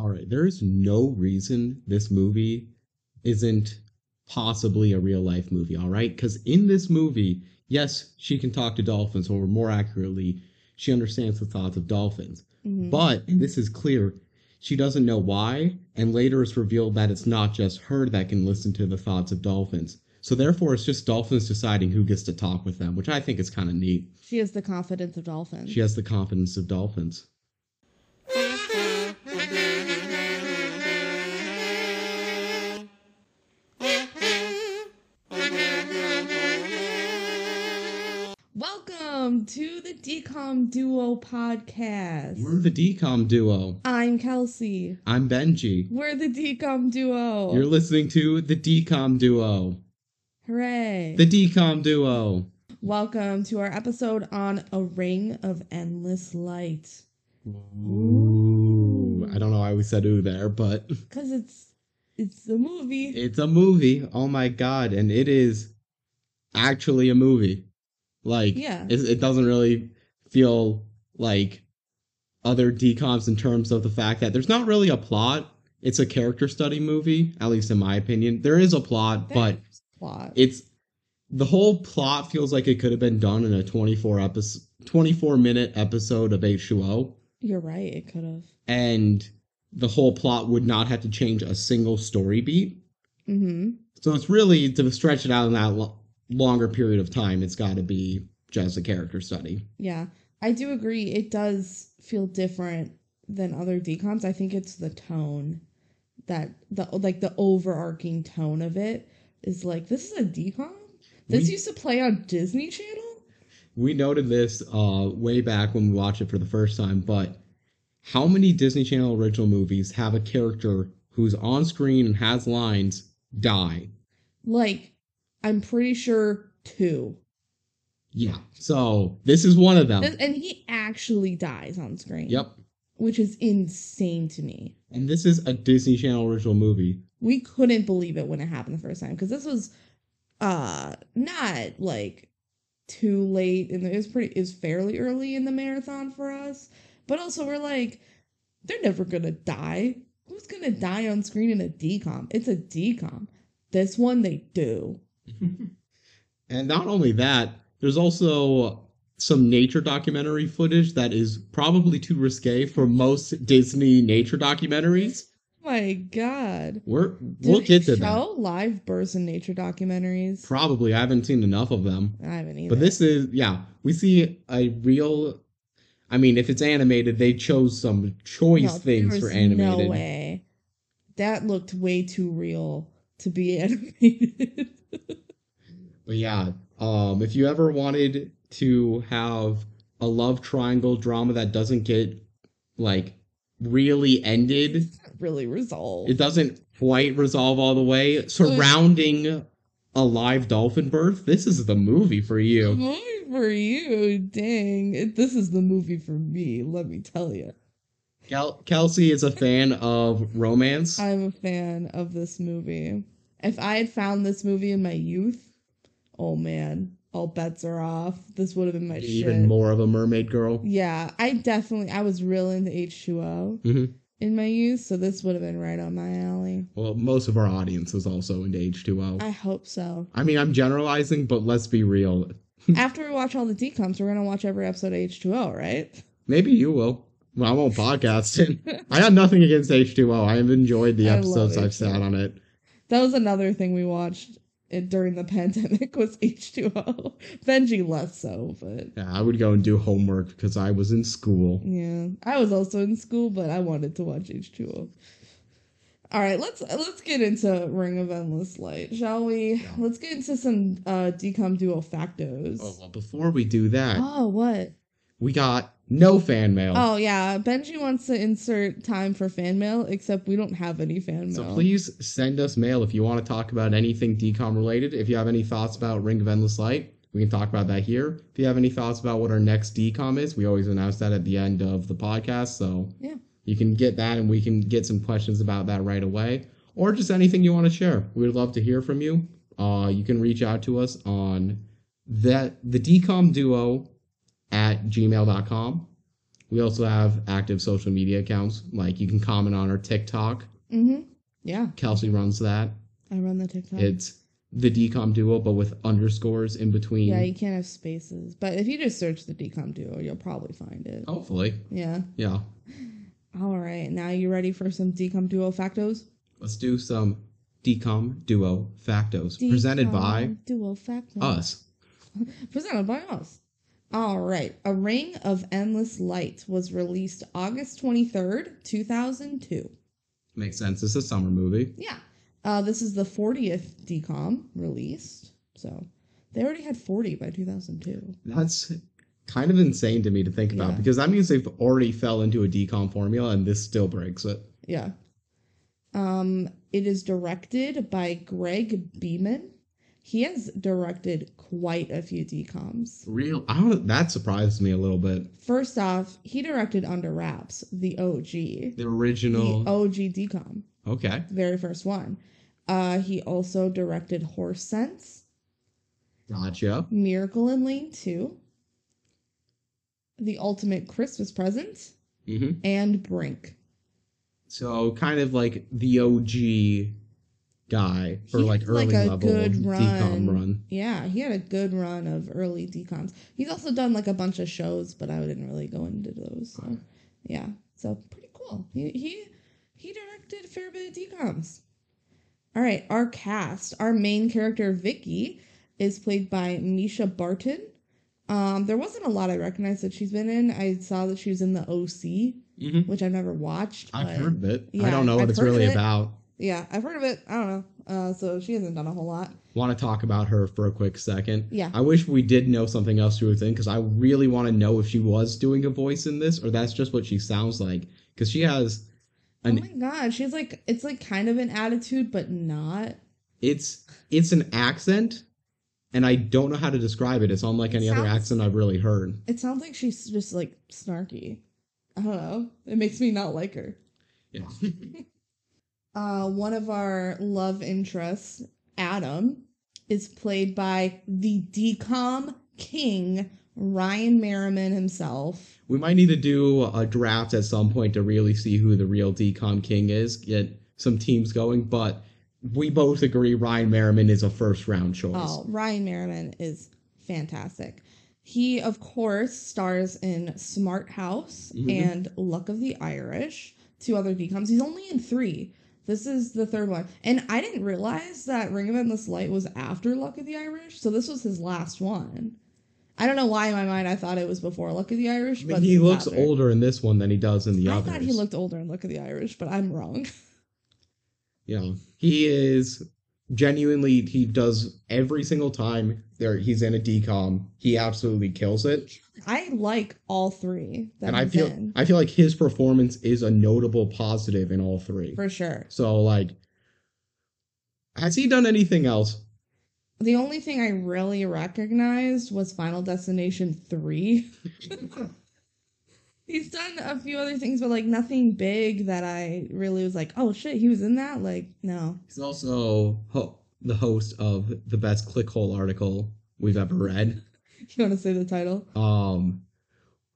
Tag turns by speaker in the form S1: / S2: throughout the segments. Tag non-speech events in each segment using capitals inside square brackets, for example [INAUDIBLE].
S1: All right, there is no reason this movie isn't possibly a real life movie, all right? Because in this movie, yes, she can talk to dolphins, or more accurately, she understands the thoughts of dolphins.
S2: Mhm.
S1: But this is clear. She doesn't know why, and later it's revealed that it's not just her that can listen to the thoughts of dolphins. So therefore, it's just dolphins deciding who gets to talk with them, which I think is kind of neat.
S2: She has the confidence of dolphins.
S1: She has the confidence of dolphins.
S2: Decom Duo podcast.
S1: We're the DCOM duo.
S2: I'm Kelsey.
S1: I'm Benji.
S2: We're the Decom Duo.
S1: You're listening to the DCOM duo.
S2: Hooray.
S1: The DCOM duo.
S2: Welcome to our episode on A Ring of Endless Light.
S1: Ooh. I don't know why we said ooh there, but [LAUGHS]
S2: Because it's it's a movie.
S1: it's a movie. Oh my god. And it is actually a movie. Like,
S2: Yeah.
S1: it, it doesn't really feel like other DCOMs in terms of the fact that there's not really a plot. It's a character study movie, at least in my opinion. There is a plot, but
S2: plot.
S1: it's the whole plot feels like it could have been done in a 24 episode 24 minute episode of H2O
S2: You're right, it could have.
S1: and the whole plot would not have to change a single story beat.
S2: Mm-hmm.
S1: So it's really to stretch it out in that lo- longer period of time, it's got to be just a character study.
S2: Yeah. I do agree. It does feel different than other decoms. I think it's the tone that the like the overarching tone of it is like this is a decom. This
S1: We-
S2: used to play on Disney Channel.
S1: We noted this uh, way back when we watched it for the first time, but how many Disney Channel original movies have a character who's on screen and has lines die?
S2: Like, I'm pretty sure two.
S1: Yeah. So this is one of them.
S2: And he actually dies on screen.
S1: Yep.
S2: Which is insane to me.
S1: And this is a Disney Channel original movie.
S2: We couldn't believe it when it happened the first time because this was uh not like too late and it was pretty was fairly early in the marathon for us. But also we're like, they're never gonna die. Who's gonna die on screen in a decom? It's a decom. This one they do. [LAUGHS]
S1: And not only that, there's also some nature documentary footage that is probably too risque for most Disney nature documentaries.
S2: Oh my God.
S1: We're, we'll get to that.
S2: show live births and nature documentaries.
S1: Probably. I haven't seen enough of them.
S2: I haven't either.
S1: But this is yeah, we see a real I mean, if it's animated, they chose some choice
S2: No,
S1: things for animated.
S2: No way. That looked way too real to be [LAUGHS] animated. [LAUGHS]
S1: But yeah, um, if you ever wanted to have a love triangle drama that doesn't get like really ended,
S2: really resolved.
S1: it doesn't quite resolve all the way surrounding a live dolphin birth. This is the movie for you.
S2: movie for you, dang! It, this is the movie for me. Let me tell you,
S1: Kel- Kelsey is a fan of romance.
S2: I'm a fan of this movie. If I had found this movie in my youth, oh man, all bets are off. This would have been my
S1: Even
S2: shit.
S1: more of a mermaid girl.
S2: Yeah, I definitely I was real into H2O
S1: hmm
S2: in my youth, so this would have been right on my alley.
S1: Well, most of our audience is also into H2O.
S2: I hope so.
S1: I mean, I'm generalizing, but let's be real. [LAUGHS]
S2: After we watch all the decoms, we're gonna watch every episode of H2O, right?
S1: Maybe you will. Well, I won't podcast it. I got nothing against H2O. I have enjoyed the
S2: I
S1: episodes I've sat on it.
S2: That was another thing we watched it during the [LAUGHS] pandemic was H2O. Benji less so, but
S1: Yeah, I would go and do homework because I was in school.
S2: yeah. I was also in school, but I wanted to watch H2O. All right, let's let's get into Ring of Endless Light, shall we?
S1: Yeah.
S2: Let's get into some uh decom duo factos.
S1: Oh, well, before we do that,
S2: Oh, what?
S1: we got no fan mail.
S2: Oh yeah, Benji wants to insert time for fan mail, except we don't have any fan mail.
S1: So please send us mail if you want to talk about anything decom related. If you have any thoughts about Ring of Endless Light, we can talk about that here. If you have any thoughts about what our next decom is, we always announce that at the end of the podcast. So
S2: Yeah.
S1: you can get that and we can get some questions about that right away. Or just anything you want to share. We would love to hear from you. Uh, you can reach out to us on that the decom duo at gmail.com We also have active social media accounts. Like you can comment on our TikTok.
S2: Mm-hmm. Yeah,
S1: Kelsey runs that.
S2: I run the TikTok.
S1: It's the decom duo, but with underscores in between.
S2: yeah, you can't have spaces, but if you just search the decom duo, you'll probably find it.
S1: Hopefully.
S2: Yeah.
S1: Yeah.
S2: All right, now you ready for some decom duo factos?
S1: Let's do some decom duo factos presented by
S2: duo factos.
S1: us. [LAUGHS]
S2: Presented by us. All right. A Ring of Endless Light was released August 23rd, 2002.
S1: Makes sense. It's a summer movie.
S2: Yeah. Uh, this is the 40th decom released. So they already had 40 by 2002.
S1: That's kind of insane to me to think about
S2: Yeah.
S1: because that means they've already fell into a decom formula and this still breaks it.
S2: Yeah. Um, it is directed by Greg Beeman. He has directed quite a few DComs.
S1: Real I don't that surprised me a little bit.
S2: First off, he directed Under Wraps, the OG.
S1: The original.
S2: The OG DCom.
S1: Okay.
S2: very first one. Uh, he also directed Horse Sense,
S1: Gotcha.
S2: Miracle in Lane 2, The Ultimate Christmas Present,
S1: hmm
S2: and Brink.
S1: So kind of like the OG guy for
S2: He
S1: like early
S2: like, a
S1: level
S2: good run.
S1: decom run.
S2: Yeah, he had a good run of early decoms. He's also done like a bunch of shows, but I didn't really go into those. So yeah, so pretty cool. He he he directed a fair bit of decoms. All right, our cast. Our main character Vicky is played by Mischa Barton. Um, there wasn't a lot I recognized that she's been in. I saw that she was in the OC,
S1: hmm
S2: which I've never watched.
S1: I've
S2: but-
S1: heard of it. I don't know what
S2: I've
S1: it's really
S2: it.
S1: about.
S2: Yeah, I've heard of it. I don't know. Uh, so she hasn't done a whole lot.
S1: Want to talk about her for a quick second?
S2: Yeah.
S1: I wish we did know something else she was in because I really want to know if she was doing a voice in this or that's just what she sounds like. Because she has
S2: oh my god, she's like it's like kind of an attitude, but not.
S1: it's it's an accent, and I don't know how to describe it. It's unlike
S2: It
S1: any other accent I've really heard.
S2: It sounds like she's just like snarky. I don't know. It makes me not like her.
S1: Yeah. [LAUGHS]
S2: Uh, one of our love interests, Adam, is played by the decom king, Ryan Merriman himself.
S1: we might need to do a draft at some point to really see who the real decom king is. Get some teams going, but we both agree Ryan Merriman is a first round choice.
S2: Oh, Ryan Merriman is fantastic. He, of course, stars in Smart House
S1: Mhm.
S2: and Luck of the Irish, two other decoms. He's only in three. This is the third one. And I didn't realize that Ring of Endless Light was after Luck of the Irish, so this was his last one. I don't know why in my mind I thought it was before Luck of the Irish,
S1: I
S2: but
S1: he looks
S2: after.
S1: older in this one than he does in the
S2: I
S1: others.
S2: thought he looked older in Luck of the Irish, but I'm wrong. [LAUGHS]
S1: Yeah, he is genuinely. He does every single time there he's in a decom. He absolutely kills it,
S2: I like all three that
S1: and I feel
S2: in,
S1: I feel like his performance is a notable positive in all three.
S2: for sure.
S1: So like, has he done anything else?
S2: The only thing I really recognized was Final Destination 3. [LAUGHS] He's done a few other things, but like nothing big that I really was like, oh shit, he was in that? Like, no.
S1: He's also ho- the host of the best clickhole article we've ever read. [LAUGHS]
S2: You want to say the title?
S1: Um,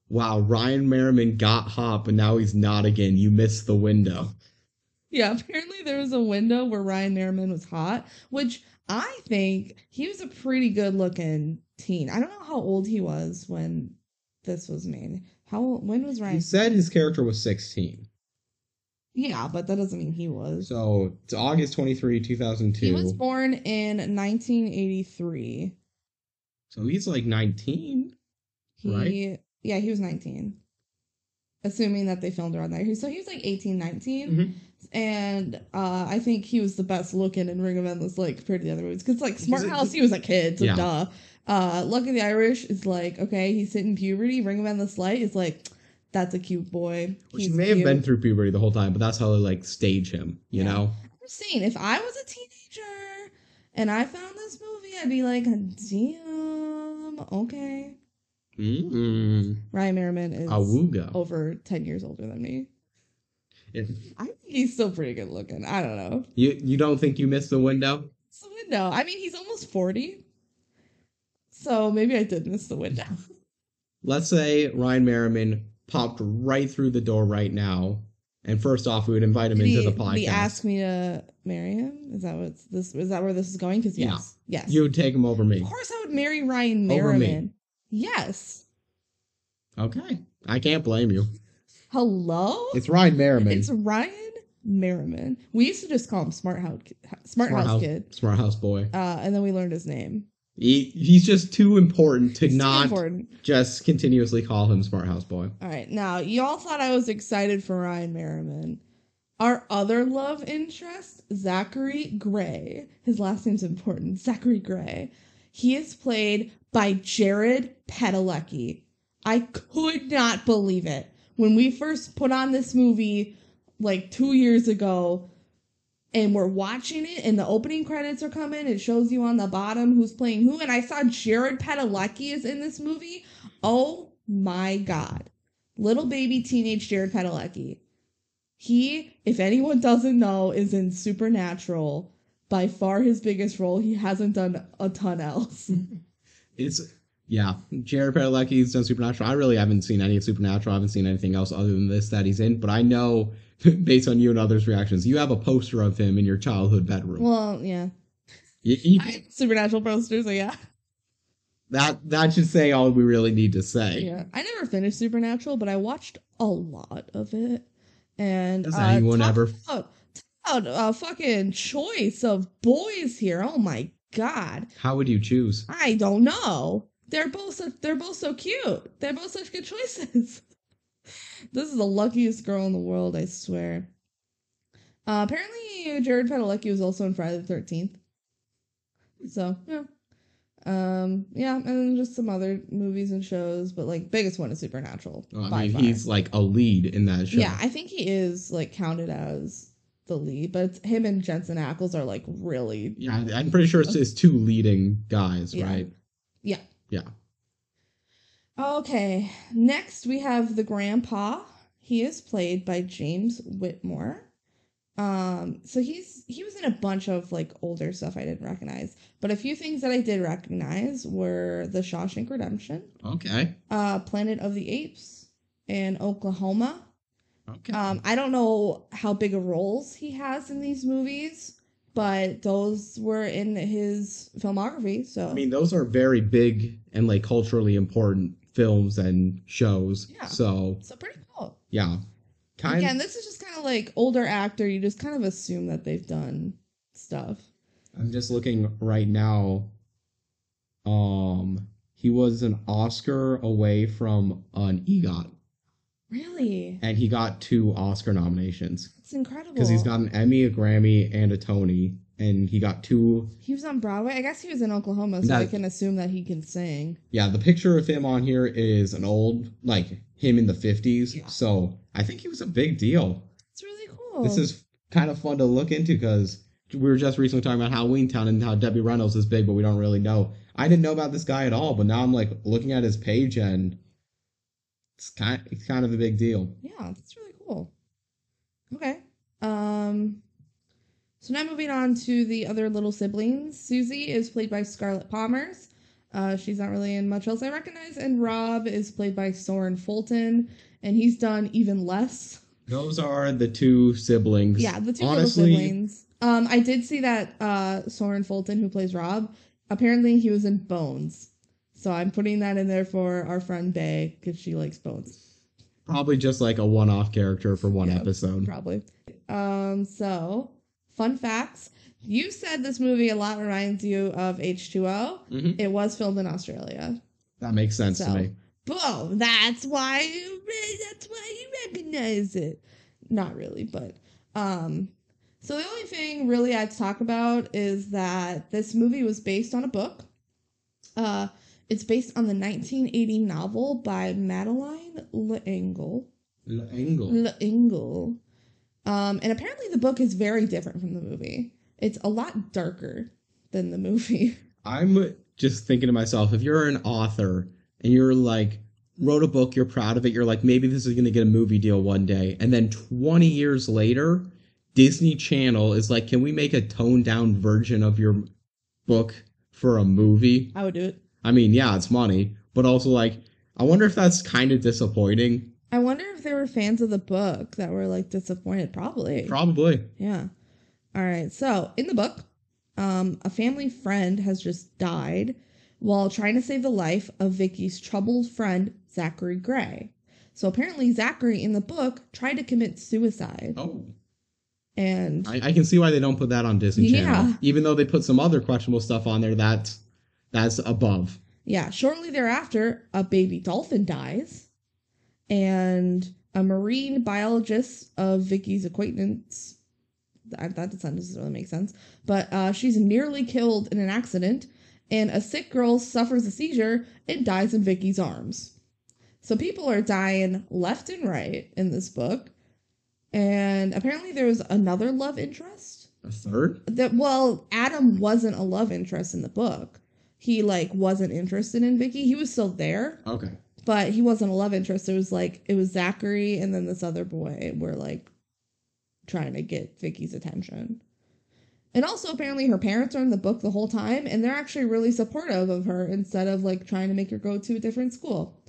S1: wow, Ryan Merriman got hot, but now he's not again. You missed the window.
S2: Yeah, apparently there was a window where Ryan Merriman was hot, which I think he was a pretty good looking teen. I don't know how old he was when this was made. How when was
S1: He said his character was 16.
S2: Yeah, but that doesn't mean he was.
S1: So it's August 23, 2002.
S2: He was born in 1983.
S1: so he's like 19.
S2: He
S1: Right.
S2: yeah, he was 19. Assuming that they filmed around there. So he was like 18, 19.
S1: Mhm.
S2: And uh, I think he was the best looking in Ring of Endless Light compared to the other movies. Because like Smart House, he was a kid, so
S1: Yeah.
S2: duh. Uh, Luck of the Irish is like, okay, he's hitting puberty. Ring in Endless Light is like, that's a cute boy.
S1: Which
S2: He's
S1: may have been through puberty the whole time, but that's how they like stage him, you
S2: Yeah.
S1: know?
S2: I'm saying, if I was a teenager and I found this movie, I'd be like, damn, okay.
S1: Mm-mm.
S2: Ryan Merriman is
S1: Awooga.
S2: over 10 years older than me.
S1: If
S2: I think he's still pretty good looking. I don't know.
S1: you you don't think you missed the window?
S2: It's the window. I mean, he's almost 40. So maybe I did miss the window. [LAUGHS]
S1: Let's say Ryan Merriman popped right through the door right now, and first off, we would invite him
S2: Did
S1: into
S2: he,
S1: the podcast.
S2: he ask me to marry him? Is that what's this? Is that where this is going? Because
S1: Yeah.
S2: yes, yes.
S1: you would take him over me.
S2: of course, I would marry Ryan Merriman.
S1: Over me.
S2: Yes.
S1: Okay, I can't blame you.
S2: Hello.
S1: It's Ryan Merriman.
S2: It's Ryan Merriman. We used to just call him Smart House Smart, House Kid.
S1: Smart House boy.
S2: Uh, and then we learned his name.
S1: He, he's just too important to
S2: too
S1: not
S2: important.
S1: just continuously call him Smart House boy.
S2: All right, now y'all thought I was excited for Ryan Merriman. Our other love interest, Zachary Gray. His last name's important. Zachary Gray. He is played by Jared Padalecki. I could not believe it when we first put on this movie like two years ago. And we're watching it, and the opening credits are coming. It shows you on the bottom who's playing who, and I saw Jared Padalecki is in this movie. Oh my god. Little baby teenage Jared Padalecki. He, if anyone doesn't know, is in Supernatural. By far his biggest role. He hasn't done a ton else. [LAUGHS]
S1: It's yeah, Jared Padalecki's done Supernatural. I really haven't seen any of Supernatural. I haven't seen anything else other than this that he's in. But I know, [LAUGHS] based on you and others' reactions, you have a poster of him in your childhood bedroom.
S2: well, yeah.
S1: You- you-
S2: I- Supernatural posters, so yeah.
S1: that that should say all we really need to say.
S2: Yeah. I never finished Supernatural, but I watched a lot of it. And
S1: Does
S2: uh,
S1: anyone
S2: talk
S1: ever?
S2: about, talk about a fucking choice of boys here. Oh my god.
S1: How would you choose?
S2: I don't know. They're both so, they're both so cute. They're both such good choices. [LAUGHS] this is the luckiest girl in the world, I swear. Uh, apparently, Jared Padalecki was also in Friday the Thirteenth. So yeah, um, yeah, and then just some other movies and shows, but like biggest one is Supernatural.
S1: Oh, I mean,
S2: far.
S1: he's like a lead in that show.
S2: yeah, I think he is like counted as the lead, but it's, him and Jensen Ackles are like really
S1: Yeah, I'm pretty sure it's his two leading guys,
S2: Yeah.
S1: right?
S2: Yeah.
S1: Yeah.
S2: Okay. Next we have the grandpa. He is played by James Whitmore. Um, so he's he was in a bunch of like older stuff I didn't recognize, but a few things that I did recognize were The Shawshank Redemption,
S1: Okay.
S2: uh, Planet of the Apes, and Oklahoma.
S1: Okay.
S2: Um, I don't know how big of roles he has in these movies, but those were in his filmography. So
S1: I mean, those are very big and like culturally important films and shows.
S2: Yeah.
S1: So
S2: so pretty cool.
S1: yeah, kind.
S2: Again, this is just kind of like older actor. You just kind of assume that they've done stuff.
S1: I'm just looking right now. Um, he was an Oscar away from an EGOT,
S2: Really,
S1: and he got two Oscar nominations
S2: it's incredible.
S1: because he's got an Emmy, a Grammy, and a Tony, and he got two.
S2: he was on Broadway. I guess he was in Oklahoma, so I can assume that he can sing.
S1: Yeah, the picture of him on here is an old, like him in the 50s.
S2: Yeah.
S1: So I think he was a big deal.
S2: It's really cool.
S1: This is kind of fun to look into because we were just recently talking about Halloween Town and how Debbie Reynolds is big, but we don't really know. I didn't know about this guy at all, but now I'm like looking at his page and it's kind it's kind of a big deal.
S2: yeah, that's really cool. Okay. Um. So now moving on to the other little siblings. Susie is played by Scarlett Pomers. Uh, she's not really in much else I recognize. And Rob is played by Soren Fulton, and he's done even less.
S1: Those are the two siblings.
S2: Yeah, the two
S1: Honestly,
S2: little siblings. Um, I did see that uh, Soren Fulton, who plays Rob, apparently he was in Bones. So I'm putting that in there for our friend Bay because she likes Bones.
S1: Probably just like a one-off character for one
S2: Yeah,
S1: episode.
S2: Probably. Um, so fun facts. You said this movie a lot reminds you of H2O.
S1: Mhm.
S2: It was filmed in Australia.
S1: That makes sense
S2: So-
S1: to me.
S2: Boom! That's why you that's why you recognize it. Not really, but um so the only thing really I'd talk about is that this movie was based on a book. Uh it's based on the 1980 novel by Madeleine L'Engle.
S1: Angle.
S2: L'Engle. Um and apparently the book is very different from the movie. It's a lot darker than the movie. [LAUGHS]
S1: I'm just thinking to myself, if you're an author and you're like wrote a book, you're proud of it, you're like maybe this is going to get a movie deal one day, and then 20 years later, Disney Channel is like, "Can we make a toned down version of your book for a movie?"
S2: I would do it.
S1: I mean, yeah, it's money, but also like I wonder if that's kind of disappointing
S2: I wonder if there were fans of the book that were like disappointed. Probably.
S1: Probably.
S2: Yeah. All right. So in the book, um, a family friend has just died while trying to save the life of Vicky's troubled friend Zachary Gray. So apparently, Zachary in the book tried to commit suicide,
S1: Oh.
S2: and
S1: I, I can see why they don't put that on Disney Channel.
S2: Yeah.
S1: Even though they put some other questionable stuff on there that's that's above.
S2: yeah, shortly thereafter, a baby dolphin dies, and a marine biologist of Vicky's acquaintance. That, that doesn't necessarily make sense, but uh, she's nearly killed in an accident, and a sick girl suffers a seizure and dies in Vicky's arms. So people are dying left and right in this book, and apparently there was another love interest
S1: A third?
S2: that well adam wasn't a love interest in the book he like wasn't interested in vicky he was still there
S1: Okay.
S2: But he wasn't a love interest. It was like it was zachary and then this other boy were like trying to get vicky's attention. And also apparently her parents are in the book the whole time and they're actually really supportive of her instead of like trying to make her go to a different school.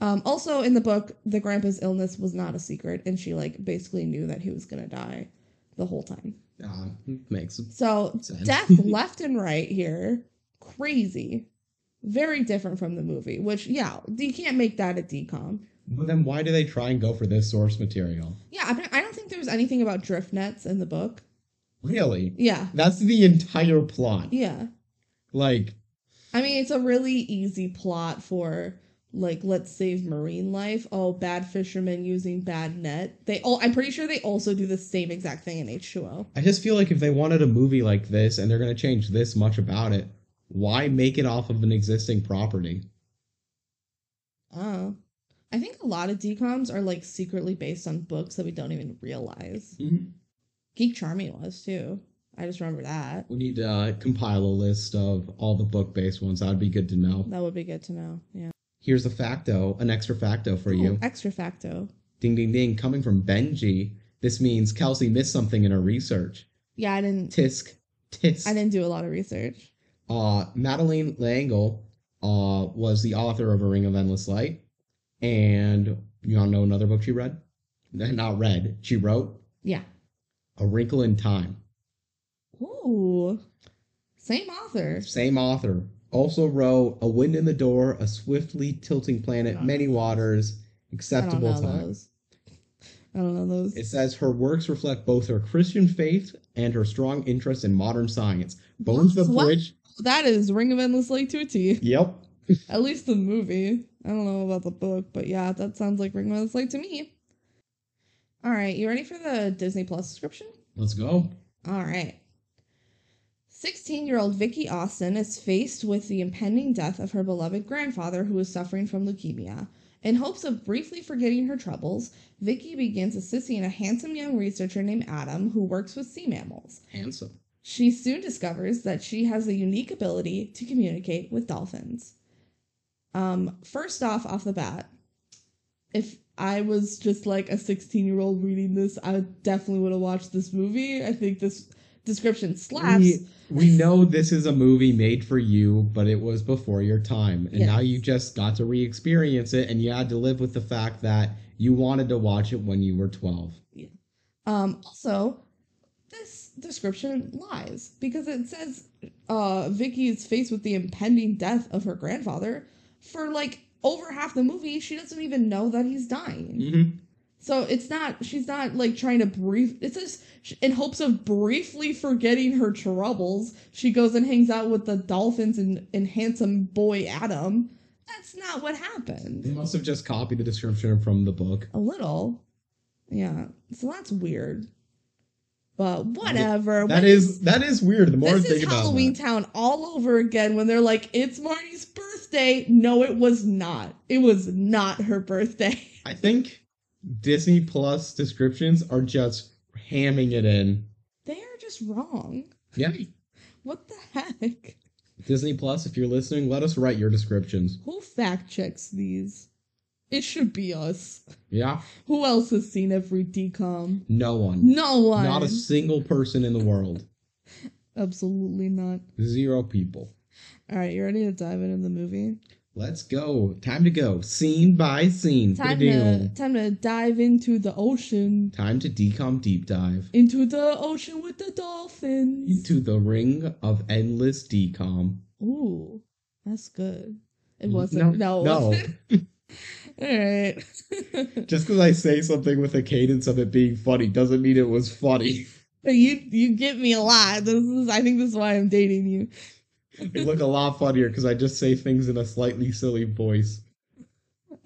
S2: Um, also in the book the grandpa's illness was not a secret and she like basically knew that he was gonna die the whole time.
S1: Uh, makes
S2: so
S1: Sense.
S2: death [LAUGHS] left and right here, crazy, very different from the movie. Which yeah, you can't make that a decom.
S1: But then why do they try and go for this source material?
S2: Yeah, I, don't- I don't think there was anything about drift nets in the book.
S1: Really?
S2: Yeah,
S1: That's the entire plot.
S2: yeah.
S1: Like,
S2: I mean, it's a really easy plot for like let's save marine life. Oh, bad fishermen using bad net. They oh, I'm pretty sure they also do the same exact thing in H2O.
S1: I just feel like if they wanted a movie like this and they're going to change this much about it, why make it off of an existing property?
S2: Oh. I think a lot of decoms are like secretly based on books that we don't even realize. Geek Charming was too. I just remember that.
S1: We need to uh, compile a list of all the book based ones. That would be good to know.
S2: That would be good to know. Yeah.
S1: Here's a facto, an extra facto for
S2: Ooh,
S1: you.
S2: Extra facto.
S1: Ding, ding, ding. Coming from Benji, this means Kelsey missed something in her research.
S2: Yeah, I didn't.
S1: Tisk, tisk.
S2: I didn't do a lot of research.
S1: Uh, Madeleine L'Engle uh, was the author of A Ring of Endless Light. And you all know another book she read? Not read. She wrote
S2: Yeah.
S1: A Wrinkle in Time.
S2: Ooh. Same author.
S1: Same author. Also wrote A Wind in the Door, A Swiftly Tilting Planet, Many. Waters,
S2: I don't
S1: Acceptable
S2: know
S1: Time.
S2: those. I don't know those.
S1: It says her works reflect both her Christian faith and her strong interest in modern science. Bones of
S2: What? That is Ring of Endless Light to a T.
S1: yep, [LAUGHS]
S2: At least the movie. I don't know about the book, but yeah, that sounds like Ring of Endless Light to me. All right, you ready for the Disney Plus description?
S1: let's go.
S2: All right. 16 year old Vicky Austin is faced with the impending death of her beloved grandfather who is suffering from leukemia. In hopes of briefly forgetting her troubles, Vicky begins assisting a handsome young researcher named Adam who works with sea mammals.
S1: Handsome.
S2: She soon discovers that she has a unique ability to communicate with dolphins. Um, first off, off the bat, if I was just like a 16 year old reading this, I definitely would have watched this movie. I think this description slaps.
S1: We, we know this is a movie made for you, but it was before your time. And now you just got to re experience it, and you had to live with the fact that you wanted to watch it when you were 12. Yeah.
S2: Um, also, description lies because it says uh, Vicky is faced with the impending death of her grandfather. For like over half the movie, she doesn't even know that he's dying.
S1: Mm-hmm.
S2: So it's not, she's not like trying to brief, it's just in hopes of briefly forgetting her troubles. She goes and hangs out with the dolphins and, and handsome boy Adam. That's not what happened.
S1: They must have just copied the description from the book.
S2: A little. Yeah. So that's weird. But whatever.
S1: That is that is weird. The more
S2: this
S1: I think
S2: is
S1: about
S2: Halloween
S1: that.
S2: Town all over again when they're like, it's Marnie's birthday. No, it was not. It was not her birthday.
S1: I think Disney Plus descriptions are just hamming it in.
S2: they are just wrong.
S1: Yeah. [LAUGHS]
S2: What the heck?
S1: Disney Plus, if you're listening, let us write your descriptions.
S2: Who fact checks these? It should be us.
S1: Yeah.
S2: Who else has seen every decom?
S1: No one.
S2: No one.
S1: Not a single person in the world.
S2: Absolutely not.
S1: Zero people.
S2: All right, you ready to dive into the movie?
S1: Let's go. Time to go. Scene by scene.
S2: Time to time to dive into the ocean.
S1: Time to decom deep dive
S2: Into the ocean with the dolphins.
S1: into the ring of endless decom.
S2: Ooh, that's good. It wasn't. No, it
S1: no. [LAUGHS] [LAUGHS]
S2: All right. [LAUGHS]
S1: Just because I say something with a cadence of it being funny doesn't mean it was funny.
S2: you you get me a lot. This is. I think this is why I'm dating you.
S1: I look a lot funnier because I just say things in a slightly silly voice.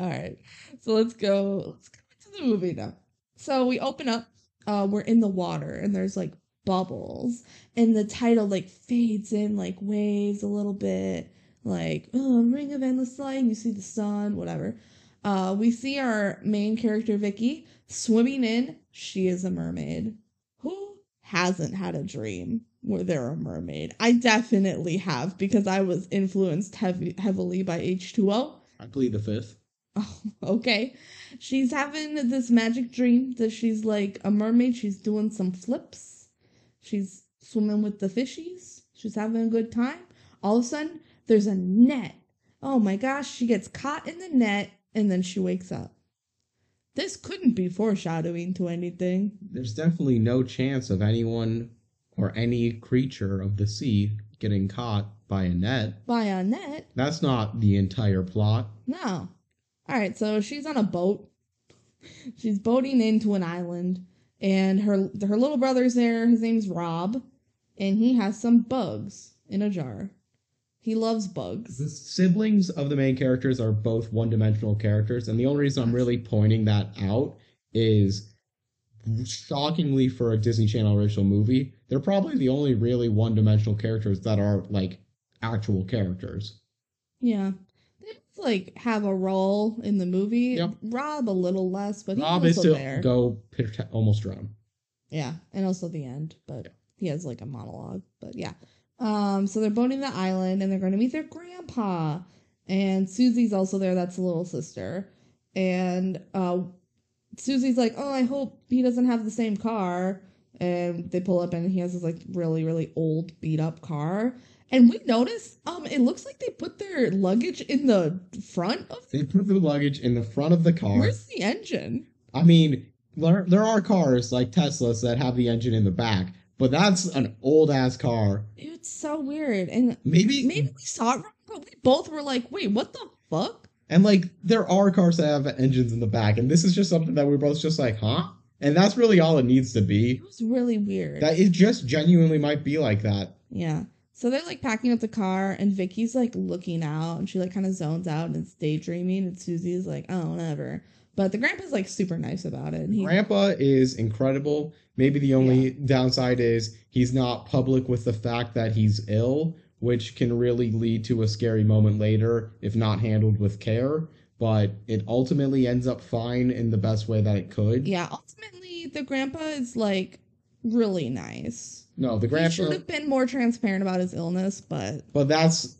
S2: All right. So let's go. Let's go into the movie now. So we open up. Uh, we're in the water and there's like bubbles, and the title like fades in like waves a little bit, like oh, Ring of Endless Light. And you see the sun, whatever. Uh, we see our main character Vicky swimming in. She is a mermaid. Who hasn't had a dream where they're a mermaid? I definitely have because I was influenced heavy, heavily by H2O.
S1: I plead the fifth.
S2: Oh, [LAUGHS] okay. She's having this magic dream that she's like a mermaid. She's doing some flips. She's swimming with the fishies. She's having a good time. All of a sudden, there's a net. Oh my gosh, she gets caught in the net and then she wakes up. This couldn't be foreshadowing to anything.
S1: There's definitely no chance of anyone or any creature of the sea getting caught by a net.
S2: By a net?
S1: That's not the entire plot.
S2: No. All right, so she's on a boat. [LAUGHS] She's boating into an island, and her her little brother's there. His name's Rob, and he has some bugs in a jar. He loves bugs.
S1: The siblings of the main characters are both one dimensional characters, and the only reason I'm really pointing that out is shockingly for a Disney Channel original movie, they're probably the only really one dimensional characters that are like actual characters.
S2: Yeah, they like have a role in the movie.
S1: Yep.
S2: Rob a little less, but he's
S1: Rob
S2: also
S1: is
S2: there.
S1: go almost drown.
S2: Yeah, and also the end, but he has like a monologue. But yeah. Um, so they're boating the island and they're going to meet their grandpa. And Susie's also there, that's the little sister. And uh Susie's like, Oh, I hope he doesn't have the same car. And they pull up and he has this like really, really old beat up car. And we notice, um, it looks like they put their luggage in the front of
S1: They put the luggage in the front of the car.
S2: Where's the engine?
S1: I mean, there, there are cars like Teslas that have the engine in the back, but that's an old ass car.
S2: It's so weird. And
S1: Maybe,
S2: maybe we saw it wrong, but we both were like, wait, what the fuck?
S1: and like there are cars that have engines in the back, and this is just something that we're both just like, huh? And that's really all it needs to be.
S2: It was really weird.
S1: That it just genuinely might be like that.
S2: yeah. So they're like packing up the car, and Vicky's like looking out, and she like kind of zones out and is daydreaming, and Susie's like, oh, whatever. But the grandpa's like super nice about it. And he,
S1: Grandpa is incredible. Maybe the only downside is he's not public with the fact that he's ill, which can really lead to a scary moment later if not handled with care. But it ultimately ends up fine in the best way that it could.
S2: yeah, ultimately, the grandpa is like really nice.
S1: No, the
S2: He should have been more transparent about his illness, but
S1: but that's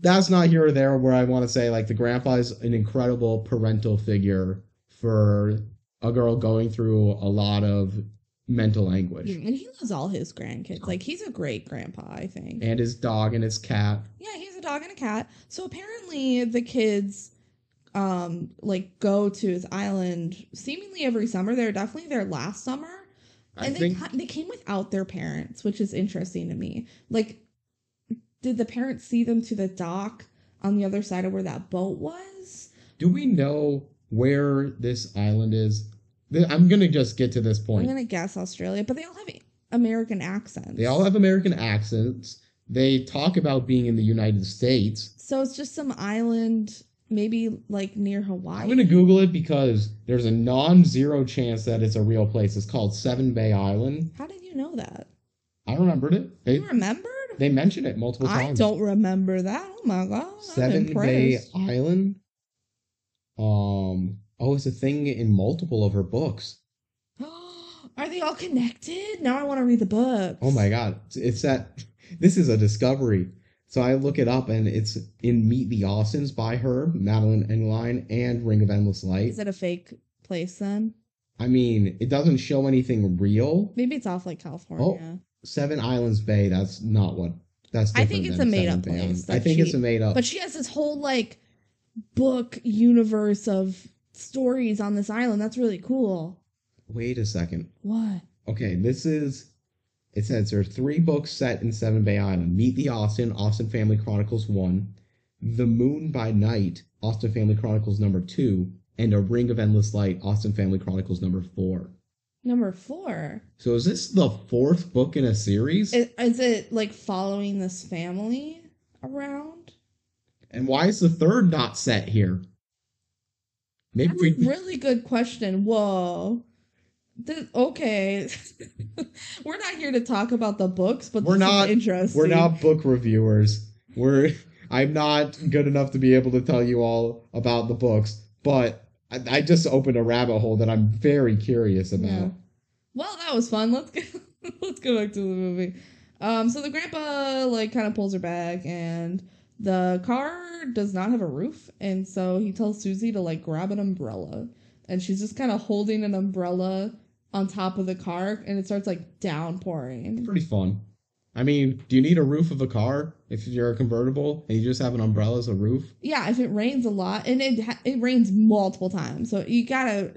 S1: that's not here or there. Where I want to say like the grandpa is an incredible parental figure for a girl going through a lot of mental anguish.
S2: and he loves all his grandkids. Like he's a great grandpa, I think.
S1: And his dog and his cat.
S2: Yeah, he has a dog and a cat. So apparently the kids um like go to his island seemingly every summer. They're definitely there last summer.
S1: I
S2: And
S1: think
S2: they they came without their parents, which is interesting to me. Like did the parents see them to the dock on the other side of where that boat was?
S1: Do we know where this island is? I'm gonna just get to this point.
S2: I'm going to guess Australia, but they all have American accents.
S1: They all have American accents. They talk about being in the United States.
S2: So it's just some island maybe like near Hawaii.
S1: I'm gonna Google it because there's a non-zero chance that it's a real place. It's called Seven Bay Island.
S2: How did you know that?
S1: I remembered it. They
S2: You remembered?
S1: they mentioned it multiple times.
S2: I don't remember that. Oh my god.
S1: Seven Bay. Island. Um. Oh, it's a thing in multiple of her books. [GASPS]
S2: Are they all connected? Now I want to read the book.
S1: Oh my god, it's, that. This is a discovery. So I look it up, and it's in Meet the Austins by her, Madeleine L'Engle, and Ring of Endless Light.
S2: Is it a fake place then?
S1: I mean, it doesn't show anything real.
S2: Maybe it's off like California.
S1: Oh, Seven Islands Bay. That's not what That's
S2: I think it's a made-up
S1: Seven
S2: place
S1: I think
S2: she-
S1: it's a made up.
S2: But she has this whole like book universe of stories on this island. That's really cool.
S1: Wait a second.
S2: What?
S1: Okay, this is. It says there are three books set in Seven Bay Island: Meet the Austin, Austin Family Chronicles one, The Moon by Night, Austin Family Chronicles number two, and A Ring of Endless Light, Austin Family Chronicles number four.
S2: Number four.
S1: So is this the fourth book in a series?
S2: Is, is it like following this family around?
S1: and why is the third not set here? Maybe
S2: That's
S1: we.
S2: a really good question. Whoa. This, okay. [LAUGHS] we're not here to talk about the books, but
S1: We're
S2: this is
S1: not-
S2: interesting.
S1: We're not book reviewers. We're I'm not good enough to be able to tell you all about the books, but I, I just opened a rabbit hole that I'm very curious about.
S2: Yeah. Well, that was fun. Let's get [LAUGHS] let's go back to the movie. Um, so the grandpa like kind of pulls her back, and the car does not have a roof, and so he tells Susie to like grab an umbrella, and she's just kind of holding an umbrella on top of the car, and it starts like downpouring.
S1: Pretty fun. I mean, do you need a roof of a car if you're a convertible and you just have an umbrella as a roof?
S2: Yeah, if it rains a lot, and it it rains multiple times, so you gotta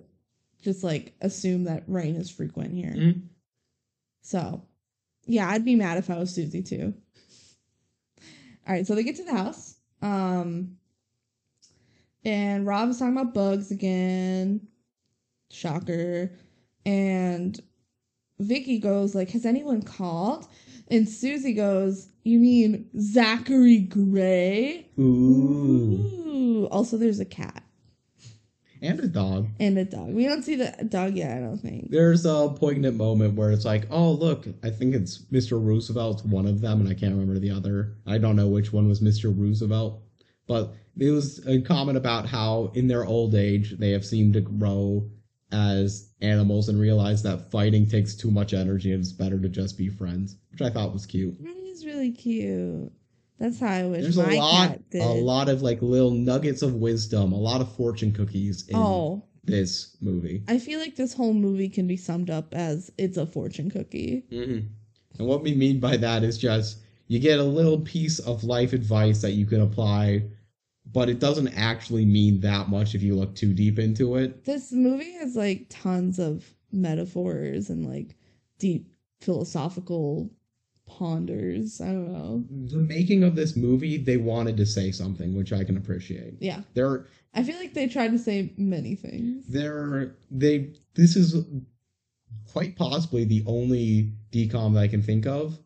S2: just like assume that rain is frequent here.
S1: Mhm.
S2: So, yeah, I'd be mad if I was Susie too. All right, so they get to the house. Um and Rob is talking about bugs again. Shocker. And Vicky goes like, "Has anyone called?" And Susie goes, "You mean Zachary Gray?" Ooh. Also, there's a cat
S1: And a dog.
S2: and a dog. We don't see the dog yet, I don't think.
S1: There's a poignant moment where it's like, oh, look, I think it's Mr. Roosevelt's one of them, and I can't remember the other. I don't know which one was Mr. Roosevelt. But it was uh, a comment about how in their old age they have seemed to grow as animals and realize that fighting takes too much energy and it's better to just be friends, which I thought was cute.
S2: That is really cute. That's how I wish
S1: There's
S2: my
S1: a lot,
S2: cat did.
S1: a lot of like little nuggets of wisdom, a lot of fortune cookies in
S2: Oh,
S1: this movie.
S2: I feel like this whole movie can be summed up as it's a fortune cookie.
S1: hmm And what we mean by that is just you get a little piece of life advice that you can apply, but it doesn't actually mean that much if you look too deep into it.
S2: This movie has like tons of metaphors and like deep philosophical ponders. I don't know.
S1: The making of this movie, they wanted to say something, which I can appreciate.
S2: Yeah.
S1: They're
S2: I feel like they tried to say many things.
S1: they're they this is quite possibly the only decom that I can think of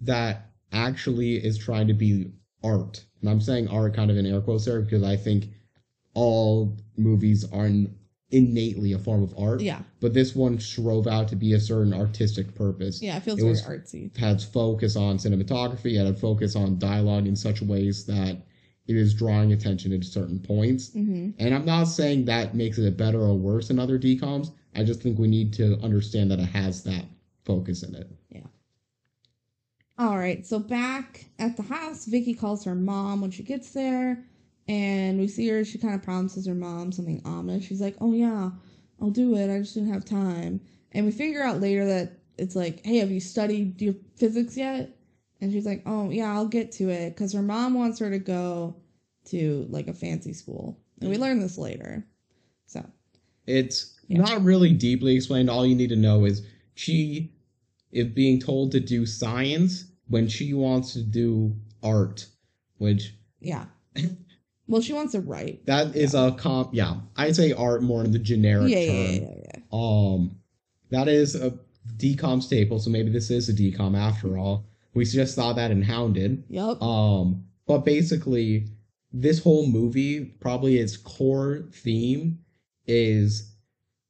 S1: that actually is trying to be art. And I'm saying art kind of in air quotes there because I think all movies are in- innately a form of art.
S2: Yeah.
S1: But this one strove out to be a certain artistic purpose.
S2: Yeah, it feels
S1: It
S2: very
S1: was-
S2: artsy.
S1: It had focus on cinematography, it had focus on dialogue in such ways that it is drawing attention at certain points.
S2: hmm
S1: And I'm not saying that makes it better or worse than other decoms. I just think we need to understand that it has that focus in it. Yeah.
S2: All right, so back at the house, Vicky calls her mom when she gets there, and we see her. She kind of promises her mom something ominous. She's like, "Oh yeah, I'll do it. I just didn't have time." And we figure out later that it's like, "Hey, have you studied your physics yet?" And she's like, "Oh yeah, I'll get to it," because her mom wants her to go to like a fancy school, and we mm. learn this later. So
S1: It's
S2: Yeah.
S1: not really deeply explained. All you need to know is she is being told to do science when she wants to do art, which
S2: yeah. [LAUGHS] well, she wants to write.
S1: that is a comp. Yeah, I'd say art more in the generic
S2: Yeah,
S1: term.
S2: yeah, yeah, yeah, yeah.
S1: Um, that is a decom staple, so maybe this is a decom after all. We just saw that in Hounded.
S2: Yup.
S1: Um, but basically, this whole movie, probably its core theme is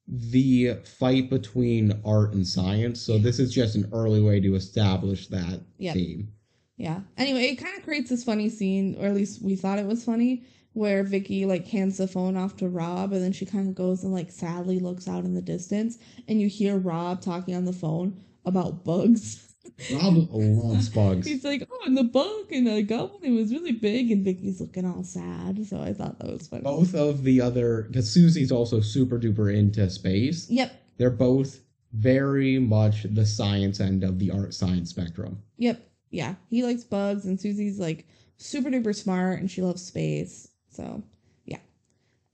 S1: the fight between art and science. So this is just an early way to establish that
S2: Yep.
S1: theme.
S2: Yeah. Anyway, it kind of creates this funny scene, or at least we thought it was funny, where Vicky like hands the phone off to Rob, and then she kind of goes and like sadly looks out in the distance, and you hear Rob talking on the phone about bugs. [LAUGHS]
S1: Rob loves bugs.
S2: He's like, "Oh, and the bug, and got one. It was really big." And Vicky's looking all sad. So I thought that was funny.
S1: Both of the other, because Susie's also super duper into space.
S2: Yep.
S1: They're both very much the science end of the art science spectrum.
S2: Yep. Yeah, he likes bugs, and Susie's like super duper smart, and she loves space. So yeah.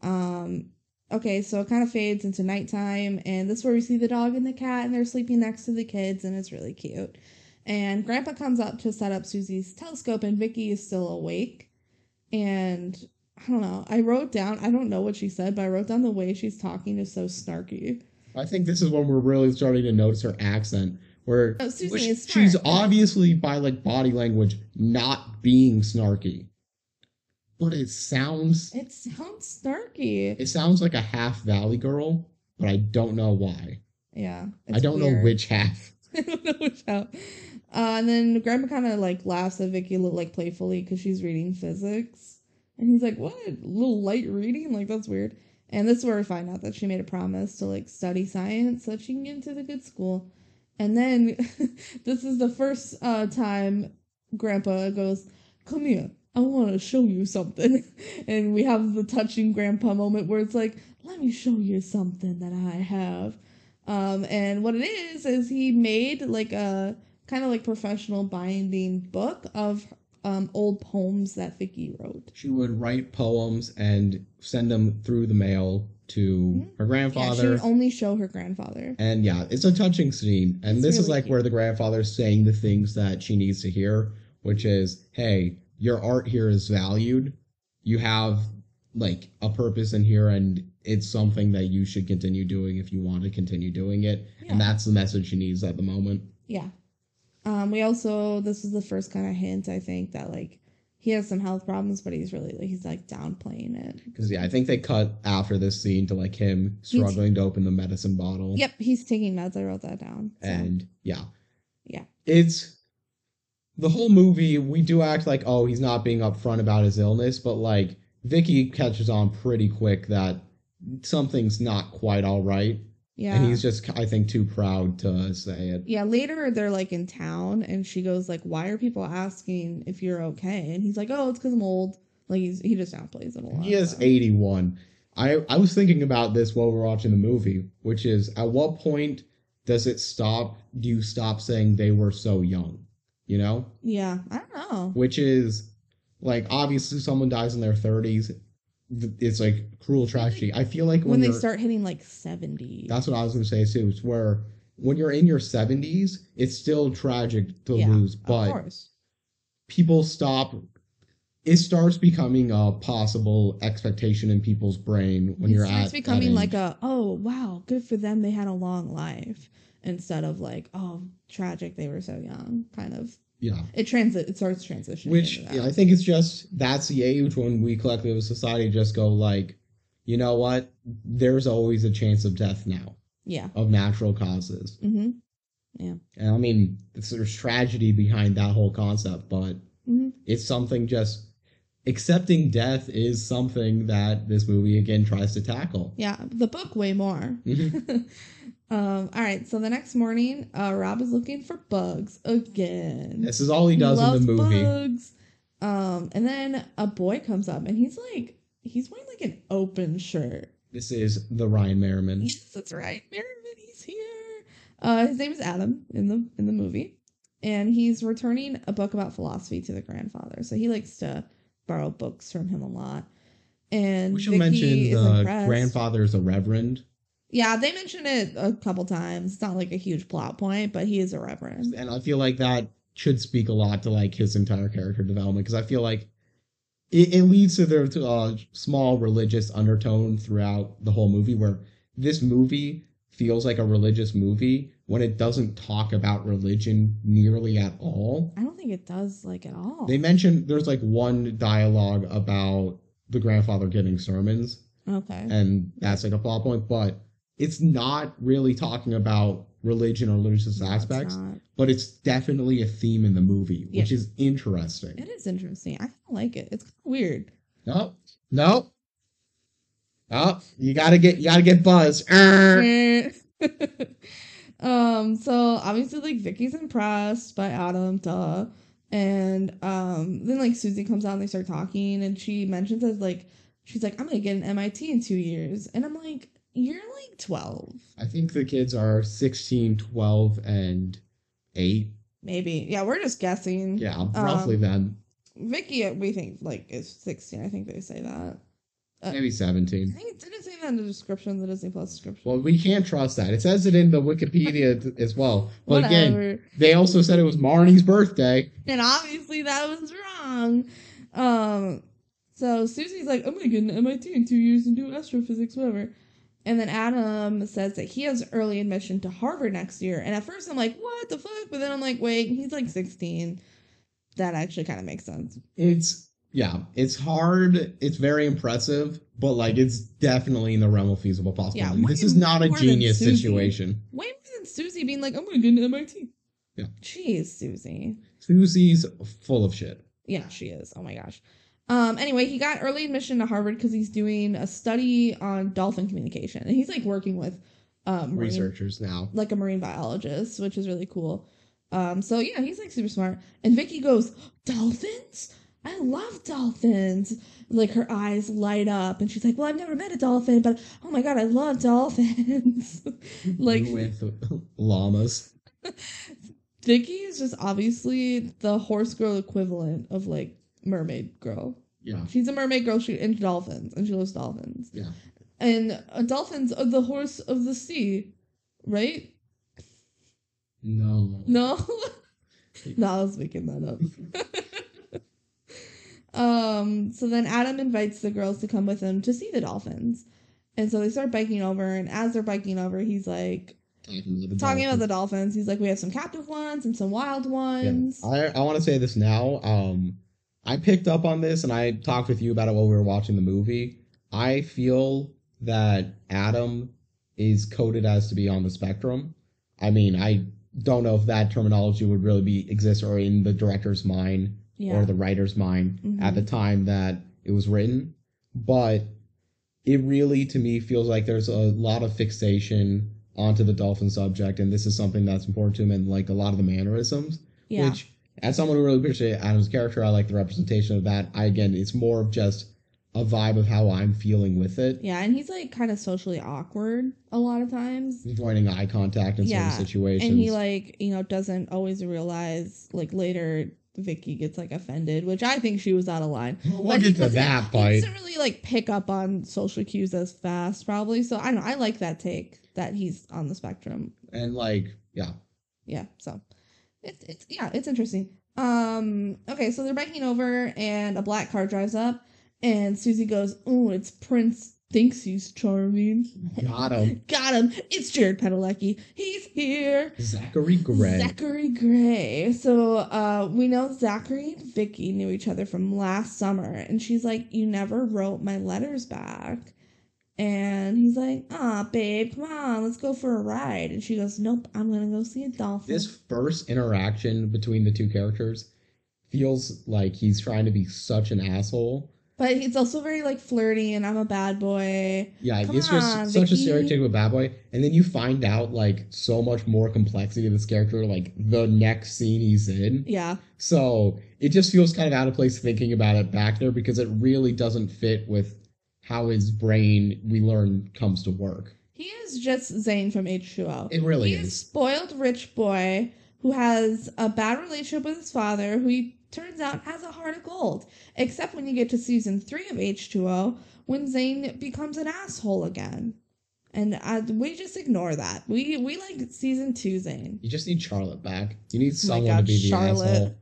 S2: Um. Okay, so it kind of fades into nighttime, and this is where we see the dog and the cat, and they're sleeping next to the kids, and it's really cute. And Grandpa comes up to set up Susie's telescope, and Vicky is still awake. And I don't know. I wrote down. I don't know what she said, but I wrote down the way she's talking is so snarky.
S1: I think this is when we're really starting to notice her accent, where
S2: Oh,
S1: she's obviously by like body language not being snarky, but it sounds
S2: It sounds snarky.
S1: it sounds like a half Valley girl, but I don't know why.
S2: Yeah.
S1: I [LAUGHS] don't know which half.
S2: I don't know which out. Uh, and then Grandpa kind of like laughs at Vicky like playfully because she's reading physics, and he's like, "What? A little light reading? Like that's weird." And this is where we find out that she made a promise to like study science so that she can get into the good school. And then [LAUGHS] this is the first uh, time Grandpa goes, "Come here, I want to show you something," [LAUGHS] and we have the touching Grandpa moment where it's like, "Let me show you something that I have." Um, and what it is is he made like a kind of like professional binding book of um, old poems that Vicky wrote.
S1: She would write poems and send them through the mail to her grandfather.
S2: Yeah, she
S1: grandfather.
S2: only show her grandfather.
S1: and yeah, it's a touching scene. And
S2: It's
S1: this is like
S2: cute.
S1: where the grandfather's saying the things that she needs to hear, which is, hey, your art here is valued. You have like a purpose in here and it's something that you should continue doing if you want to continue doing it.
S2: Yeah.
S1: And that's the message she needs at the moment.
S2: Yeah. Um, we also this is the first kind of hint I think that like he has some health problems, but he's really like he's like downplaying it.
S1: Because yeah, I think they cut after this scene to like him struggling to open the medicine bottle.
S2: Yep, he's taking meds. I wrote that down. So,
S1: And yeah.
S2: Yeah.
S1: It's the whole movie, we do act like, oh, he's not being upfront about his illness, but like Vicky catches on pretty quick that something's not quite all right.
S2: Yeah.
S1: And he's just, I think, too proud to say it.
S2: yeah, later they're like in town and she goes like, "Why are people asking if you're okay?" And he's like, "Oh, it's cuz I'm old." Like he's he just downplays it a lot.
S1: He is
S2: so.
S1: 81. I, I was thinking about this while we we're watching the movie, which is at what point does it stop? Do you stop saying they were so young? You know?
S2: Yeah, I don't know.
S1: which is like obviously someone dies in their 30s th- it's like cruel tragedy i feel like when,
S2: When, they start hitting like 70.
S1: that's what i was going to say too it's where when you're in your 70s it's still tragic to
S2: Yeah,
S1: lose
S2: of
S1: but
S2: course.
S1: people stop it starts becoming a possible expectation in people's brain when
S2: it
S1: you're
S2: starts
S1: at
S2: becoming like a oh wow good for them they had a long life instead of like oh tragic they were so young kind of
S1: yeah
S2: it transit it starts transitioning
S1: which yeah, i think it's just that's the age when we collectively as a society just go like you know what there's always a chance of death now
S2: yeah
S1: of natural causes
S2: mm-hmm Yeah.
S1: And I mean, there's tragedy behind that whole concept, but
S2: Mhm.
S1: it's something just accepting death is something that this movie again tries to tackle.
S2: yeah the book way more
S1: Mhm. [LAUGHS]
S2: um all right so the next morning uh rob is looking for bugs again
S1: This is all he does in
S2: loves
S1: the movie.
S2: bugs. Um, and then a boy comes up and he's like, he's wearing like an open shirt.
S1: This is the Ryan Merriman.
S2: Yes, that's right. Merriman, he's here. Uh, his name is Adam in the in the movie, and he's returning a book about philosophy to the grandfather. So he likes to borrow books from him a lot. And
S1: We should
S2: Vicky
S1: mention the grandfather is a reverend,
S2: Yeah, they mention it a couple times. It's not like a huge plot point, but he is a reverend.
S1: and I feel like that should speak a lot to like his entire character development because I feel like it, it leads to the to a small religious undertone throughout the whole movie where this movie feels like a religious movie when it doesn't talk about religion nearly at all.
S2: I don't think it does like at all.
S1: They mention there's like one dialogue about the grandfather giving sermons,
S2: okay.
S1: and that's like a plot point, but it's not really talking about religion or religious
S2: No, it's
S1: aspects,
S2: not.
S1: but it's definitely a theme in the movie, which is interesting.
S2: It is interesting. I kind of like it. It's kind of weird.
S1: No, no. Oh, you gotta get you gotta get Buzz. [LAUGHS]
S2: Um. So obviously, like Vicky's impressed by Adam, duh. And um, then like Susie comes out and they start talking, and she mentions as like she's like, I'm gonna get an MIT in two years, and I'm like, you're like twelve.
S1: I think the kids are 16, 12, and 8.
S2: maybe. Yeah, we're just guessing.
S1: Yeah, roughly
S2: Um,
S1: then.
S2: Vicky, we think like is sixteen. I think they say that. uh,
S1: Maybe
S2: I
S1: 17.
S2: think it didn't say that in the description, the Disney Plus description.
S1: Well, we can't trust that. It says it in the Wikipedia [LAUGHS] as well. But again,
S2: Whatever.
S1: they also said it was Marnie's birthday.
S2: and obviously that was wrong. Um, so Susie's like, I'm gonna get into MIT in two years and do astrophysics, whatever. And then Adam says that he has early admission to Harvard next year. And at first I'm like, what the fuck? But then I'm like, wait, he's like 16. That actually kind of makes sense.
S1: It's, yeah, it's hard. It's very impressive, but like it's definitely in the realm of feasible possibility.
S2: way
S1: this is not a genius situation.
S2: Way more than Susie being like, I'm gonna get into MIT.
S1: Yeah.
S2: Jeez, Susie.
S1: Susie's full of shit.
S2: Yeah, she is. Oh my gosh. Um, anyway, he got early admission to Harvard because he's doing a study on dolphin communication. And he's like working with um, marine,
S1: Researchers now.
S2: like a marine biologist, which is really cool. Um, so yeah, he's like super smart. And Vicky goes, Dolphins? I love dolphins. Like her eyes light up and she's like, Well, I've never met a dolphin, but oh my god, I love dolphins. [LAUGHS] like
S1: with llamas. [LAUGHS]
S2: Vicky is just obviously the horse girl equivalent of like mermaid girl.
S1: Yeah.
S2: She's a mermaid girl. She into dolphins, and she loves dolphins.
S1: Yeah.
S2: And uh, dolphins are the horse of the sea, right?
S1: No.
S2: No, [LAUGHS] no, I was making that up. [LAUGHS] um. So then Adam invites the girls to come with him to see the dolphins, and so they start biking over. And as they're biking over, he's like
S1: Talking about the
S2: talking about
S1: dolphins.
S2: the dolphins. He's like, "We have some captive ones and some wild
S1: Yeah.
S2: ones."
S1: I, I want to say this now. Um, I picked up on this and I talked with you about it while we were watching the movie. I feel that Adam is coded as to be on the spectrum. I mean, I don't know if that terminology would really be exist or in the director's mind
S2: yeah.
S1: or the writer's mind
S2: Mhm.
S1: at the time that it was written, but it really to me feels like there's a lot of fixation onto the dolphin subject, and this is something that's important to him, and like a lot of the mannerisms.
S2: yeah.
S1: Which, as someone who really appreciates Adam's character, I like the representation of that. I again, it's more of just a vibe of how I'm feeling with it.
S2: Yeah, and he's like kind of socially awkward a lot of times.
S1: Avoiding eye contact in
S2: Yeah,
S1: certain situations.
S2: And he like, you know, doesn't always realize like later Vicky gets like offended, which I think she was out of line.
S1: we'll get to that
S2: He doesn't really like pick up on social cues as fast, probably. So I don't know. I like that take that he's on the spectrum.
S1: And like, yeah.
S2: Yeah, so it's it's yeah, it's interesting. Um, okay, so they're biking over and a black car drives up and Susie goes, Oh, it's Prince thinks he's charming.
S1: Got him. [LAUGHS]
S2: Got him. It's Jared Padalecki. He's here.
S1: Zachary Gray.
S2: Zachary Gray. So uh, we know Zachary and Vicky knew each other from last summer, and she's like, "You never wrote my letters back." And he's like, "Ah, babe, come on, let's go for a ride." And she goes, "Nope, I'm gonna go see a dolphin."
S1: this first interaction between the two characters feels like he's trying to be such an asshole.
S2: but it's also very like flirty, and I'm a bad boy.
S1: Yeah,
S2: Come
S1: it's
S2: on,
S1: just such a stereotypical bad boy. And then you find out like so much more complexity of this character, like the next scene he's in.
S2: Yeah,
S1: So it just feels kind of out of place thinking about it back there because it really doesn't fit with how his brain, we learn, comes to work.
S2: he is just Zane from H2O.
S1: It really
S2: He is
S1: is.
S2: spoiled rich boy who has a bad relationship with his father, who he turns out has a heart of gold. Except when you get to season three of H2O, when Zane becomes an asshole again. And uh, we just ignore that. We we like season two Zane.
S1: You just need Charlotte back. You need
S2: Oh
S1: someone
S2: God,
S1: to be the
S2: Charlotte.
S1: asshole.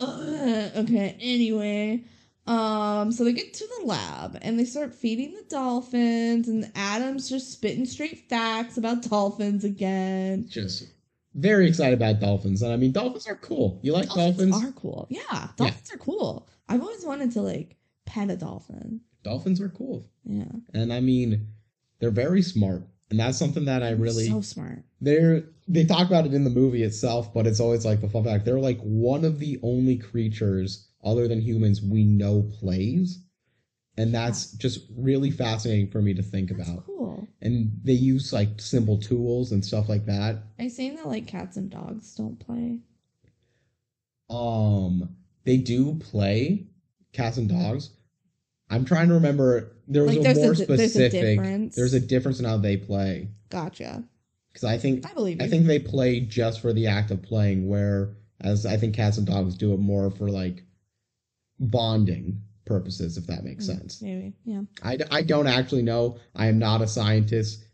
S2: Ugh, okay, anyway. Um, so they get to the lab and they start feeding the dolphins, and Adam's just spitting straight facts about dolphins again.
S1: Just very excited about dolphins. And I mean, dolphins are cool. You like dolphins?
S2: are cool. Yeah, dolphins are cool. I've always wanted to like pet a dolphin.
S1: dolphins are cool.
S2: Yeah,
S1: And I mean, they're very smart. And that's something that I really
S2: so smart.
S1: they're they talk about it in the movie itself, but it's always like the fun fact. They're like one of the only creatures other than humans we know plays. And that's just really fascinating for me to think
S2: That's
S1: about.
S2: cool.
S1: And they use like simple tools and stuff like that.
S2: Are you saying that like cats and dogs don't play?
S1: Um they do play cats and dogs. I'm trying to remember there was
S2: Like,
S1: a
S2: there's a
S1: more
S2: there's a
S1: specific
S2: difference.
S1: there's a difference in how they play.
S2: Gotcha.
S1: Because I think
S2: I believe you.
S1: I think they play just for the act of playing, where as I think cats and dogs do it more for like bonding purposes, if that makes
S2: Mm,
S1: sense.
S2: Maybe. Yeah.
S1: I, I don't actually know. I am not a scientist.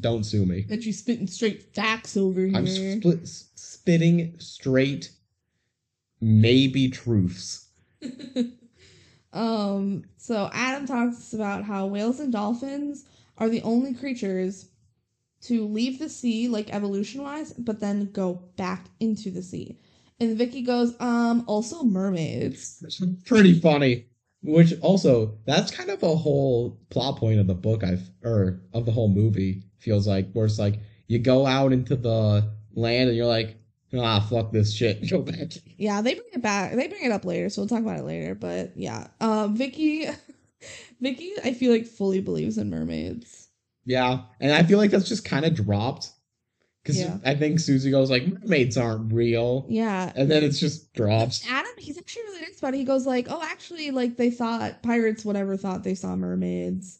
S1: Don't sue me.
S2: That you spitting straight facts over here.
S1: I'm split, spitting straight, maybe truths. [LAUGHS]
S2: um, so Adam talks about how whales and dolphins are the only creatures to leave the sea, like evolution wise, but then go back into the sea. And Vicky goes, um, also mermaids.
S1: Pretty funny. Which also, that's kind of a whole plot point of the book. I've or of the whole movie feels like where it's like you go out into the land and you're like, ah, fuck this shit, [LAUGHS] go back.
S2: Yeah, they bring it back. They bring it up later, so we'll talk about it later. But yeah, um, Vicky, [LAUGHS] Vicky, I feel like fully believes in mermaids.
S1: Yeah, and I feel like that's just kind of dropped because
S2: Yeah.
S1: I think Susie goes like, mermaids aren't real,
S2: Yeah,
S1: and then it's just drops.
S2: Adam, he's actually really nice about it. He goes like, "Oh, actually, like they thought pirates, whatever, thought they saw mermaids,"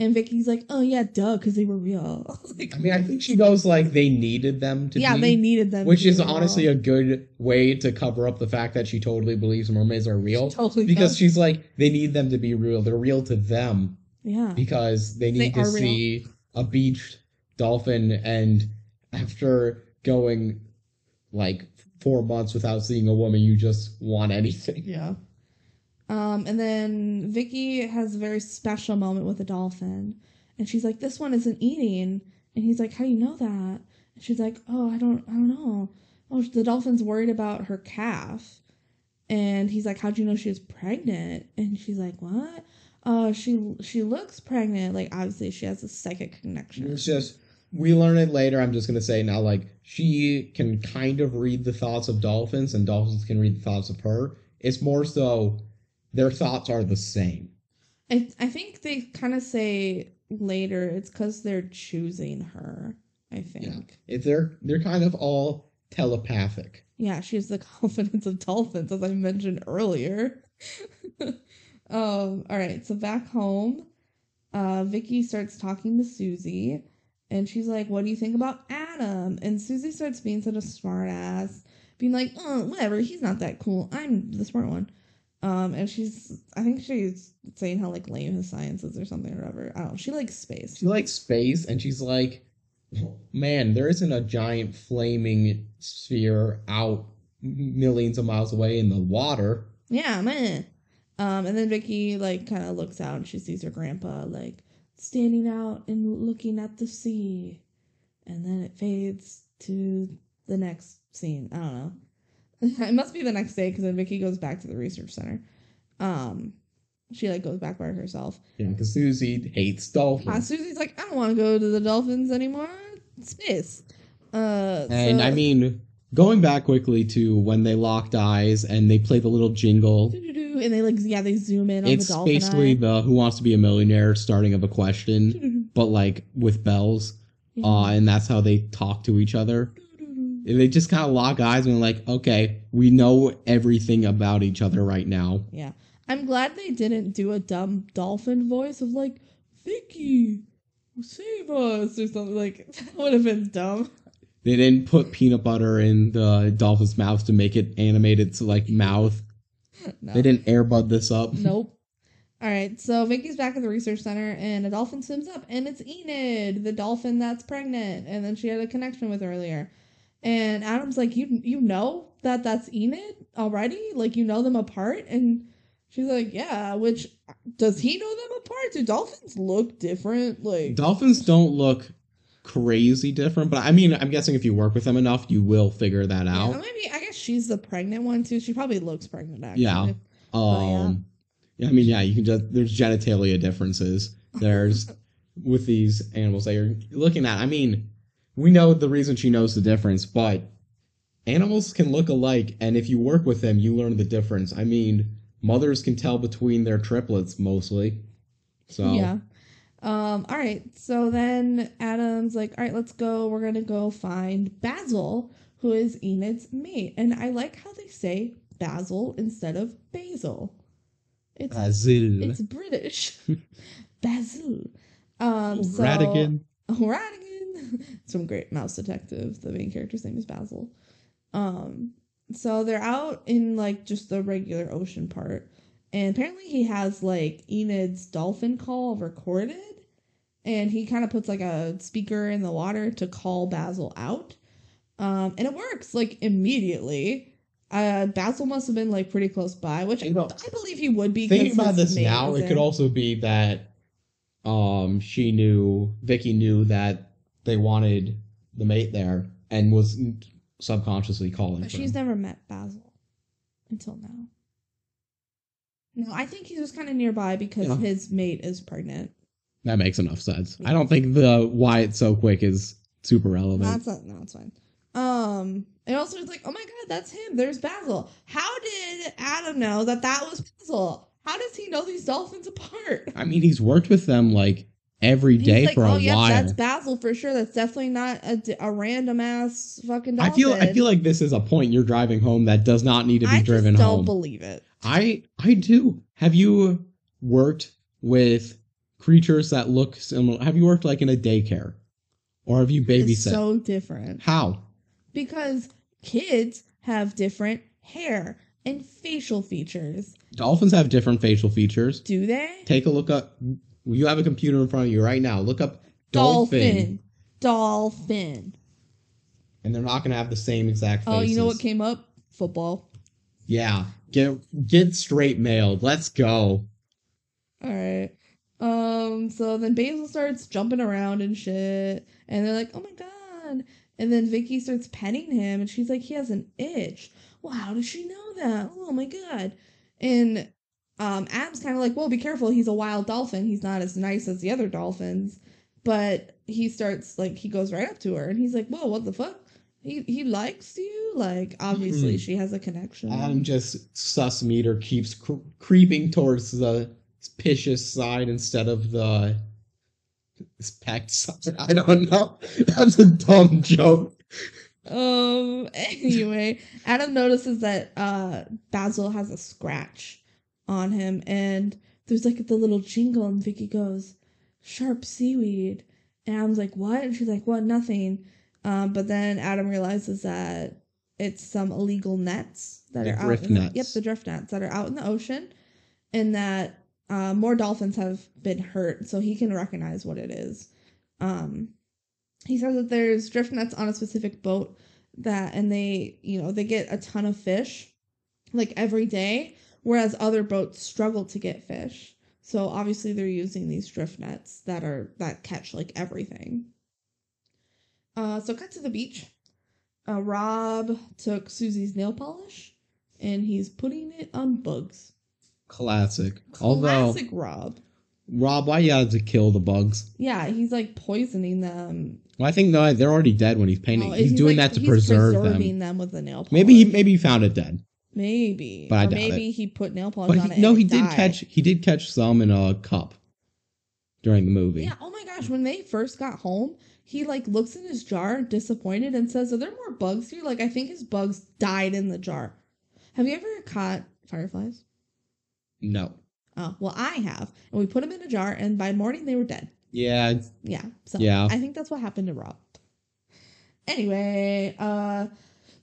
S2: and Vicky's like, "Oh yeah, duh, because they were real." [LAUGHS] like,
S1: I mean, I think she goes like they needed them to
S2: yeah,
S1: be,
S2: they needed them,
S1: which
S2: to
S1: is
S2: be real.
S1: honestly a good way to cover up the fact that she totally believes mermaids are real.
S2: totally
S1: because
S2: does.
S1: she's like they need them to be real. They're real to them
S2: yeah,
S1: because they
S2: They
S1: need to
S2: are real.
S1: see a beached dolphin. And after going like four months without seeing a woman, you just want anything. [LAUGHS]
S2: yeah. Um, and then Vicky has a very special moment with a dolphin, and she's like, "This one isn't eating," and he's like, "How do you know that?" And she's like, "Oh, I don't, I don't know. Oh, the dolphin's worried about her calf." And he's like, "How'd you know she was pregnant?" And she's like, "What? Uh, she she looks pregnant. Like obviously she has a psychic connection."
S1: It's just we learn it later. I'm just gonna say now, like she can kind of read the thoughts of dolphins, and dolphins can read the thoughts of her. It's more so their thoughts are the same.
S2: I I think they kind of say later it's because they're choosing her. I think. yeah.
S1: If they're they're kind of all telepathic.
S2: Yeah, she has the [LAUGHS] confidence of dolphins, as I mentioned earlier. [LAUGHS] um, all right, so back home, uh, Vicky starts talking to Susie, and she's like, "What do you think about Adam?" And Susie starts being such a smart ass, being like, "Oh, whatever, he's not that cool. I'm the smart one." Um, and she's, I think she's saying how like lame his science is or something or whatever. I don't know. She likes space.
S1: She likes space, and she's like, man, there isn't a giant flaming sphere out millions of miles away in the water.
S2: Yeah, man. Um, and then Vicky like kind of looks out and she sees her grandpa like standing out and looking at the sea, and then it fades to the next scene. I don't know. [LAUGHS] it must be the next day because then Vicky goes back to the research center. Um, she like goes back by herself.
S1: Yeah, because Susie hates
S2: Uh,
S1: dolphins.
S2: Susie's like, I don't want to go to the dolphins anymore. Space. Uh,
S1: and
S2: so-
S1: I mean, going back quickly to when they locked eyes and they play the little jingle.
S2: And they like yeah they zoom in on
S1: It's
S2: the
S1: basically
S2: eye.
S1: the Who Wants to Be a Millionaire starting of a question,
S2: Doo-doo-doo.
S1: but like with bells.
S2: Yeah.
S1: Uh, and that's how they talk to each other. And they just kind of lock eyes and like, okay, we know everything about each other right now.
S2: Yeah. I'm glad they didn't do a dumb dolphin voice of like, Vicky, save us or something. Like, [LAUGHS] that would have been dumb.
S1: They didn't put peanut butter in the dolphin's mouth to make it animated to like mouth. [LAUGHS]
S2: No.
S1: They didn't airbud this up.
S2: Nope. All right, so Vicky's back at the research center, and a dolphin swims up, and it's Enid, the dolphin that's pregnant, and then she had a connection with earlier. And Adam's like, "You you know that that's Enid already? Like you know them apart?" And she's like, "Yeah." Which does he know them apart? Do dolphins look different? Like
S1: Dolphins don't look crazy different, but I mean, I'm guessing if you work with them enough, you will figure that
S2: Yeah,
S1: out.
S2: maybe I guess she's the pregnant one too. She probably looks pregnant actually.
S1: Yeah.
S2: Yeah.
S1: Um, yeah, I mean, yeah, you can just there's genitalia differences. There's [LAUGHS] with these animals that you're looking at. I mean, we know the reason she knows the difference, but animals can look alike, and if you work with them, you learn the difference. I mean, mothers can tell between their triplets mostly. So
S2: Yeah. Um, all right. So then Adam's like, all right, let's go. We're gonna go find Basil, who is Enid's mate. And I like how they say Basil instead of Basil. It's
S1: Basil.
S2: it's British. [LAUGHS] Basil. Um so
S1: Ratigan. [LAUGHS]
S2: Ratigan. [LAUGHS] It's from Great Mouse Detective. The main character's name is Basil. Um, so they're out in like just the regular ocean part, and apparently he has like Enid's dolphin call recorded, and he kind of puts like a speaker in the water to call Basil out, um, and it works like immediately. Uh, Basil must have been like pretty close by, which I,
S1: You know,
S2: I believe he would be.
S1: Thinking about this now, it could also be that um she knew Vicky knew that they wanted the mate there and was subconsciously calling.
S2: But she's
S1: him.
S2: never met Basil until now. No, I think he was kind of nearby because
S1: Yeah.
S2: his mate is pregnant.
S1: That makes enough sense. I don't think the why it's so quick is super relevant.
S2: That's not, no, it's fine. Um, and also it's like, oh my god, that's him. There's Basil. How did Adam know that that was Basil? How does he know these dolphins apart?
S1: I mean, he's worked with them like every
S2: He's
S1: day
S2: like,
S1: for a
S2: oh yeah,
S1: while.
S2: that's Basil for sure. That's definitely not a, a random ass fucking Dolphin.
S1: I feel I feel like this is a point you're driving home that does not need to be
S2: I
S1: driven
S2: don't
S1: home.
S2: believe it.
S1: I I do. Have you worked with creatures that look similar? Have you worked like in a daycare, or have you babysat?
S2: It's so different.
S1: How?
S2: because kids have different hair and facial features.
S1: Dolphins have different facial features.
S2: Do they?
S1: Take a look up. You have a computer in front of you right now. Look up dolphin,
S2: Dolphin.
S1: and they're not gonna have the same exact. Faces.
S2: Oh, you know what came up? Football.
S1: Yeah, get get straight mailed. Let's go.
S2: All right. Um. So then Basil starts jumping around and shit, and they're like, "Oh my god!" And then Vicky starts petting him, and she's like, "He has an itch." Well, how does she know that? Oh my god! And um, Adam's kind of like, "Well, be careful. He's a wild dolphin. He's not as nice as the other dolphins." But he starts like he goes right up to her, and he's like, "Whoa, what the fuck?" He he likes you. Like obviously
S1: Mhm.
S2: she has a connection.
S1: Adam just sus meter keeps cr- creeping towards the picious side instead of the spec side. [LAUGHS] I don't know. That's a dumb joke.
S2: Um. Anyway, Adam notices that uh Basil has a scratch on him, and there's like the little jingle, and Vicky goes, "Sharp seaweed." And Adam's like, "What?" And she's like, "What? Nothing." Um. But then Adam realizes that it's some illegal nets that
S1: The
S2: are out. In the,
S1: nets.
S2: yep, the drift nets that are out in the ocean, and that uh, more dolphins have been hurt, so he can recognize what it is. Um, he says that there's drift nets on a specific boat that, and they, you know, they get a ton of fish, like every day, whereas other boats struggle to get fish. So obviously they're using these drift nets that are that catch like everything. Uh, so cut to the beach. Uh, Rob took Susie's nail polish, and he's putting it on bugs.
S1: Classic. Although,
S2: Classic Rob.
S1: Rob, why you had to kill the bugs?
S2: Yeah, he's like poisoning them.
S1: Well, I think no, they're already dead when he's painting.
S2: Oh,
S1: he's, doing
S2: like-
S1: that to
S2: he's
S1: preserve
S2: preserving
S1: them.
S2: them with the nail polish.
S1: Maybe he maybe he found it dead,
S2: maybe,
S1: But I
S2: or
S1: doubt
S2: maybe he put nail polish
S1: but
S2: on
S1: he,
S2: it.
S1: no,
S2: and
S1: he
S2: it
S1: did
S2: died.
S1: catch he did catch some in a cup during the movie.
S2: Yeah. Oh my gosh, when they first got home, he like looks in his jar, disappointed, and says, "Are there more bugs here?" Like I think his bugs died in the jar. Have you ever caught fireflies?
S1: No.
S2: Oh well, I have, and we put them in a jar, and by morning they were dead.
S1: Yeah.
S2: Yeah. So
S1: Yeah.
S2: I think that's what happened to Rob. Anyway, uh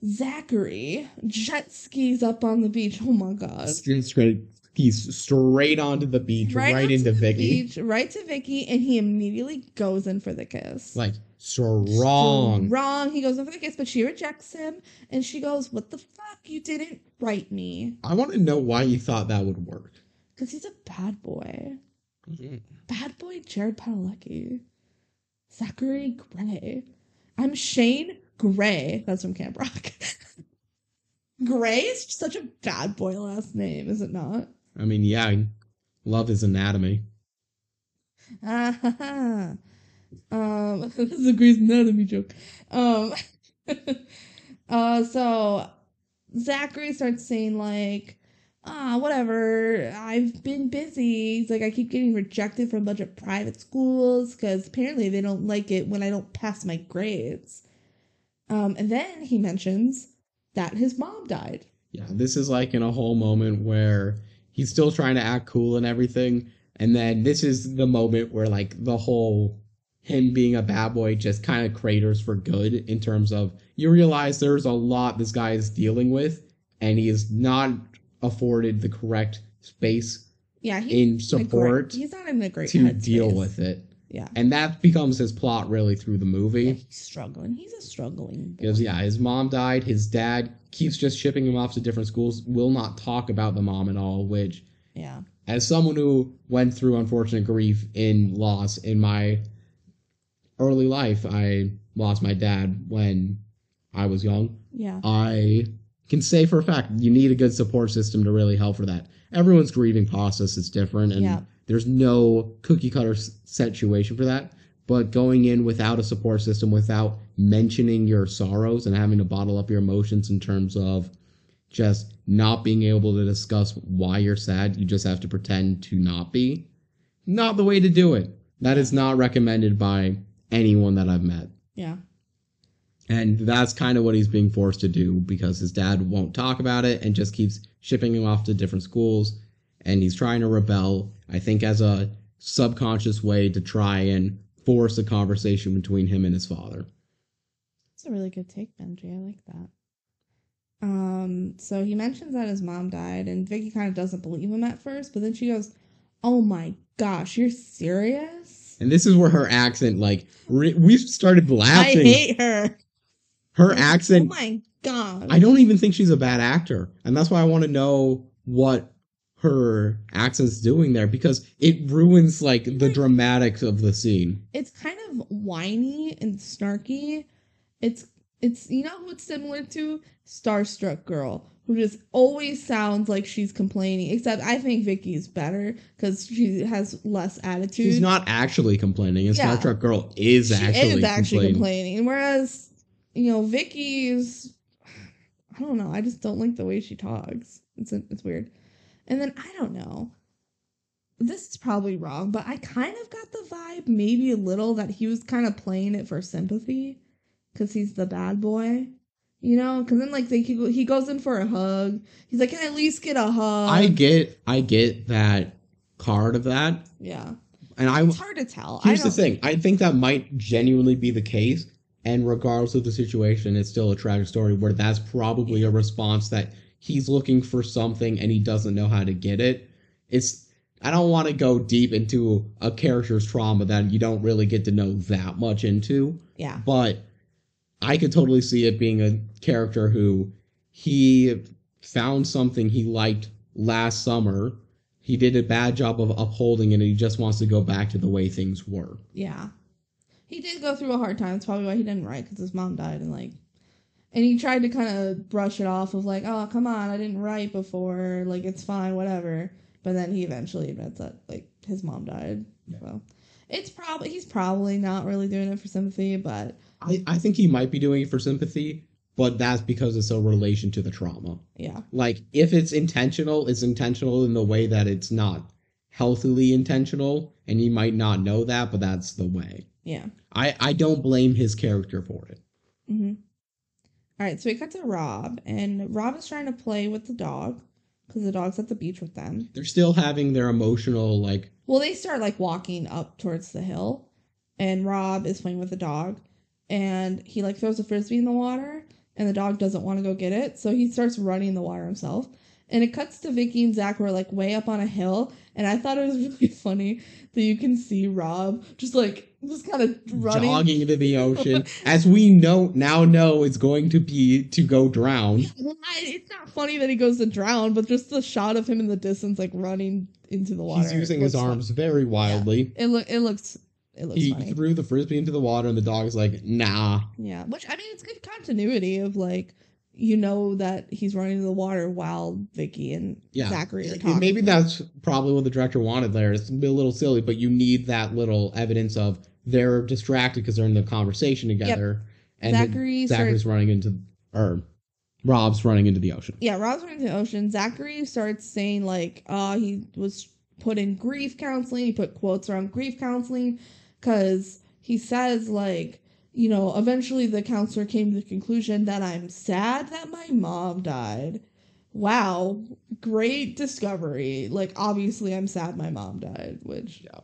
S2: Zachary jet skis up on the beach. Oh my god.
S1: Straight, straight. He's straight onto the beach, right,
S2: onto
S1: into Vicky.
S2: beach, right to Vicky, and he immediately goes in for the kiss.
S1: Like strong.
S2: Wrong. Wrong. He goes in for the kiss, but she rejects him, and she goes, "What the fuck? You didn't write me."
S1: I want to know why you thought that would work.
S2: Because he's a bad boy. Bad boy Jared Padalecki. Zachary Gray. I'm Shane Gray. That's from Camp Rock. [LAUGHS] Gray is such a bad boy last name, is it not?
S1: I mean, yeah, love his anatomy.
S2: Ah, ha, ha. Um, [LAUGHS] this is a Grey's Anatomy joke. Um, [LAUGHS] uh, so Zachary starts saying like, ah, whatever. I've been busy. He's like, I keep getting rejected from a bunch of private schools because apparently they don't like it when I don't pass my grades. Um, and then he mentions that his mom died.
S1: Yeah, this is like in a whole moment where he's still trying to act cool and everything, and then this is the moment where like the whole him being a bad boy just kind of craters for good in terms of you realize there's a lot this guy is dealing with and he is not afforded the correct space
S2: Yeah,
S1: in
S2: in great-
S1: support
S2: he's not in a great
S1: to deal with it.
S2: Yeah.
S1: And that becomes his plot really through the
S2: yeah,
S1: movie.
S2: he's struggling. He's a struggling.
S1: Because yeah, his mom died. His dad keeps just shipping him off to different schools. Will not talk about the mom at all. Which,
S2: Yeah.
S1: as someone who went through unfortunate grief in loss in my early life, I lost my dad when I was young.
S2: Yeah.
S1: I can say for a fact you need a good support system to really help for that. Everyone's grieving process is different, and
S2: Yeah.
S1: there's no cookie cutter situation for that. But going in without a support system, without mentioning your sorrows and having to bottle up your emotions in terms of just not being able to discuss why you're sad, you just have to pretend to not be. Not the way to do it. That is not recommended by anyone that I've met.
S2: Yeah.
S1: And that's kind of what he's being forced to do because his dad won't talk about it and just keeps shipping him off to different schools. And he's trying to rebel, I think, as a subconscious way to try and force a conversation between him and his father.
S2: That's a really good take, BenG. I like that. Um, so he mentions that his mom died, and Vicky kind of doesn't believe him at first, but then she goes, "Oh my gosh, you're serious?"
S1: And this is where her accent, like, re- we started laughing.
S2: I hate her.
S1: her accent.
S2: Oh my god.
S1: I don't even think she's a bad actor. And that's why I want to know what her accent's doing there because it ruins, like, the dramatics of the scene.
S2: It's kind of whiny and snarky. It's it's you know who it's similar to? Starstruck Girl, who just always sounds like she's complaining. Except I think Vicky's better because she has less attitude.
S1: She's not actually complaining, and
S2: Yeah.
S1: Star Trek Girl is
S2: she
S1: actually,
S2: is actually
S1: complaining.
S2: complaining. Whereas, you know, Vicky's I don't know, I just don't like the way she talks. It's it's weird. And then I don't know. This is probably wrong, but I kind of got the vibe, maybe a little, that he was kind of playing it for sympathy because he's the bad boy. You know, because then like they, he he goes in for a hug. He's like, "Can I at least get a hug?"
S1: I get, I get that card of that,
S2: yeah,
S1: and I.
S2: it's hard to tell.
S1: Here's the thing: I think that might genuinely be the case, and regardless of the situation, it's still a tragic story where that's probably a response that he's looking for something and he doesn't know how to get it. It's. I don't want to go deep into a character's trauma that you don't really get to know that much into.
S2: Yeah,
S1: but I could totally see it being a character who he found something he liked last summer. He did a bad job of upholding it and he just wants to go back to the way things were.
S2: Yeah. He did go through a hard time. That's probably why he didn't write because his mom died and like, and he tried to kind of brush it off of like, oh come on, I didn't write before, like it's fine, whatever. But then he eventually admits that like his mom died. So it's probably he's probably not really doing it for sympathy, but
S1: I, I think he might be doing it for sympathy, but that's because it's a relation to the trauma.
S2: yeah,
S1: Like, if it's intentional, it's intentional in the way that it's not healthily intentional, and he might not know that, but that's the way.
S2: yeah.
S1: I, I don't blame his character for it.
S2: Mm-hmm. All right, so we cut to Rob, and Rob is trying to play with the dog because the dog's at the beach with them.
S1: They're still having their emotional, like,
S2: Well, they start like walking up towards the hill, and Rob is playing with the dog, and he like throws a frisbee in the water, and the dog doesn't want to go get it, so he starts running in the water himself. And it cuts to Vicky and Zach who are like way up on a hill, and I thought it was really [LAUGHS] funny that you can see Rob just like just kind of running.
S1: jogging into the [LAUGHS] ocean, as we know now know it's going to be to go drown. [LAUGHS]
S2: It's not funny that he goes to drown, but just the shot of him in the distance, like running into the water.
S1: He's using his arms very wildly.
S2: It look it looks it looks
S1: He
S2: funny.
S1: threw the frisbee into the water, and the dog's like, "Nah."
S2: Yeah, which I mean, it's good continuity of like you know that he's running into the water while Vicky and
S1: Yeah,
S2: Zachary are
S1: And
S2: talking.
S1: maybe that's probably what the director wanted there. It's a little silly, but you need that little evidence of they're distracted because they're in the conversation together, and
S2: Zachary
S1: Zachary's
S2: starts.
S1: running into, or Rob's running into the ocean.
S2: Yeah, Rob's running into the ocean. Zachary starts saying like, uh, he was put in grief counseling. He put quotes around grief counseling because he says like, you know, eventually the counselor came to the conclusion that I'm sad that my mom died. Wow, great discovery. Like, obviously, I'm sad my mom died, which
S1: Yeah.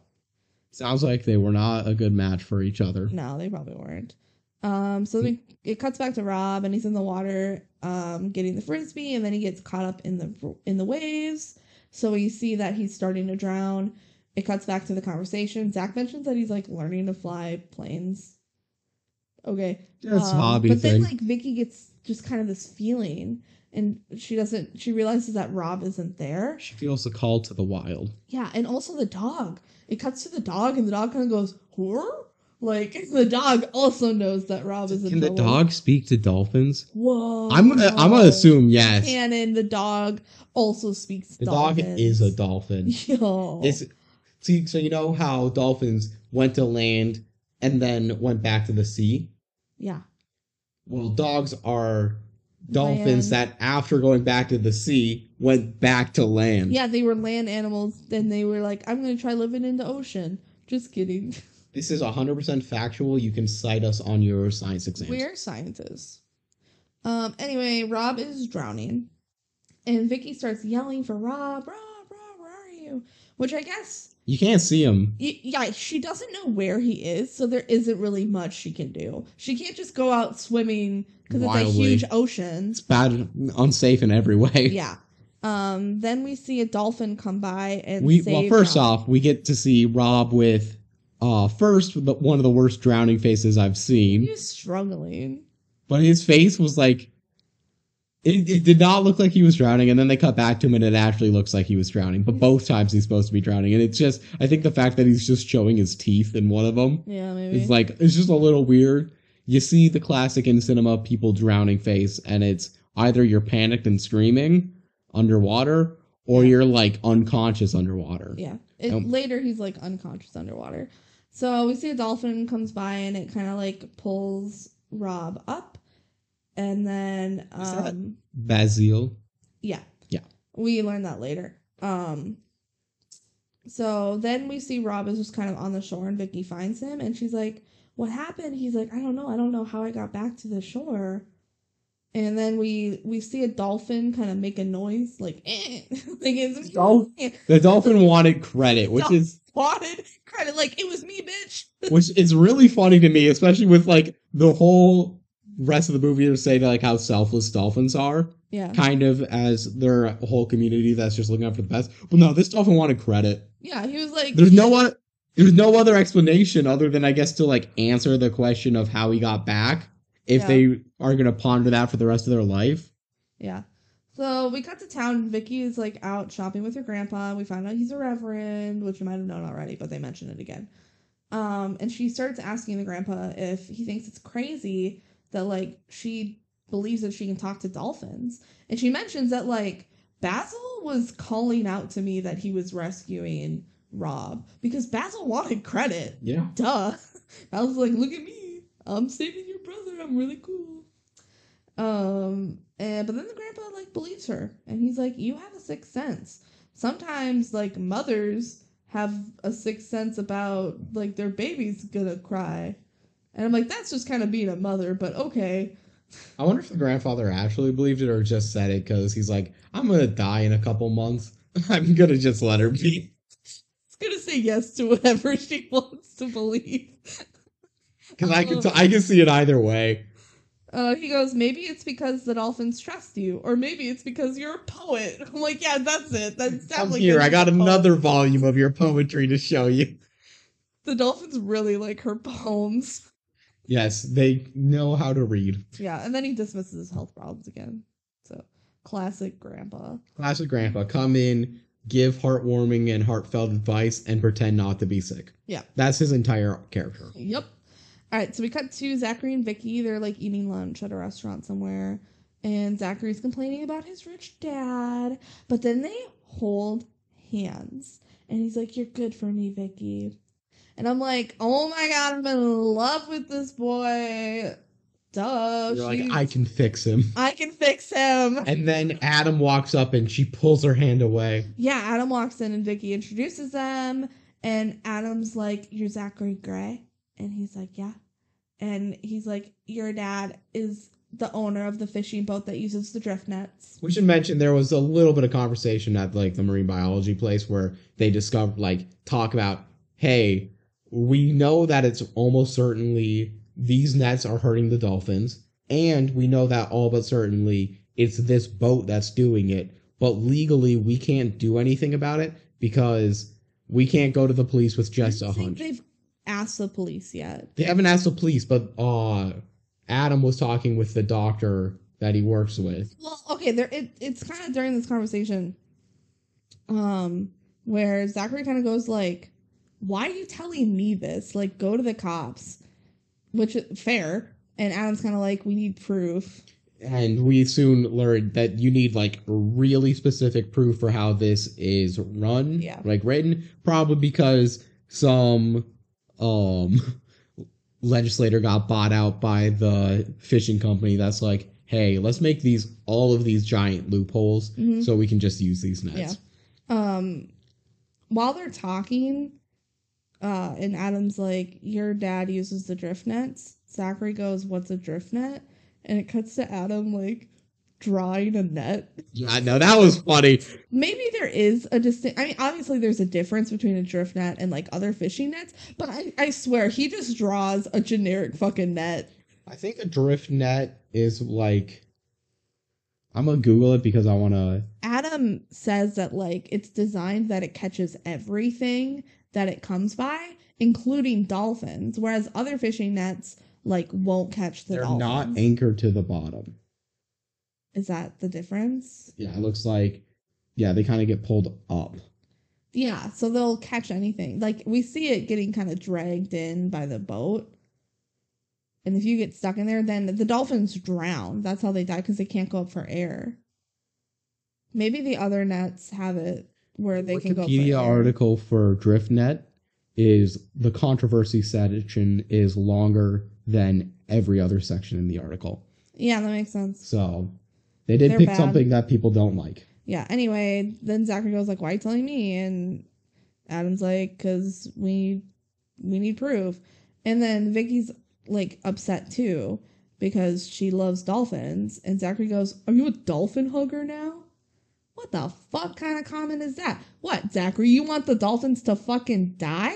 S1: Sounds like they were not a good match for each other.
S2: No, they probably weren't. Um, so then it cuts back to Rob, and he's in the water, um, getting the frisbee, and then he gets caught up in the in the waves. So we see that he's starting to drown. It cuts back to the conversation. Zach mentions that he's like learning to fly planes. Okay,
S1: That's
S2: Um,
S1: hobby
S2: But
S1: thing.
S2: then like Vicky gets just kind of this feeling, and she doesn't. She realizes that Rob isn't there.
S1: she feels the call to the wild.
S2: Yeah, and also the dog. It cuts to the dog, and the dog kind of goes, "Horror." Like [LAUGHS] the dog also knows that Rob is
S1: Can the dog speak to dolphins?
S2: Whoa.
S1: I'm gonna, I'm gonna assume yes.
S2: Canon, the dog also speaks
S1: The dog is a dolphin. [LAUGHS]
S2: Yo.
S1: It's see, so you know how dolphins went to land and then went back to the sea.
S2: yeah.
S1: Well, dogs are dolphins
S2: Land.
S1: that after going back to the sea went back to land.
S2: Yeah, they were land animals, then they were like, I'm gonna try living in the ocean. Just kidding. [LAUGHS]
S1: This is 100% factual. You can cite us on your science exams.
S2: We're scientists. Um, anyway, Rob is drowning. And Vicky starts yelling for Rob, Rob, Rob, where are you? Which I guess
S1: You can't see him.
S2: Yeah, she doesn't know where he is, so there isn't really much she can do. She can't just go out swimming because it's a huge ocean.
S1: It's bad, unsafe in every way. [LAUGHS]
S2: Yeah. Um. Then we see a dolphin come by and
S1: We well, first
S2: Rob.
S1: off, we get to see Rob with uh first the, one of the worst drowning faces I've seen.
S2: he's struggling.
S1: but his face was like it, it did not look like he was drowning and then they cut back to him and it actually looks like he was drowning but both times he's supposed to be drowning and it's just i think the fact that he's just showing his teeth in one of them
S2: Yeah, maybe.
S1: is like it's just a little weird you see the classic in cinema people drowning face and it's either you're panicked and screaming underwater or
S2: Yeah.
S1: you're like unconscious underwater
S2: yeah. It,
S1: Um,
S2: later, he's like unconscious underwater. So we see a dolphin comes by and it kind of like pulls Rob up, and then um.
S1: Basil.
S2: Yeah.
S1: Yeah.
S2: We learn that later. Um so then we see Rob is just kind of on the shore and Vicky finds him and she's like, What happened? He's like, I don't know. I don't know how I got back to the shore. And then we we see a dolphin kind of make a noise like eh. [LAUGHS] like it's
S1: Dolphin? The dolphin wanted credit, which is [LAUGHS]
S2: wanted credit like it was me, bitch.
S1: which is really funny to me, especially with like the whole rest of the movie to say like how selfless dolphins are,
S2: Yeah.
S1: kind of as their whole community that's just looking out for the best. But no, this dolphin wanted credit.
S2: Yeah, he was like
S1: There's no one. There's no other explanation other than I guess to like answer the question of how he got back. If
S2: Yeah.
S1: they are gonna ponder that for the rest of their life,
S2: Yeah. So we cut to town. Vicky is like out shopping with her grandpa. We find out he's a reverend, which you might have known already, but they mention it again. Um, and she starts asking the grandpa if he thinks it's crazy that like she believes that she can talk to dolphins. And she mentions that like Basil was calling out to me that he was rescuing Rob because Basil wanted credit.
S1: yeah.
S2: Duh. [LAUGHS] I was like, look at me. I'm saving your brother. I'm really cool. Um, and but then the grandpa like believes her, and he's like, "You have a sixth sense. Sometimes like mothers have a sixth sense about like their baby's gonna cry." And I'm like, "That's just kind of being a mother, but okay."
S1: I wonder if the grandfather actually believed it or just said it because he's like, I'm gonna die in a couple months. [LAUGHS] I'm gonna just let her be.
S2: It's gonna say yes to whatever [LAUGHS] she wants to believe.
S1: Because I can, t- I can see it either way.
S2: Uh, he goes, maybe it's because the dolphins trust you, or maybe it's because you're a poet. [LAUGHS] I'm like, yeah, that's it. That's
S1: Come
S2: definitely.
S1: here, I got another volume of your poetry to show you.
S2: The dolphins really like her poems.
S1: Yes, they know how to read.
S2: Yeah, and then he dismisses his health problems again. So classic grandpa.
S1: Classic grandpa, come in, give heartwarming and heartfelt advice, and pretend not to be sick.
S2: Yeah.
S1: That's his entire character.
S2: Yep. All right, so we cut to Zachary and Vicky. They're like eating lunch at a restaurant somewhere, and Zachary's complaining about his rich dad. But then they hold hands, and he's like, "You're good for me, Vicky." And I'm like, "Oh my god, I'm in love with this boy." Duh.
S1: You're like, I can fix him.
S2: I can fix him.
S1: And then Adam walks up and she pulls her hand away.
S2: Yeah, Adam walks in and Vicky introduces them, and Adam's like, "You're Zachary Gray," and he's like, "Yeah," and he's like, "Your dad is the owner of the fishing boat that uses the drift nets."
S1: We should mention there was a little bit of conversation at like the marine biology place where they discovered like talk about, hey, we know that it's almost certainly these nets are hurting the dolphins, and we know that all but certainly it's this boat that's doing it. But legally, we can't do anything about it because we can't go to the police with just a hunch.
S2: they've asked the police yet.
S1: They haven't asked the police, but uh, Adam was talking with the doctor that he works with.
S2: Well, okay, there it, it's kind of during this conversation, um, where Zachary kind of goes like, "Why are you telling me this? Like, go to the cops," which is fair. And Adam's kind of like, "We need proof."
S1: And we soon learned that you need like really specific proof for how this is run,
S2: Yeah.
S1: like written, probably because some um legislator got bought out by the fishing company that's like, hey, let's make these all of these giant loopholes
S2: Mhm.
S1: so we can just use these nets.
S2: Yeah. Um, while they're talking, uh, and Adam's like, "Your dad uses the drift nets." Zachary goes, "What's a drift net?" And it cuts to Adam like drawing a net.
S1: Yeah, I know that was funny.
S2: Maybe there is a distinct. I mean, obviously, there's a difference between a drift net and like other fishing nets. But I, I swear, he just draws a generic fucking net.
S1: I think a drift net is like I'm gonna Google it because I wanna
S2: Adam says that like it's designed that it catches everything that it comes by, including dolphins, whereas other fishing nets like won't catch the
S1: they're
S2: dolphins.
S1: not anchored to the bottom.
S2: Is that the difference?
S1: Yeah, it looks like yeah, they kind of get pulled up.
S2: Yeah, so they'll catch anything. Like we see it getting kind of dragged in by the boat. And if you get stuck in there, then the dolphins drown. That's how they die because they can't go up for air. Maybe the other nets have it where they can go.
S1: Wikipedia article for DriftNet is the controversy section is longer than every other section in the article.
S2: Yeah, that makes sense.
S1: So they did
S2: They're
S1: pick
S2: bad.
S1: something that people don't like.
S2: Yeah. Anyway, then Zachary goes like, "Why are you telling me?" And Adam's like, "Cause we we need proof." And then Vicky's like upset too because she loves dolphins. And Zachary goes, "Are you a dolphin hugger now?" What the fuck kind of comment is that? What, Zachary? You want the dolphins to fucking die?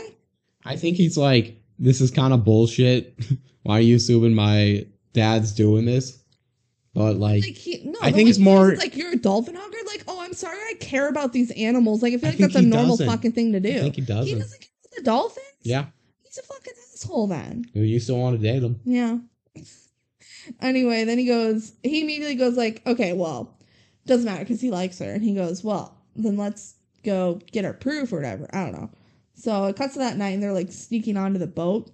S1: I think he's like, this is kind of bullshit. [LAUGHS] Why are you assuming my dad's doing this? But like,
S2: Like he, no,
S1: I think it's more-
S2: like you're a dolphin hugger. Like, oh, I'm sorry, I care about these animals. Like, I feel like
S1: think
S2: that's a normal
S1: doesn't.
S2: fucking thing to do.
S1: I think he doesn't.
S2: He doesn't care about the dolphins.
S1: yeah,
S2: He's a fucking asshole then.
S1: you still want to date him.
S2: Yeah. [LAUGHS] Anyway, then he goes, he immediately goes like, okay, well, doesn't matter because he likes her. And he goes, well, then let's go get her proof or whatever. I don't know. So it cuts to that night and they're like sneaking onto the boat.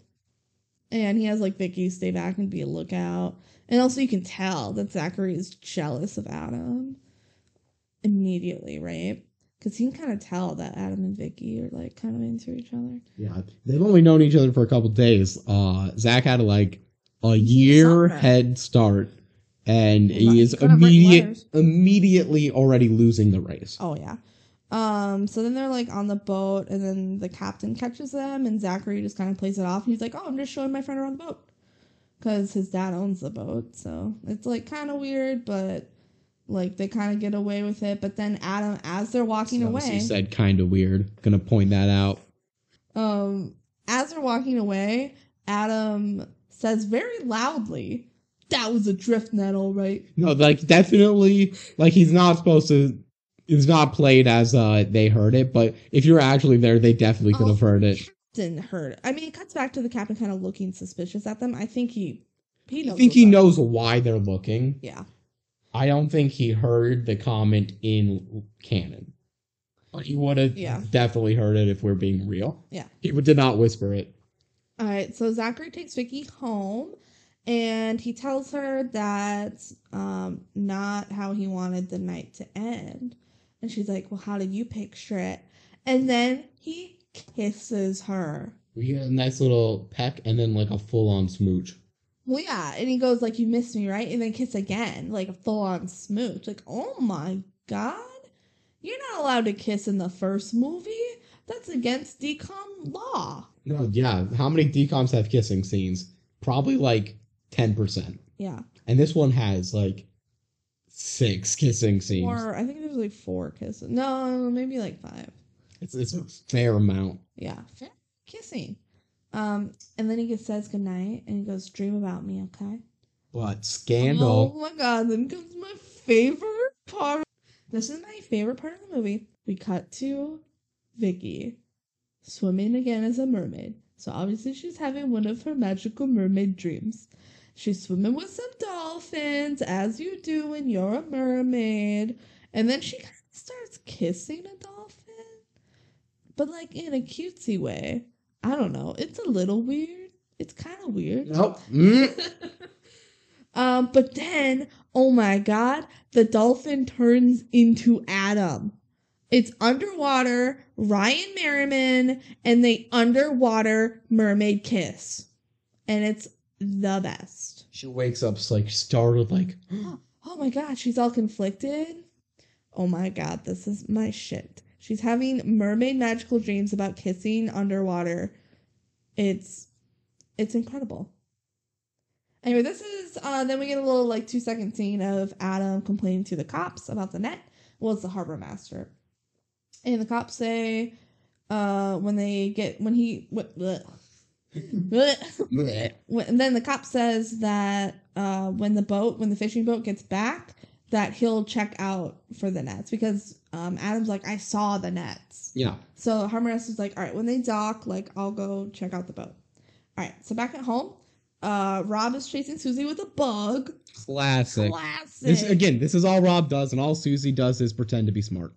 S2: And he has like Vicky stay back and be a lookout. And also you can tell that Zachary is jealous of Adam immediately, right? Because he can kind of tell that Adam and Vicky are like kind of into each other.
S1: Yeah, they've only known each other for a couple days. Uh, Zach had like a year
S2: Summer.
S1: head start, and
S2: Well,
S1: he
S2: he
S1: is immediate immediately already losing the race.
S2: Oh yeah. Um, so then they're like on the boat, and then the captain catches them, and Zachary just kind of plays it off. And he's like, "Oh, I'm just showing my friend around the boat," because his dad owns the boat. So it's like kind of weird, but like they kind of get away with it. But then Adam, as they're walking
S1: So
S2: away,
S1: He said kind of weird. Gonna point that out.
S2: um, as they're walking away, Adam says very loudly, "That was a drift net, all right."
S1: No, like definitely, like he's not supposed to. It's not played as uh they heard it, but if you're actually there, they definitely could have
S2: Oh,
S1: heard it.
S2: Captain heard. it. I mean, it cuts back to the captain kind of looking suspicious at them. I think he, he
S1: I
S2: knows.
S1: think he
S2: up.
S1: knows why they're looking.
S2: Yeah.
S1: I don't think he heard the comment in canon. But he would have
S2: Yeah.
S1: definitely heard it if we're being real.
S2: Yeah.
S1: He did not whisper it.
S2: All right. So Zachary takes Vicky home, and he tells her that um not how he wanted the night to end, and she's like, "Well, how did you picture it?" And then he kisses her.
S1: We get a nice little peck and then like a full on smooch.
S2: Well, yeah, and he goes like, "You missed me, right?" And then kiss again, like a full on smooch. Like, oh my god, you're not allowed to kiss in the first movie. That's against DCOM law.
S1: No, yeah. How many DCOMs have kissing scenes? Probably like ten percent.
S2: Yeah,
S1: And this one has like six kissing scenes.
S2: or I think there's like four kisses. No, maybe like five.
S1: It's it's a fair amount.
S2: Yeah, fair kissing. Um, and then he says goodnight and he goes, Dream about me, okay?
S1: But scandal.
S2: Oh my god, then comes my favorite part. This is my favorite part of the movie. We cut to Vicky swimming again as a mermaid. So obviously she's having one of her magical mermaid dreams. She's swimming with some dolphins, as you do when you're a mermaid. And then she kind of starts kissing a dolphin, but like in a cutesy way. I don't know. It's a little weird. It's kind of weird.
S1: Nope. Mm. [LAUGHS]
S2: um, but then, oh my god, the dolphin turns into Adam. It's underwater, Ryan Merriman, and they underwater mermaid kiss. And it's the best.
S1: She wakes up like startled, like [GASPS]
S2: Oh my god, she's all conflicted. Oh my god, this is my shit. She's having mermaid magical dreams about kissing underwater. It's it's incredible. Anyway, this is uh then we get a little like two second scene of Adam complaining to the cops about the net. Well, it's the harbor master. And the cops say uh when they get when he what bleh. And then the cop says that uh, when the boat, when the fishing boat gets back, that he'll check out for the nets because um, Adam's like, I saw the nets.
S1: yeah.
S2: So Harbor Master's like, all right, when they dock, like I'll go check out the boat. All right, so back at home, uh, Rob is chasing Susie with a bug.
S1: Classic.
S2: Classic.
S1: This again, this is all Rob does, and all Susie does is pretend to be smart.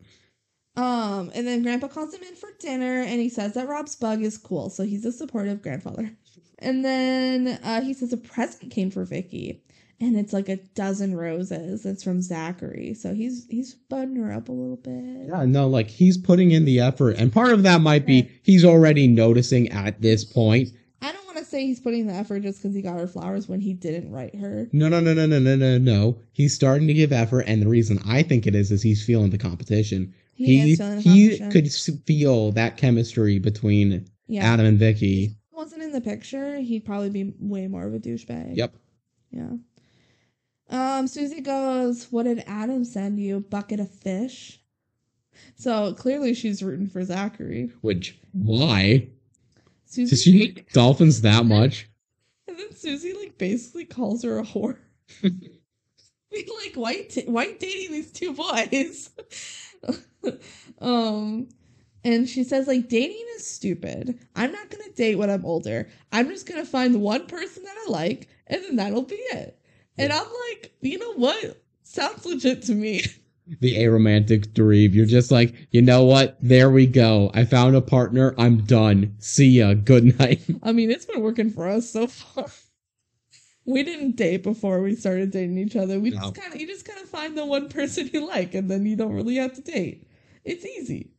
S2: Um, and then Grandpa calls him in for dinner, and he says that Rob's bug is cool, so he's a supportive grandfather. [LAUGHS] And then uh, he says a present came for Vicky, and it's like a dozen roses. It's from Zachary, so he's he's budding her up a little bit.
S1: Yeah, no, like he's putting in the effort, and part of that might be he's already noticing at this point.
S2: I don't want to say he's putting the effort just because he got her flowers when he didn't write her.
S1: No, no, no, no, no, no, no, no. He's starting to give effort, and the reason I think it is is he's feeling the competition.
S2: He,
S1: He
S2: is feeling the
S1: he could feel that chemistry between
S2: yeah.
S1: Adam and Vicky.
S2: If he wasn't in the picture, he'd probably be way more of a douchebag.
S1: Yep.
S2: Yeah. Um, Susie goes, What did Adam send you? Bucket of fish? So clearly she's rooting for Zachary.
S1: Which why?
S2: Susie
S1: Does she hate [LAUGHS] dolphins that much?
S2: and then Susie like basically calls her a whore. [LAUGHS] [LAUGHS] Like white white dating these two boys. [LAUGHS] um and she says like dating is stupid. I'm not gonna date when I'm older. I'm just gonna find the one person that I like and then that'll be it. And I'm like, you know what? Sounds legit to me. [LAUGHS]
S1: The aromantic dweeb. You're just like, you know what? There we go. I found a partner. I'm done. See ya. Good night.
S2: I mean, it's been working for us so far. We didn't date before we started dating each other. We
S1: No.
S2: just kind of you just kind of find the one [LAUGHS] person you like, and then you don't really have to date. It's easy.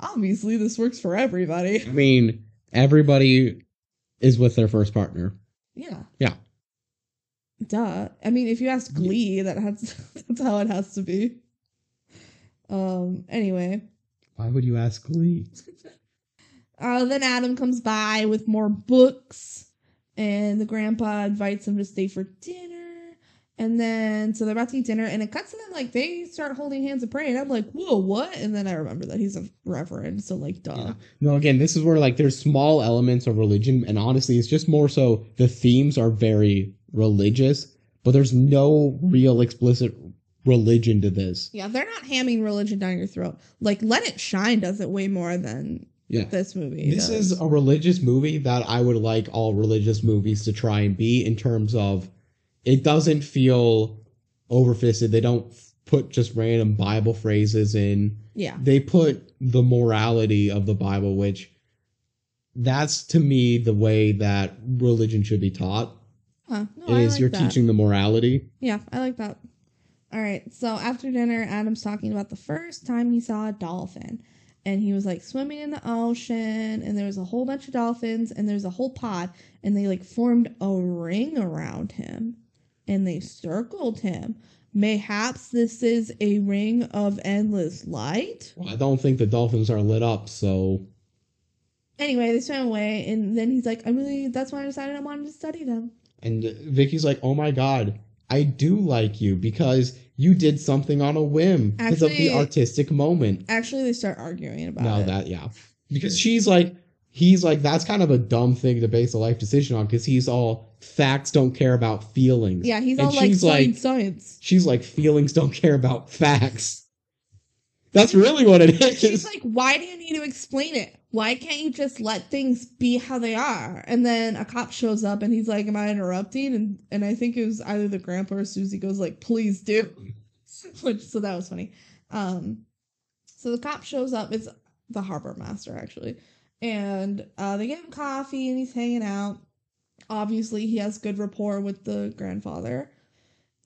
S2: Obviously, this works for everybody.
S1: I mean, everybody is with their first partner.
S2: Yeah.
S1: Yeah.
S2: Duh. I mean, if you ask Glee, that has [LAUGHS] that's how it has to be. Um. Anyway,
S1: Why would you ask Glee? [LAUGHS]
S2: uh, then Adam comes by with more books, and the grandpa invites him to stay for dinner. And then, so they're about to eat dinner, and it cuts to them like they start holding hands and praying. I'm like, whoa, what? And then I remember that he's a reverend, so like, duh.
S1: Yeah. No, again, this is where like there's small elements of religion, and honestly, it's just more so the themes are very religious, but there's no real explicit religion to this.
S2: Yeah, they're not hamming religion down your throat. Like, Let It Shine does it way more than
S1: Yeah.
S2: this movie.
S1: This
S2: does.
S1: is a religious movie that I would like all religious movies to try and be in terms of it doesn't feel overfisted. They don't put just random Bible phrases in.
S2: yeah.
S1: They put the morality of the Bible, which that's to me the way that religion should be taught.
S2: Huh. No, I
S1: is
S2: like
S1: you're
S2: that.
S1: teaching the morality.
S2: Yeah, I like that. All right. So after dinner, Adam's talking about the first time he saw a dolphin. And he was like swimming in the ocean, and there was a whole bunch of dolphins, and there's a whole pod, and they like formed a ring around him, and they circled him. Mayhaps this is a ring of endless light.
S1: I don't think the dolphins are lit up, so
S2: Anyway, they swam away, and then he's like, "I really, that's why I decided I wanted to study them."
S1: And Vicky's like, "Oh my god, I do like you because you did something on a whim because of the artistic moment."
S2: Actually, they start arguing about
S1: No,
S2: it.
S1: that yeah, because she's like, he's like, that's kind of a dumb thing to base a life decision on because he's all facts don't care about feelings.
S2: Yeah, he's
S1: And
S2: all like
S1: she's like-
S2: science.
S1: She's like, feelings don't care about facts. That's really what it is.
S2: She's like, why do you need to explain it? Why can't you just let things be how they are? And then a cop shows up and he's like, Am I interrupting? And and I think it was either the grandpa or Susie goes like, Please do. [LAUGHS] Which so that was funny. Um so the cop shows up, it's the harbor master actually. And uh they give him coffee and he's hanging out. Obviously he has good rapport with the grandfather.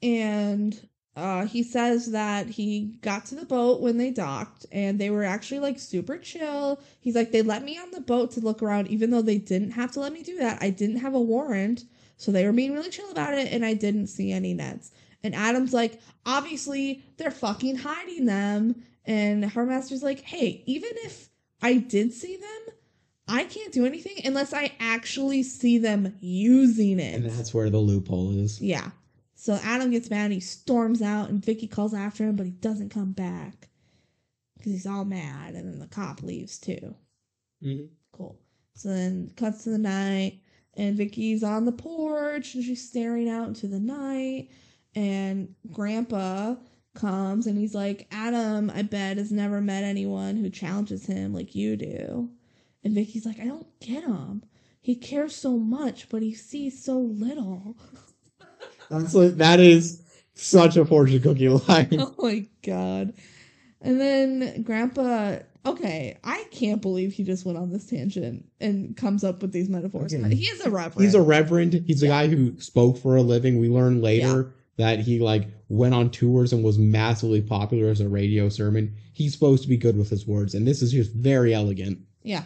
S2: And uh, he says that he got to the boat when they docked and they were actually like super chill. He's like, they let me on the boat to look around, even though they didn't have to let me do that. I didn't have a warrant. So they were being really chill about it and I didn't see any nets. And Adam's like, obviously, they're fucking hiding them. And her master's like, hey, even if I did see them, I can't do anything unless I actually see them using it.
S1: and that's where the loophole is.
S2: Yeah. So Adam gets mad and he storms out and Vicky calls after him, but he doesn't come back. Because he's all mad and then the cop leaves too.
S1: Mhm.
S2: Cool. So then cuts to the night and Vicky's on the porch and she's staring out into the night and Grandpa comes and he's like, Adam, I bet, has never met anyone who challenges him like you do. And Vicky's like, I don't get him. He cares so much, but he sees so little. [LAUGHS]
S1: That's like, that is such a fortune cookie [LAUGHS] line.
S2: Oh my god. And then Grandpa, okay, I can't believe he just went on this tangent and comes up with these metaphors.
S1: Okay.
S2: He is a reverend.
S1: He's a reverend. He's a guy who spoke for a living. We learn later that he like went on tours and was massively popular as a radio sermon. He's supposed to be good with his words, and this is just very elegant.
S2: Yeah.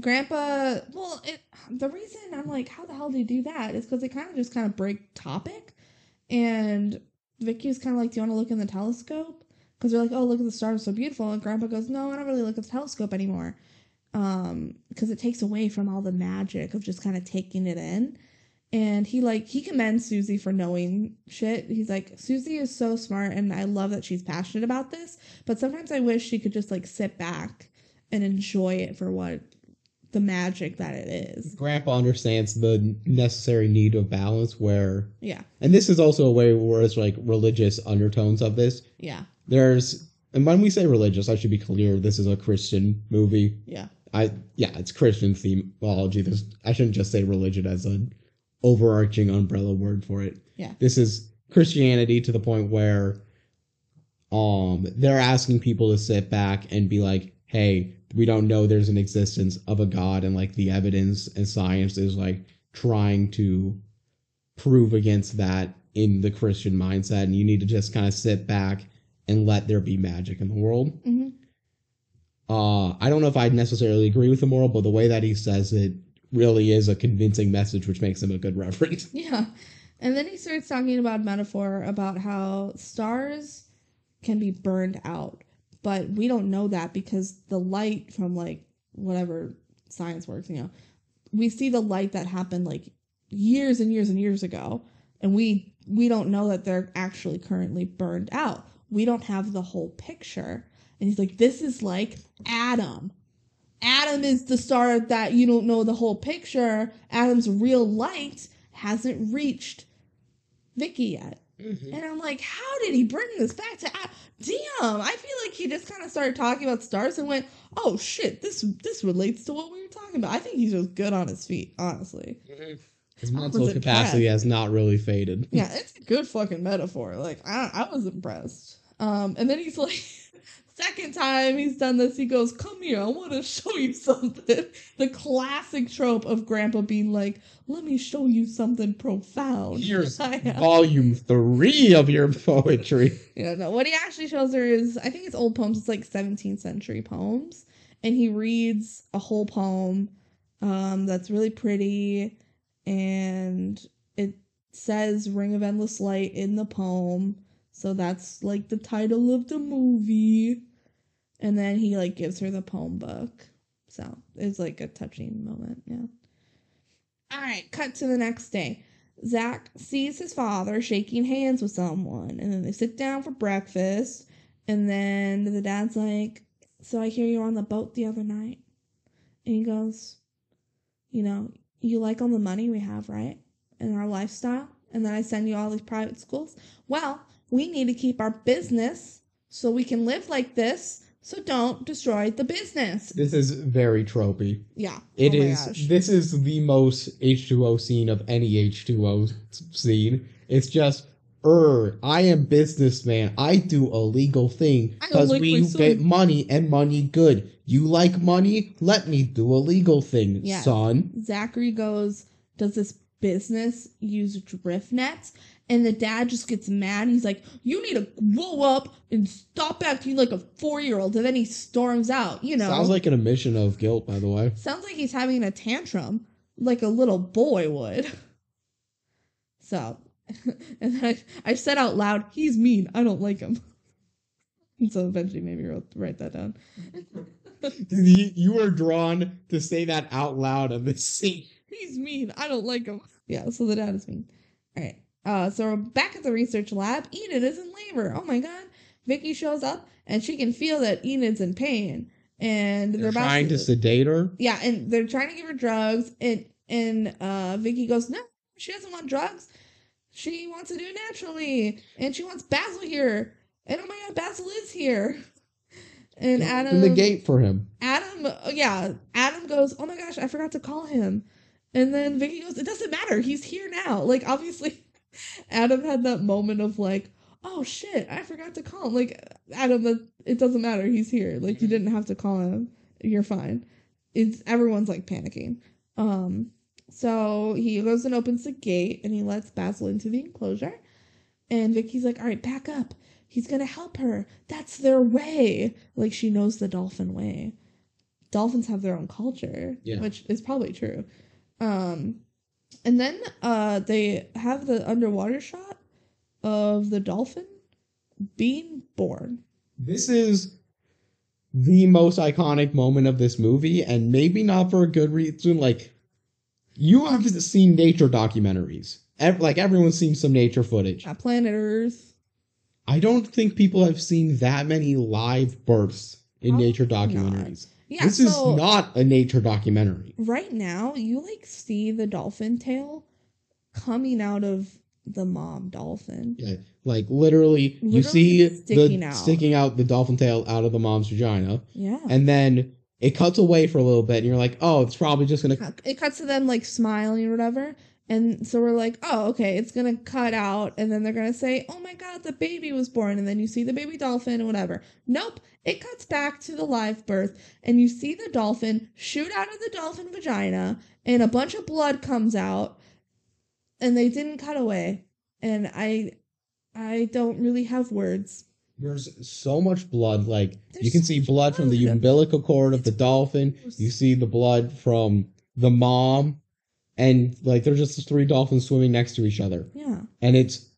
S2: Grandpa, well, it, the reason I'm like, how the hell do you do that is because they kind of just kind of break topic. And Vicky's kind of like, do you want to look in the telescope? Because they're like, oh, look at the stars, so beautiful. And Grandpa goes, no, I don't really look at the telescope anymore. Um, because it takes away from all the magic of just kind of taking it in. And he like he commends Susie for knowing shit. He's like, Susie is so smart and I love that she's passionate about this. But sometimes I wish she could just like sit back and enjoy it for what the magic that it is.
S1: Grandpa understands the necessary need of balance where
S2: Yeah.
S1: and this is also a way where it's like religious undertones of this.
S2: Yeah.
S1: There's and when we say religious, I should be clear, this is a Christian movie.
S2: Yeah.
S1: I yeah, it's Christian theology. There's I shouldn't just say religion as an overarching umbrella word for it.
S2: Yeah.
S1: This is Christianity to the point where um they're asking people to sit back and be like, "Hey, we don't know there's an existence of a god and like the evidence and science is like trying to prove against that in the Christian mindset and you need to just kind of sit back and let there be magic in the world."
S2: hmm
S1: uh i don't know if i'd necessarily agree with the moral but the way that he says it really is a convincing message which makes him a good reference [LAUGHS]
S2: Yeah. And then he starts talking about metaphor about how stars can be burned out, but we don't know that because the light from like whatever science works, you know, we see the light that happened like years and years and years ago, and we we don't know that they're actually currently burned out. We don't have the whole picture. And he's like, this is like Adam. Adam is the star that you don't know the whole picture. Adam's real light hasn't reached Vicky yet. And I'm like, how did he bring this back to Adam? Damn, I feel like he just kind of started talking about stars and went, oh shit, this this relates to what we were talking about. I think he's just good on his feet, honestly.
S1: his mental capacity has not really faded
S2: Yeah, it's a good fucking metaphor. Like I, I was impressed. Um, and then he's like, second time he's done this, he goes, "Come here, I want to show you something." [LAUGHS] The classic trope of Grandpa being like, "Let me show you something profound."
S1: here's [LAUGHS] volume three of your [LAUGHS] poetry
S2: yeah, no. What he actually shows her is, I think it's old poems. It's like 17th century poems, and he reads a whole poem, um, that's really pretty, and it says "Ring of Endless Light" in the poem. So that's like the title of the movie. And then he like gives her the poem book. So it's like a touching moment, yeah. Alright, cut to the next day. Zach sees his father shaking hands with someone, and then they sit down for breakfast. And then the dad's like, So I hear you were on the boat the other night. And he goes, you know, you like all the money we have, right? And our lifestyle. And then I send you all these private schools. Well, we need to keep our business so we can live like this. So don't destroy the business.
S1: This is very tropey.
S2: Yeah.
S1: It
S2: Oh
S1: is.
S2: gosh.
S1: This is the most H2O scene of any H2O scene. It's just, er, I am businessman. I do a legal thing because
S2: like
S1: we
S2: son."
S1: get money and money good. You like money? Let me do a legal thing,
S2: Yeah.
S1: son.
S2: Zachary goes, Does this business use drift nets? And the dad just gets mad. He's like, You need to grow up and stop acting like a four year old. And then he storms out, you know.
S1: Sounds like an admission of guilt, by the way.
S2: Sounds like he's having a tantrum like a little boy would. So, [LAUGHS] and then I, I said out loud, He's mean. I don't like him. And [LAUGHS] so eventually maybe wrote, write that down. [LAUGHS]
S1: you, you were drawn to say that out loud of this scene.
S2: He's mean. I don't like him. Yeah, so the dad is mean. All right. Uh, so we're back at the research lab. Enid is in labor. Oh my god. Vicky shows up and she can feel that Enid's in pain. And they're,
S1: They're trying to sedate her.
S2: Yeah, and they're trying to give her drugs. And and uh, Vicky goes, no, she doesn't want drugs. She wants to do it naturally, and she wants Basil here. And oh my god, Basil is here. [LAUGHS] And Adam,
S1: Open the gate for him.
S2: Adam, yeah, Adam goes, oh my gosh, I forgot to call him. And then Vicky goes, it doesn't matter. He's here now. Like, obviously, [LAUGHS] Adam had that moment of like, oh shit, I forgot to call him. Like, Adam, that it doesn't matter. He's here. Like, you didn't have to call him. You're fine. It's everyone's like panicking. Um, so he goes and opens the gate and he lets Basil into the enclosure. And Vicky's like, all right, back up. He's gonna help her. That's their way. Like she knows the dolphin way. Dolphins have their own culture,
S1: Yeah.
S2: which is probably true. Um, and then uh, they have the underwater shot of the dolphin being born.
S1: This is the most iconic moment of this movie, and maybe not for a good reason. Like, you have seen nature documentaries. Ev- like, everyone's seen some nature footage.
S2: At planet Earth.
S1: I don't think people have seen that many live births in nature
S2: documentaries. not. Yeah,
S1: this
S2: so
S1: is not a nature documentary.
S2: right now you like see the dolphin tail coming out of the mom dolphin.
S1: Yeah, like literally, you see
S2: sticking
S1: the
S2: out.
S1: sticking out the dolphin tail out of the mom's vagina,
S2: Yeah.
S1: and then it cuts away for a little bit, and you're like, oh, it's probably just gonna.
S2: it cuts to them like smiling or whatever. And so we're like, oh, okay, it's gonna cut out, and then they're gonna say, oh my god, the baby was born, and then you see the baby dolphin and whatever. Nope, it cuts back to the live birth, and you see the dolphin shoot out of the dolphin vagina, and a bunch of blood comes out, and they didn't cut away, and I, I don't really have words.
S1: There's so much blood. Like
S2: There's
S1: you can see
S2: much
S1: blood from the umbilical cord of the dolphin. You see the blood from the mom, and like they're just three dolphins swimming next to each other,
S2: Yeah,
S1: and it's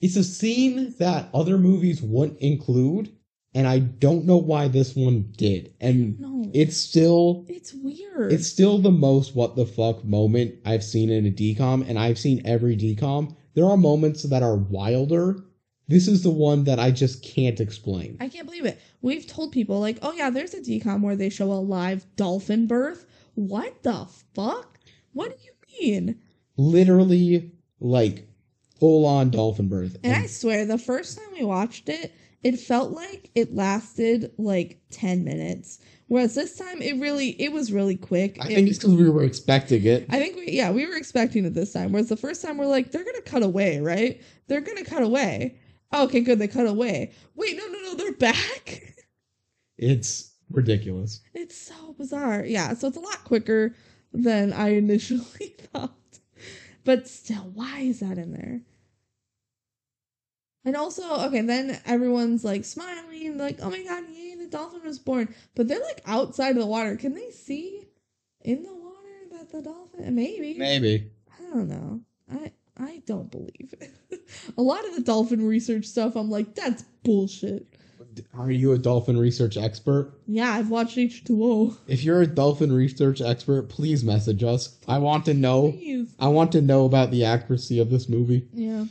S1: it's a scene that other movies wouldn't include, and I don't know why this one did. And
S2: no,
S1: it's still
S2: it's weird.
S1: it's still the most what the fuck moment I've seen in a DCOM, and I've seen every DCOM. There are moments that are wilder. This is the one that I just can't explain.
S2: I can't believe it. We've told people like, oh yeah, there's a DCOM where they show a live dolphin birth. What the fuck? What do you mean?
S1: Literally, like full on dolphin birth.
S2: And I swear, the first time we watched it, it felt like it lasted like ten minutes. Whereas this time, it really, it was really quick.
S1: I
S2: It-
S1: think it's because we were expecting it.
S2: I think we, yeah, we were expecting it this time. Whereas the first time, we're like, they're gonna cut away, right? They're gonna cut away. Oh, okay, good. They cut away. Wait, no, no, no, they're back. [LAUGHS]
S1: It's ridiculous.
S2: It's so bizarre. Yeah, so it's a lot quicker than I initially [LAUGHS] thought. But still, why is that in there? And also, okay, then everyone's like smiling, like, oh my god, yay, the dolphin was born. But they're like outside of the water. Can they see in the water that the dolphin? Maybe.
S1: Maybe.
S2: I don't know. I I don't believe it. [LAUGHS] a lot of the dolphin research stuff, I'm like, that's bullshit.
S1: Are you a dolphin research expert?
S2: Yeah, I've watched H2O.
S1: If you're a dolphin research expert, please message us. I want to know.
S2: Please.
S1: I want to know about the accuracy of this movie.
S2: Yeah.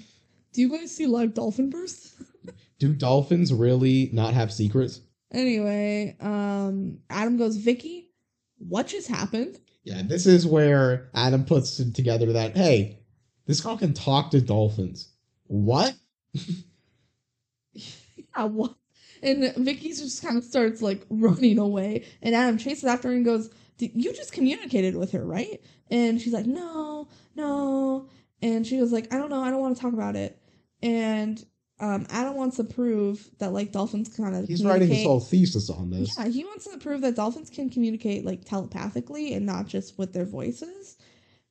S2: Do you guys see live dolphin bursts? [LAUGHS]
S1: Do dolphins really not have secrets?
S2: anyway, um, Adam goes, Vicky, what just happened?
S1: Yeah, this is where Adam puts together that hey, this girl can talk to dolphins. What? [LAUGHS]
S2: yeah, what? And Vicky just kind of starts like running away, and Adam chases after her and goes, "You just communicated with her, right?" And she's like, "No, no." And she was like, "I don't know. I don't want to talk about it." And um, Adam wants to prove that like dolphins kind of
S1: he's writing his whole thesis on this.
S2: Yeah, he wants to prove that dolphins can communicate like telepathically and not just with their voices.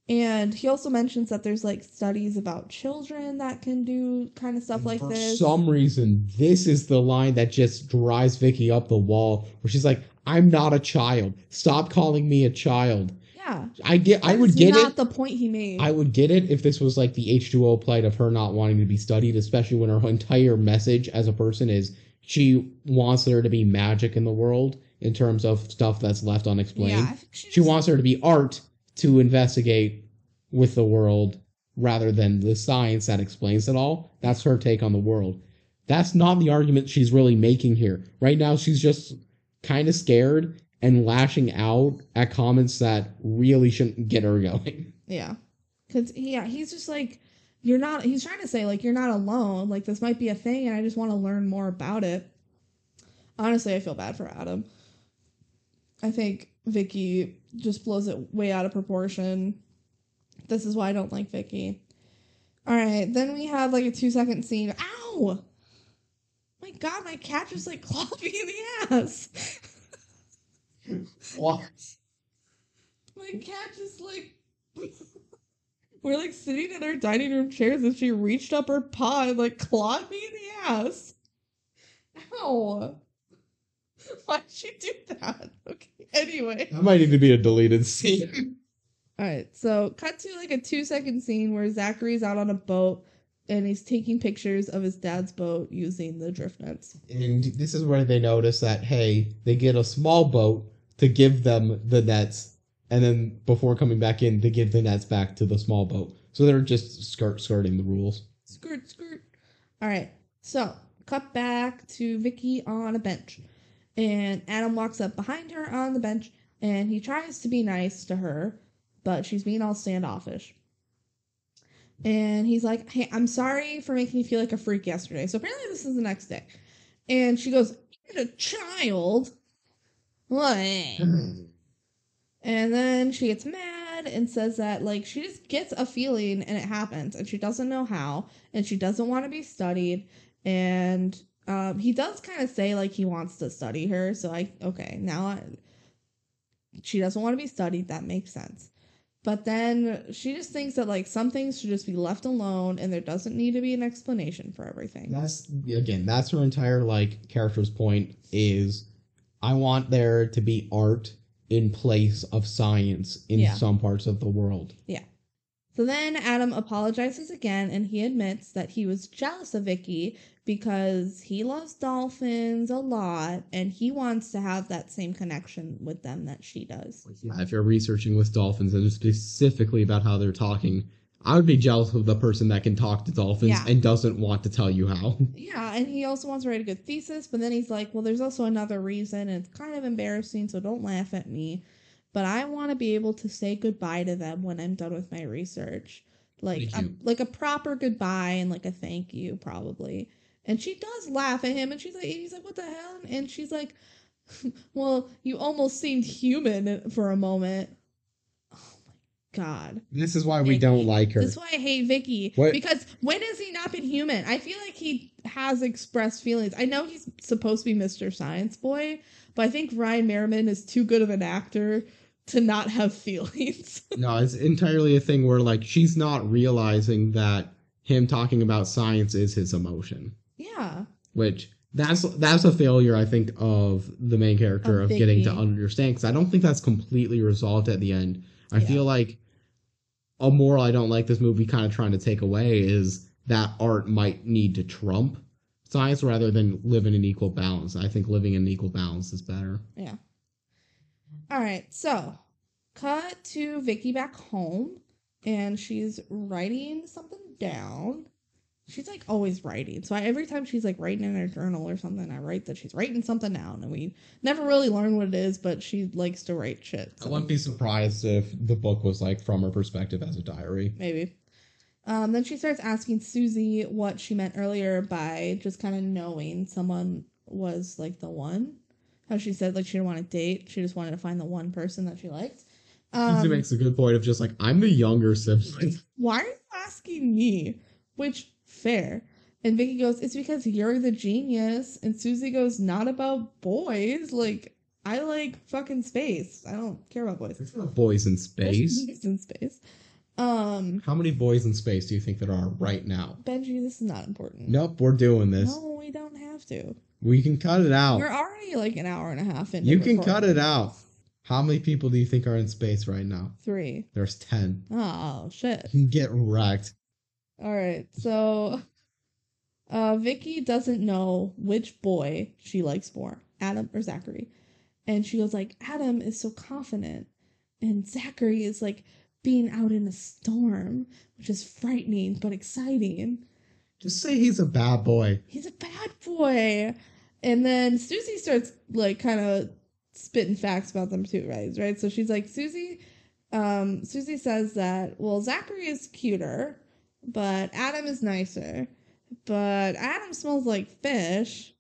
S2: And he also mentions that there's like studies about children that can do kind of stuff like
S1: For
S2: this.
S1: For some reason, this is the line that just drives Vicky up the wall where she's like, I'm not a child. Stop calling me a child.
S2: Yeah.
S1: I get I would get
S2: not
S1: it.
S2: the point he made.
S1: I would get it if this was like the H2O plight of her not wanting to be studied, especially when her entire message as a person is she wants there to be magic in the world in terms of stuff that's left unexplained.
S2: yeah, she,
S1: She wants there to be art to investigate with the world rather than the science that explains it all. That's her take on the world. That's not the argument she's really making here. Right now, she's just kind of scared and lashing out at comments that really shouldn't get her going.
S2: Yeah. Cause yeah, he's just like you're not he's trying to say like you're not alone. Like this might be a thing and I just want to learn more about it. Honestly, I feel bad for Adam. I think Vicky just blows it way out of proportion. This is why I don't like Vicky. Alright, then we have like a two second scene. Ow! My god, my cat just like [LAUGHS] clawed me in the ass.
S1: What?
S2: My cat just like [LAUGHS] we're like sitting in our dining room chairs and she reached up her paw and like clawed me in the ass. Ow. [LAUGHS] Why'd she do that? Okay. Anyway.
S1: That might need to be a deleted scene.
S2: Alright, so cut to like a two second scene where Zachary's out on a boat and he's taking pictures of his dad's boat using the drift nets.
S1: And this is where they notice that, hey, they get a small boat to give them the nets, and then before coming back in, they give the nets back to the small boat. So they're just skirt skirting the rules.
S2: Skirt, skirt. All right. So, cut back to Vicky on a bench. And Adam walks up behind her on the bench and he tries to be nice to her, but she's being all standoffish. And he's like, Hey, I'm sorry for making you feel like a freak yesterday. So, apparently, this is the next day. And she goes, You're a child. What? [LAUGHS] And then she gets mad and says that like she just gets a feeling and it happens and she doesn't know how and she doesn't want to be studied and um, he does kind of say like he wants to study her so I okay now I, she doesn't want to be studied that makes sense but then she just thinks that like some things should just be left alone and there doesn't need to be an explanation for everything
S1: That's again, that's her entire like character's point is I want there to be art in place of science in
S2: Yeah.
S1: some parts of the world. Yeah.
S2: So then Adam apologizes again and he admits that he was jealous of Vicky because he loves dolphins a lot and he wants to have that same connection with them that she does.
S1: Yeah, if you're researching with dolphins and specifically about how they're talking, I would be jealous of the person that can talk to dolphins
S2: Yeah.
S1: and doesn't want to tell you how. [LAUGHS]
S2: Yeah, and he also wants to write a good thesis, but then he's like, well, there's also another reason and it's kind of embarrassing, so don't laugh at me. But I want to be able to say goodbye to them when I'm done with my research. Like a, like a proper goodbye and like a thank you probably. And she does laugh at him and she's like he's like what the hell? And she's like [LAUGHS] well, you almost seemed human for a moment. God.
S1: This is why we don't like her.
S2: This is why I hate Vicky.
S1: What-
S2: Because when has he not been human? I feel like he has expressed feelings. I know he's supposed to be Mr. Science Boy, but I think Ryan Merriman is too good of an actor to not have [LAUGHS] feelings.
S1: No, it's entirely a thing where like she's not realizing that him talking about science is his emotion,
S2: yeah.
S1: which that's that's a failure I think of the main character
S2: Of
S1: of, getting to understand because I don't think that's completely resolved at the end. I
S2: Yeah.
S1: feel like a moral I don't like this movie kind of trying to take away is that art might need to trump science rather than live in an equal balance. I think living in an equal balance is better.
S2: Yeah. All right. So, cut to Vicky back home and she's writing something down. She's like always writing. So I, every time she's like writing in her journal or something, I write that she's writing something down, and we never really learn what it is, but she likes to write shit.
S1: I wouldn't be surprised if the book was like from her perspective as a diary.
S2: maybe. Um, then she starts asking Susie what she meant earlier by just kind of knowing someone was like the one. How she said like she didn't want to date, she just wanted to find the one person that she liked.
S1: Susie
S2: Um,
S1: makes a good point of just like I'm the younger sibling.
S2: why are you asking me? Which fair. And Vicky goes, It's because you're the genius. And Susie goes, Not about boys. Like, I like fucking space. I don't care about boys.
S1: There's not boys in space. [LAUGHS]
S2: boys in space. Um,
S1: How many boys in space do you think there are right now?
S2: BenG, this is not important.
S1: Nope, we're doing this.
S2: No, we don't have to.
S1: We can cut it out.
S2: We're already like an hour and a half in.
S1: You can cut it out. How many people do you think are in space right now?
S2: Three.
S1: There's 10.
S2: Oh shit.
S1: Get wrecked.
S2: All right. So uh Vicky doesn't know which boy she likes more, Adam or Zachary. And she goes like, "Adam is so confident and Zachary is like being out in a storm, which is frightening but exciting.
S1: Just say he's a bad boy.
S2: He's a bad boy." And then Susie starts like kind of spitting facts about them too, right? Right? So she's like, "Susie um Susie says that well, Zachary is cuter, but Adam is nicer. But Adam smells like fish.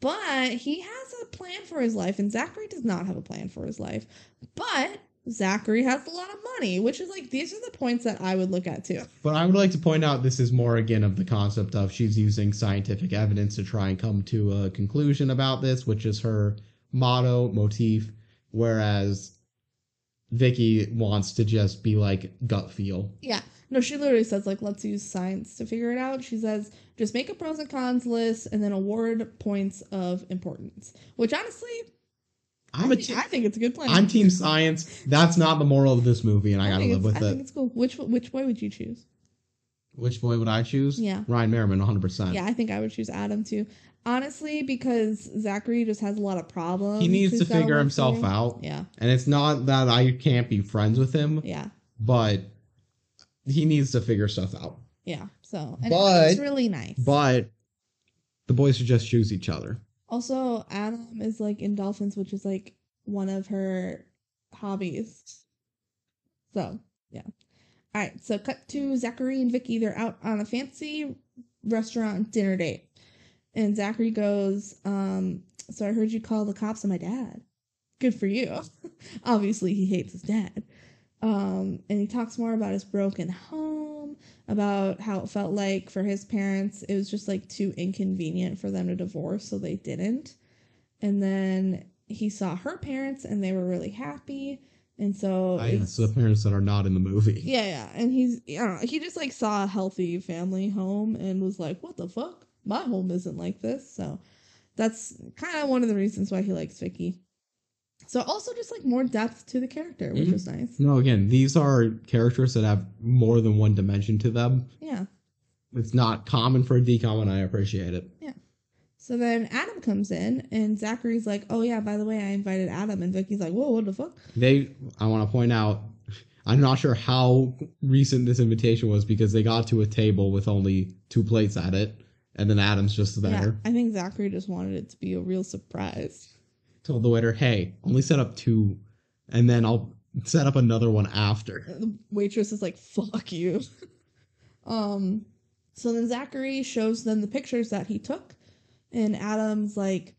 S2: But he has a plan for his life, and Zachary does not have a plan for his life. But Zachary has a lot of money, which is like these are the points that I would look at too.
S1: But I would like to point out this is more again of the concept of she's using scientific evidence to try and come to a conclusion about this, which is her motto, motif, whereas Vicky wants to just be like gut feel.
S2: Yeah. No, she literally says like let's use science to figure it out. She says just make a pros and cons list and then award points of importance. Which honestly,
S1: I'm
S2: I,
S1: a te-
S2: I think it's a good plan.
S1: I'm team science. That's not the moral of this movie, and I,
S2: I
S1: gotta live with
S2: I
S1: it.
S2: think it's cool. Which which boy would you choose?
S1: Which boy would I choose?
S2: Yeah.
S1: Ryan Merriman, 100. percent
S2: Yeah, I think I would choose Adam too. Honestly, because Zachary just has a lot of problems.
S1: He needs to figure himself out,
S2: Yeah,
S1: and it's not that I can't be friends with him,
S2: yeah,
S1: but he needs to figure stuff out.
S2: yeah. So, and
S1: But-
S2: it's really nice.
S1: But the boys should just choose each other.
S2: also, Adam is like in dolphins, which is like one of her hobbies. So, yeah. All right. So, cut to Zachary and Vicky. They're out on a fancy restaurant dinner date, and Zachary goes, um, "So I heard you call the cops on my dad. Good for you." [LAUGHS] Obviously, he hates his dad. Um, and he talks more about his broken home, about how it felt like for his parents, it was just like too inconvenient for them to divorce, so they didn't. And then he saw her parents, and they were really happy. And so,
S1: I,
S2: it's-
S1: so the parents that are not in the movie. [LAUGHS]
S2: yeah, yeah. And he's, I don't know, he just like saw a healthy family home and was like, what the fuck? My home isn't like this. So that's kind of one of the reasons why he likes Vicky. So also just like more depth to the character, which
S1: Mhm.
S2: was nice.
S1: No, again, these are characters that have more than one dimension to them.
S2: Yeah.
S1: It's not common for a DCOM, and I appreciate it. Yeah.
S2: So then Adam comes in and Zachary's like, oh yeah, by the way, I invited Adam. And Vicky's like, whoa, what the fuck?
S1: They, I want to point out, I'm not sure how recent this invitation was because they got to a table with only two plates at it, and then Adam's just there.
S2: Yeah,
S1: there.
S2: I think Zachary just wanted it to be a real surprise.
S1: Told the waiter, "Hey, only set up two, and then I'll set up another one after."
S2: the waitress is like fuck you [LAUGHS] um so then zachary shows them the pictures that he took and adam's like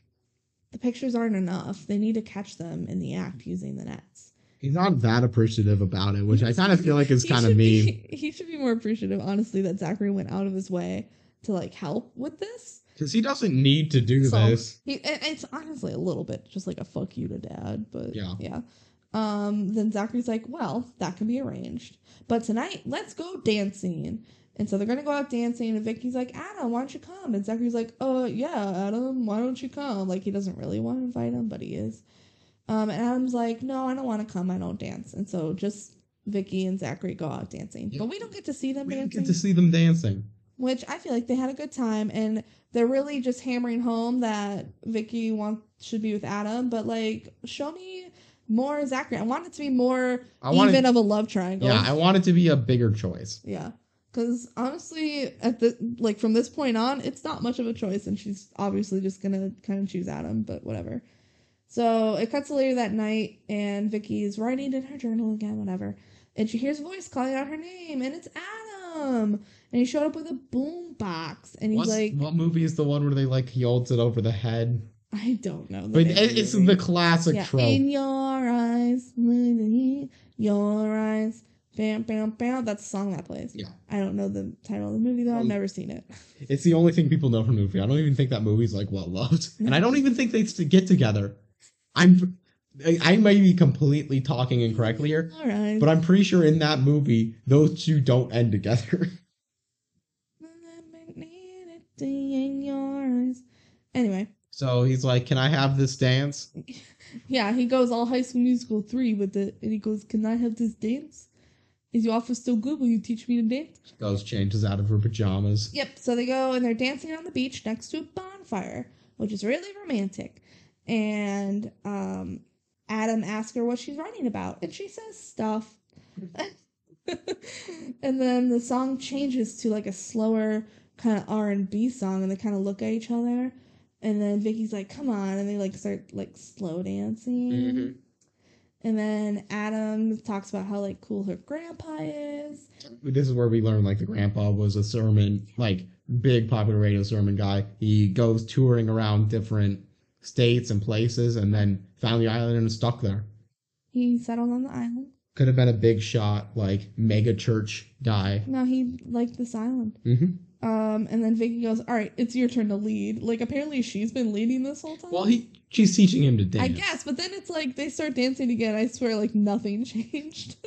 S2: the pictures aren't enough they need to catch them in the act using the nets
S1: He's not that appreciative about it, which I kind of feel like is kind of mean.
S2: be- [LAUGHS] he should be more appreciative honestly that zachary went out of his way to like help with this
S1: Because he doesn't need to do
S2: So,
S1: this.
S2: He, it's honestly a little bit just like a fuck you to dad, but
S1: Yeah.
S2: yeah. Um, then Zachary's like, well, that can be arranged. But tonight, let's go dancing. And so they're gonna go out dancing, and Vicky's like, Adam, why don't you come? And Zachary's like, uh, yeah, Adam, why don't you come? Like he doesn't really want to invite him, but he is. Um, and Adam's like, no, I don't want to come. I don't dance. And so just Vicky and Zachary go out dancing,
S1: Yep.
S2: but we don't get to see them
S1: We don't get to see them dancing.
S2: Which I feel like they had a good time, and they're really just hammering home that Vicky want should be with Adam, but like show me more Zachary. I want it to be more
S1: I want
S2: even of a love triangle.
S1: yeah, I want it to be a bigger choice.
S2: yeah. Because honestly, at the like from this point on, it's not much of a choice, and she's obviously just gonna kind of choose Adam. But whatever. So it cuts later that night, and Vicky is writing in her journal again, whatever. And she hears a voice calling out her name, and it's Adam. And he showed up with a boom box, and he's
S1: What's-
S2: like,
S1: what movie is the one where they like he holds it over the head?
S2: I don't know. the
S1: But it- it's the classic
S2: yeah,
S1: trope.
S2: in your eyes, your eyes, bam, bam, bam. That's the song that plays.
S1: Yeah.
S2: I don't know the title of the movie though. I've
S1: Um,
S2: never seen it.
S1: It's the only thing people know from the movie. I don't even think that movie's like well loved, [LAUGHS] and I don't even think they get together. I'm, I, I may be completely talking incorrectly here,
S2: All right.
S1: but I'm pretty sure in that movie those two don't end together. [LAUGHS]
S2: in your eyes. Anyway,
S1: So he's like, "Can I have this dance?" [LAUGHS]
S2: yeah, he goes all High School Musical three with it, and he goes, "Can I have this dance? Is your offer still good? Will you teach me to dance?"
S1: Goes changes out of her pajamas.
S2: Yep. So they go and they're dancing on the beach next to a bonfire, which is really romantic. And um, Adam asks her what she's writing about, and she says stuff. [LAUGHS] and then the song changes to like a slower kind of R and B song, and they kind of look at each other. And then Vicky's like, "Come on!" and they like start like slow dancing.
S1: Mhm.
S2: And then Adam talks about how like cool her grandpa is.
S1: This is where we learn like the grandpa was a sermon, like big popular radio sermon guy. He goes touring around different states and places, and then found the island and stuck there.
S2: He settled on the island.
S1: Could have been a big shot, like mega church guy.
S2: No, he liked this island.
S1: hmm
S2: Um, and then Vicky goes, "All right, it's your turn to lead." Like apparently she's been leading this whole time.
S1: Well, he she's teaching him to dance.
S2: I guess, but then it's like they start dancing again. I swear, like nothing [LAUGHS] changed.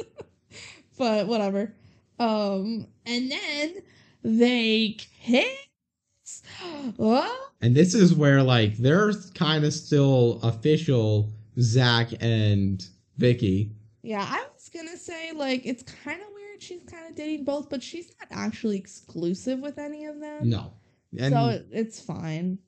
S2: [LAUGHS] but whatever. Um, and then they kiss. [GASPS] Oh,
S1: And this is where like they're kind of still official Zach and Vicky.
S2: yeah. I was gonna say like it's kind of. She's kind of dating both, but she's not actually exclusive with any of them.
S1: No. And
S2: so it, it's fine.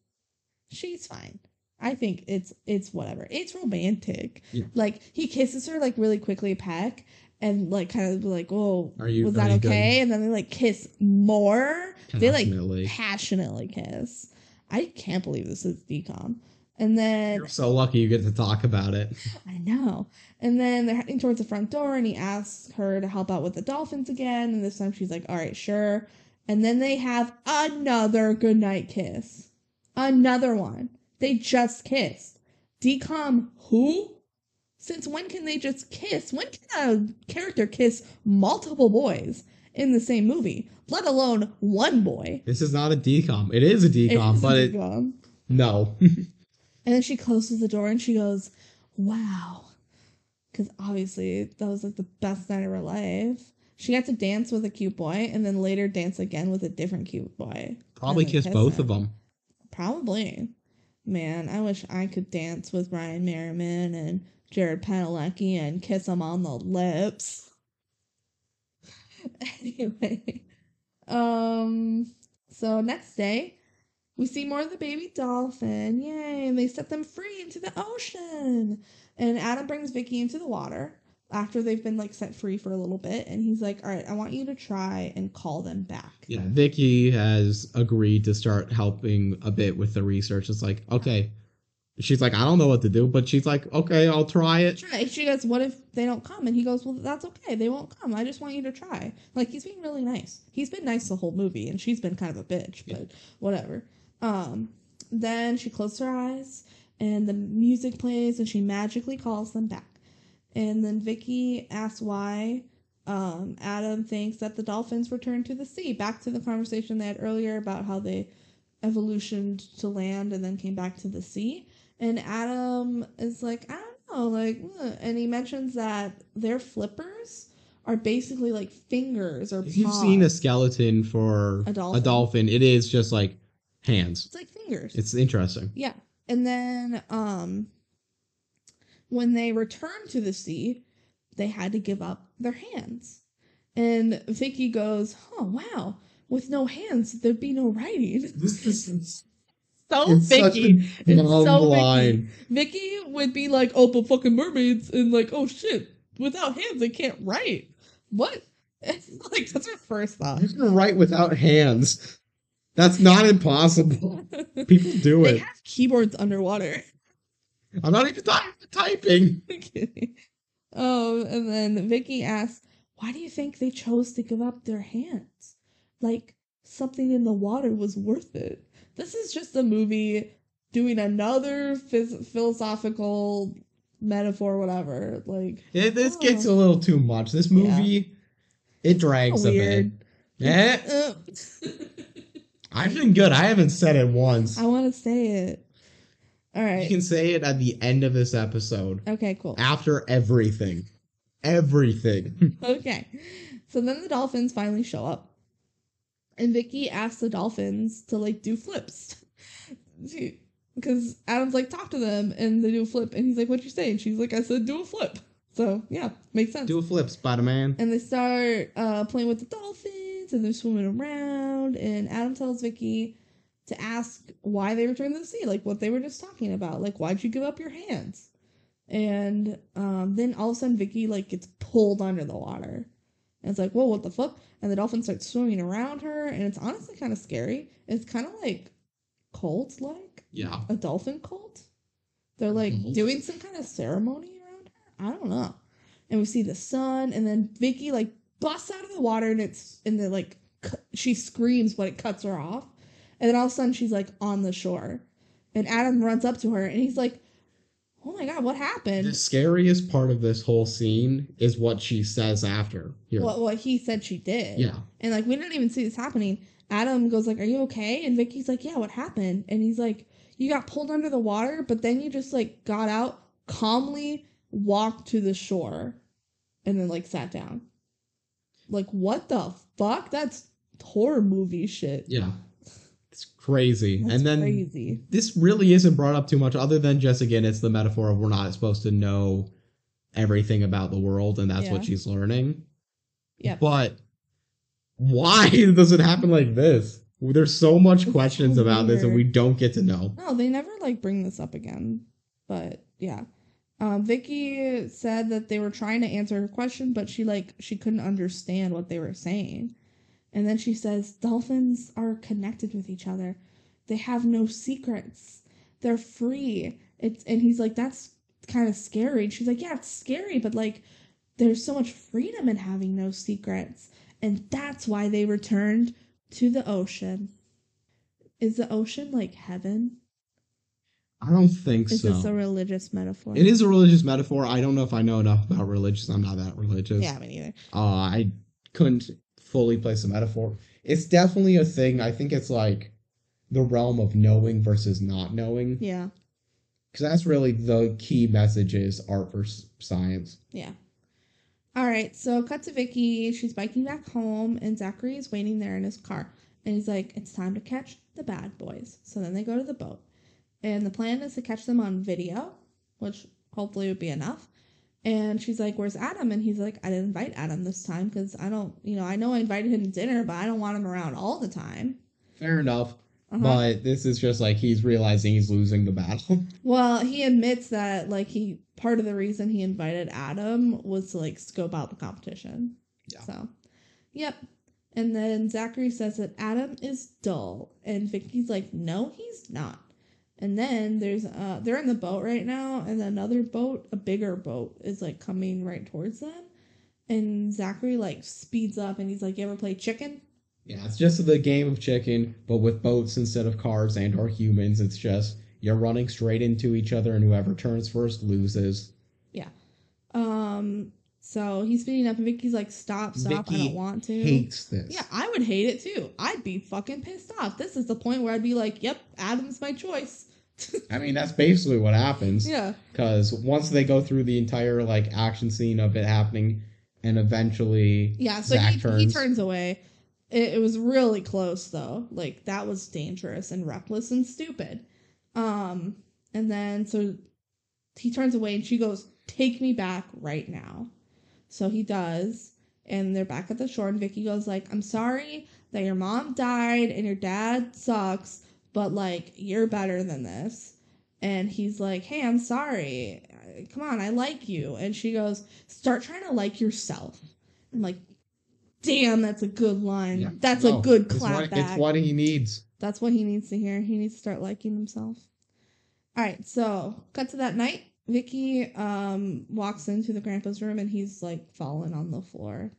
S2: She's fine. I think it's it's whatever. It's romantic.
S1: Yeah.
S2: Like he kisses her like really quickly, peck, and like kind of like, "Oh,
S1: Are you-
S2: was that okay?" And then they like kiss more. They like
S1: Passionately.
S2: passionately kiss. I can't believe this is DCOM. And then
S1: you're so lucky you get to talk about it. [LAUGHS]
S2: I know. And then they're heading towards the front door, and he asks her to help out with the dolphins again. And this time she's like, all right, sure. And then they have another goodnight kiss. Another one. They just kissed. DCOM who? Since when can they just kiss? When can a character kiss multiple boys in the same movie? Let alone one boy.
S1: This is not a DCOM. It is a DCOM,
S2: It is
S1: but
S2: a
S1: it no. [LAUGHS]
S2: And then she closes the door and she goes, Wow. Because obviously that was like the best night of her life. She got to dance with a cute boy and then later dance again with a different cute boy.
S1: Probably kiss
S2: kiss
S1: both
S2: him.
S1: of them.
S2: Probably. Man, I wish I could dance with Ryan Merriman and Jared Padalecki and kiss them on the lips. [LAUGHS] anyway. Um so next day we see more of the baby dolphin. Yay. And they set them free into the ocean. And Adam brings Vicky into the water after they've been like set free for a little bit. And he's like, All right, I want you to try and call them back.
S1: Yeah, Vicky has agreed to start helping a bit with the research. It's like, okay. She's like, I don't know what to do, but she's like, okay, I'll try it.
S2: Try. She goes, What if they don't come? And he goes, Well, that's okay. They won't come. I just want you to try. Like, he's being really nice. He's been nice the whole movie, and she's been kind of a bitch, but whatever. Um, then she closes her eyes, and the music plays, and she magically calls them back. And then Vicky asks why um, Adam thinks that the dolphins returned to the sea. Back to the conversation they had earlier about how they evolutioned to land and then came back to the sea. And Adam is like, I don't know, like, and he mentions that their flippers are basically like fingers or
S1: If you've seen a skeleton for
S2: A
S1: a
S2: dolphin.
S1: dolphin, it is just like hands.
S2: It's like fingers.
S1: It's interesting.
S2: Yeah. And then um when they returned to the sea, they had to give up their hands. And Vicky goes, "Oh wow, with no hands, there'd be no writing." [LAUGHS]
S1: This is
S2: So
S1: it's
S2: Vicky.
S1: a
S2: It's so Vicky.
S1: line.
S2: Vicky would be like, "Oh, but fucking mermaids," and like, "Oh shit, without hands, they can't write." What? [LAUGHS] like that's our first thought.
S1: You can write without hands. That's not impossible. [LAUGHS] People do
S2: They
S1: it.
S2: have keyboards underwater.
S1: I'm not even ty- typing. [LAUGHS]
S2: Um, and then Vicky asks, "Why do you think they chose to give up their hands? Like something in the water was worth it." This is just a movie doing another phys- philosophical metaphor, whatever. Like
S1: this
S2: Oh.
S1: gets a little too much. This movie, it drags a bit. Eh,
S2: Uh, [LAUGHS]
S1: I've been good. I haven't said it once.
S2: I want to say it. All right.
S1: You can say it at the end of this episode.
S2: Okay. Cool.
S1: After everything. Everything. [LAUGHS]
S2: Okay. So then the dolphins finally show up. And Vicky asks the dolphins to like do flips. [LAUGHS] Because Adam's like, talk to them and they do a flip. And he's like, what'd you say? And she's like, I said do a flip. So yeah, makes sense.
S1: Do a flip, Spider Man.
S2: and they start uh, playing with the dolphins and they're swimming around. And Adam tells Vicky to ask why they returned to the sea, like what they were just talking about. Like, why'd you give up your hands? And um, then all of a sudden, Vicky like gets pulled under the water. And it's like, whoa, what the fuck? And the dolphins start swimming around her, and it's honestly kind of scary. It's kind of like cult like
S1: Yeah.
S2: a dolphin cult. They're like
S1: Mhm.
S2: doing some kind of ceremony around her. I don't know. And we see the sun, and then Vicky like busts out of the water, and it's and then like cu- she screams, but it cuts her off. And then all of a sudden, she's like on the shore, and Adam runs up to her, and he's like, "Oh my god, what happened?"
S1: The scariest part of this whole scene is what she says after. Here.
S2: What what he said she did.
S1: yeah.
S2: And like we didn't even see this happening. Adam goes like, "Are you okay?" And Vicky's like, "Yeah, what happened?" And he's like, "You got pulled under the water, but then you just like got out, calmly walked to the shore, and then like sat down." Like what the fuck? That's horror movie shit.
S1: Yeah. It's crazy.
S2: That's
S1: and then
S2: crazy.
S1: this really isn't brought up too much other than just again it's the metaphor of we're not supposed to know everything about the world and that's what she's learning.
S2: Yep.
S1: But why [LAUGHS] does it happen like this? There's so much
S2: It's
S1: questions about this and we don't get to know.
S2: No, they never like bring this up again. But yeah. Um, Vicky said that they were trying to answer her question, but she like she couldn't understand what they were saying. And then she says, Dolphins are connected with each other. They have no secrets. They're free. It's and he's like, That's kind of scary. And she's like, Yeah, it's scary, but like there's so much freedom in having no secrets. And that's why they returned to the ocean. Is the ocean like heaven?
S1: I don't think
S2: Is
S1: so.
S2: this a religious metaphor?
S1: it is a religious metaphor. I don't know if I know enough about religious. I'm not that religious.
S2: Yeah, me neither.
S1: Uh, I couldn't fully place the metaphor. It's definitely a thing. I think it's like the realm of knowing versus not knowing.
S2: Yeah,
S1: Because that's really the key message is art versus science.
S2: yeah. All right, so cut to Vicky. She's biking back home, and Zachary is waiting there in his car. And he's like, It's time to catch the bad boys. So then they go to the boat. And the plan is to catch them on video, which hopefully would be enough. And she's like, Where's Adam? And he's like, I didn't invite Adam this time because I don't, you know, I know I invited him to dinner, but I don't want him around all the time.
S1: Fair enough.
S2: Uh-huh.
S1: But this is just like he's realizing he's losing the battle. [LAUGHS]
S2: Well, he admits that like he part of the reason he invited Adam was to like scope out the competition.
S1: Yeah.
S2: So, yep. And then Zachary says that Adam is dull, and Vicky's like, "No, he's not." And then there's uh they're in the boat right now, and another boat, a bigger boat, is like coming right towards them. And Zachary like speeds up, and he's like, "You ever play chicken?"
S1: yeah, it's just the game of chicken, but with boats instead of cars and or humans. It's just you're running straight into each other, and whoever turns first loses. Yeah.
S2: Um. So he's speeding up, and Vicky's like, "Stop, stop! I don't want to."
S1: Hates this.
S2: Yeah, I would hate it too. I'd be fucking pissed off. This is the point where I'd be like, "Yep, Adam's my choice."
S1: I mean, that's basically what happens.
S2: Yeah,
S1: Because once they go through the entire like action scene of it happening, and eventually
S2: yeah. So
S1: Zach
S2: he
S1: turns.
S2: he turns away. It, it was really close though. Like that was dangerous and reckless and stupid. Um, and then so he turns away, and she goes, "Take me back right now." So he does, and they're back at the shore. And Vicky goes like, "I'm sorry that your mom died and your dad sucks, but like you're better than this." And he's like, "Hey, I'm sorry. Come on, I like you." And she goes, "Start trying to like yourself." I'm like, damn, that's a good line.
S1: Yeah.
S2: That's
S1: No,
S2: a good
S1: it's what-. It's what he needs.
S2: That's what he needs to hear. He needs to start liking himself. All right, so cut to that night. Vicky um walks into the grandpa's room and he's like fallen on the floor.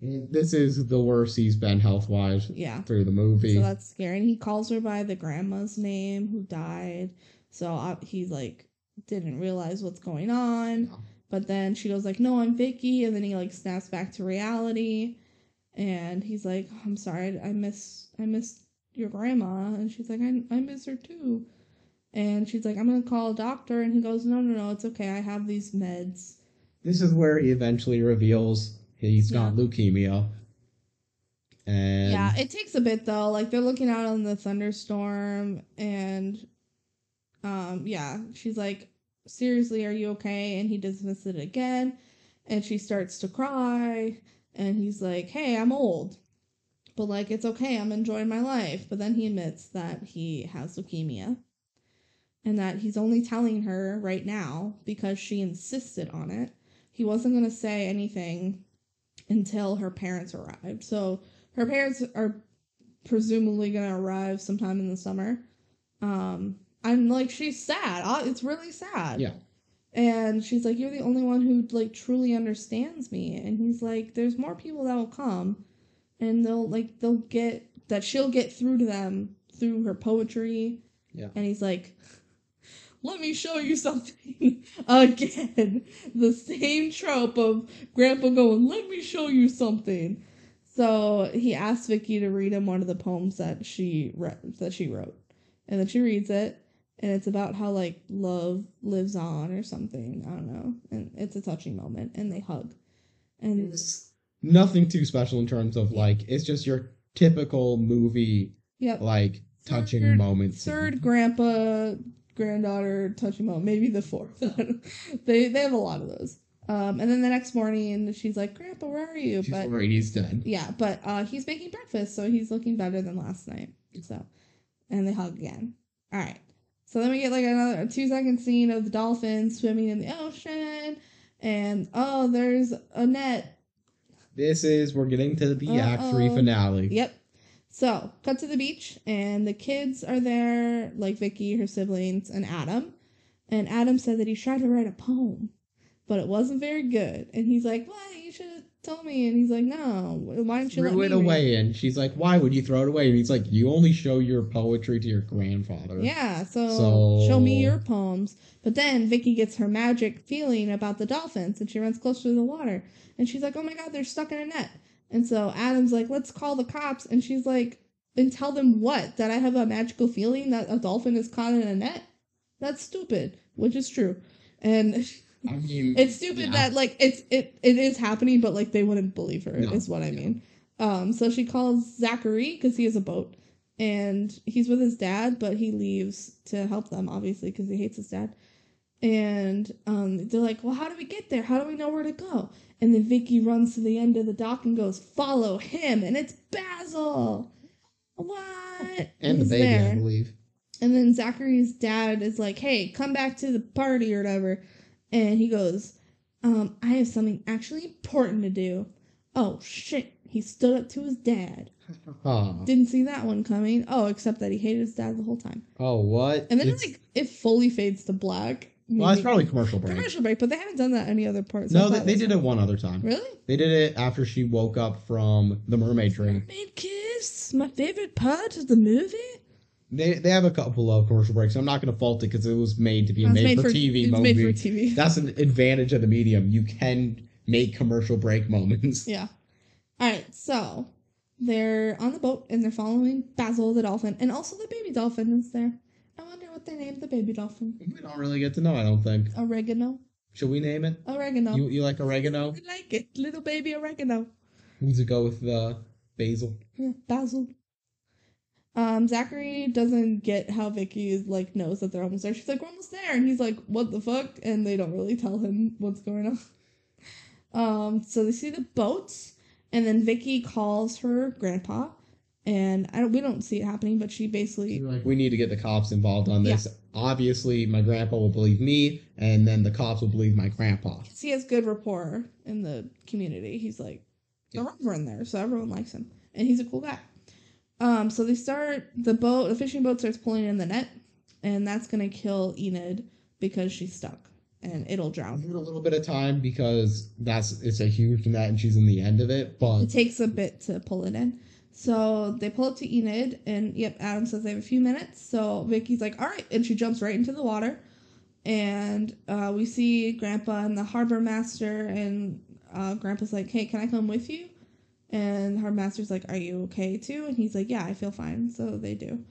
S1: This is the worst he's been health wise
S2: yeah,
S1: through the movie.
S2: so that's scary. And he calls her by the grandma's name who died. So uh, he like didn't realize what's going on.
S1: No.
S2: But then she goes like, "No, I'm Vicky," and then he like snaps back to reality, and he's like, "I'm sorry, I miss I miss your grandma," and she's like, "I I miss her too," and she's like, "I'm gonna call a doctor," and he goes, "No, no, no, it's okay. I have these meds."
S1: This is where he eventually reveals he's got
S2: Yeah.
S1: leukemia. And
S2: yeah, it takes a bit though. Like they're looking out on the thunderstorm, and um, yeah, she's like, "Seriously, are you okay?" And he dismisses it again, and she starts to cry, and he's like, "Hey, I'm old." But like it's okay, I'm enjoying my life. But then he admits that he has leukemia. And that he's only telling her right now because she insisted on it. He wasn't gonna say anything until her parents arrived. So her parents are presumably gonna arrive sometime in the summer. Um, I'm like she's sad. It's really sad.
S1: Yeah.
S2: And she's like, "You're the only one who like truly understands me." And he's like, "There's more people that will come, and they'll like they'll get that she'll get through to them through her poetry."
S1: Yeah.
S2: And he's like, "Let me show you something." [LAUGHS] Again, the same trope of Grandpa going, "Let me show you something." So he asked Vicky to read him one of the poems that she re- that she wrote, and then she reads it, and it's about how like love lives on or something. I don't know, and it's a touching moment, and they hug, and
S1: It's nothing too special in terms of like it's just your typical movie
S2: yep,
S1: like touching
S2: Third-
S1: moments.
S2: third grandpa granddaughter touching moment, maybe the fourth. [LAUGHS] they they have a lot of those. Um, and then the next morning, she's like, "Grandpa, where are you?"
S1: She's
S2: but
S1: worried he's dead.
S2: Yeah, but uh, he's making breakfast, so he's looking better than last night. So, and they hug again. All right. So then we get like another two second scene of the dolphins swimming in the ocean, and oh, there's a net.
S1: This is we're getting to the Act Three finale.
S2: Yep. So cut to the beach, and the kids are there, like Vicky, her siblings, and Adam. And Adam said that he tried to write a poem, but it wasn't very good. And he's like, "What? You should have told me." And he's like, "No. Why didn't you me
S1: it
S2: read
S1: away, and she's like, "Why would you throw it away?" And he's like, "You only show your poetry to your grandfather."
S2: Yeah, so,
S1: So-
S2: show me your poems. But then Vicky gets her magic feeling about the dolphins and she runs closer to the water. And she's like, oh my god, they're stuck in a net. And so Adam's like, let's call the cops. And she's like, and tell them what? That I have a magical feeling that a dolphin is caught in a net? That's stupid, which is true. And
S1: I [LAUGHS] mean,
S2: it's stupid
S1: yeah.
S2: that like it's it it is happening, but like they wouldn't believe her.
S1: No.
S2: Is what I mean. Um, so she calls Zachary because he has a boat, and he's with his dad, but he leaves to help them obviously because he hates his dad. And um, they're like, "Well, how do we get there? How do we know where to go?" And then Vicky runs to the end of the dock and goes, "Follow him!" And it's Basil. What?
S1: and the
S2: He's
S1: baby, I believe.
S2: And then Zachary's dad is like, "Hey, come back to the party or whatever." And he goes, "Um, I have something actually important to do." Oh shit! He stood up to his dad.
S1: Huh.
S2: Didn't see that one coming. Oh, except that he hated his dad the whole time.
S1: Oh, what?
S2: And then
S1: It's-
S2: like it fully fades to black.
S1: Well, mm-hmm.
S2: it's
S1: probably commercial break.
S2: commercial break, but they haven't done that any other parts.
S1: No, they, they did it one other time.
S2: Really?
S1: They did it after she woke up from the mermaid dream.
S2: Mermaid kiss, my favorite part of the movie.
S1: They they have a couple of commercial breaks. I'm not going to fault it because it was made to be a
S2: was
S1: made, for TV
S2: it's
S1: movie.
S2: made for TV. [LAUGHS]
S1: That's an advantage of the medium. You can make commercial break moments.
S2: Yeah. All right, so they're on the boat and they're following Basil the dolphin, and also the baby dolphin is there. What they named the baby dolphin.
S1: We don't really get to know. I don't think.
S2: Oregano.
S1: Should we name it?
S2: Oregano.
S1: You you like oregano?
S2: I like it, little baby oregano.
S1: Who's to go with uh, basil?
S2: Yeah, Basil. Um, Zachary doesn't get how Vicky is like knows that they're almost there. She's like, "We're almost there," and he's like, "What the fuck?" And they don't really tell him what's going on. [LAUGHS] Um, so they see the boats, and then Vicky calls her grandpa, and I don't, we don't see it happening, but she basically
S1: Like we need to get the cops involved on this. Obviously, my grandpa will believe me, and then the cops will believe my grandpa.
S2: he has good rapport in the community. He's like, the Reverend there, so everyone likes him, and he's a cool guy. Um, so they start the boat, the fishing boat starts pulling in the net, and that's gonna kill Enid because she's stuck and it'll drown.
S1: Give it a little bit of time because that's it's a huge net and she's in the end of it, but
S2: It takes a bit to pull it in. So they pull up to Enid, and yep, Adam says they have a few minutes. So Vicky's like, all right, and she jumps right into the water. And uh, we see Grandpa and the harbor master, and uh, Grandpa's like, hey, can I come with you? And the harbor master's like, are you okay too? And he's like, yeah, I feel fine. So they do.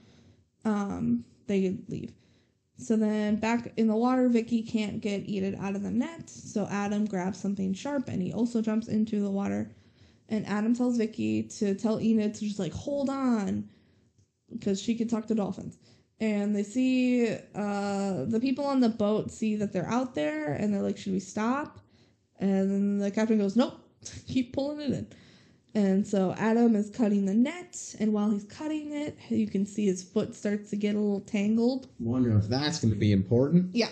S2: Um, they leave. So then back in the water, Vicky can't get Enid out of the net. So Adam grabs something sharp and he also jumps into the water. And Adam tells Vicky to tell Enid to just like hold on because she can talk to dolphins. And they see uh, the people on the boat see that they're out there and they're like, should we stop? And then the captain goes, nope, [LAUGHS] keep pulling it in. And so Adam is cutting the net, and while he's cutting it, you can see his foot starts to get a little tangled.
S1: wonder if that's going to be important.
S2: Yeah.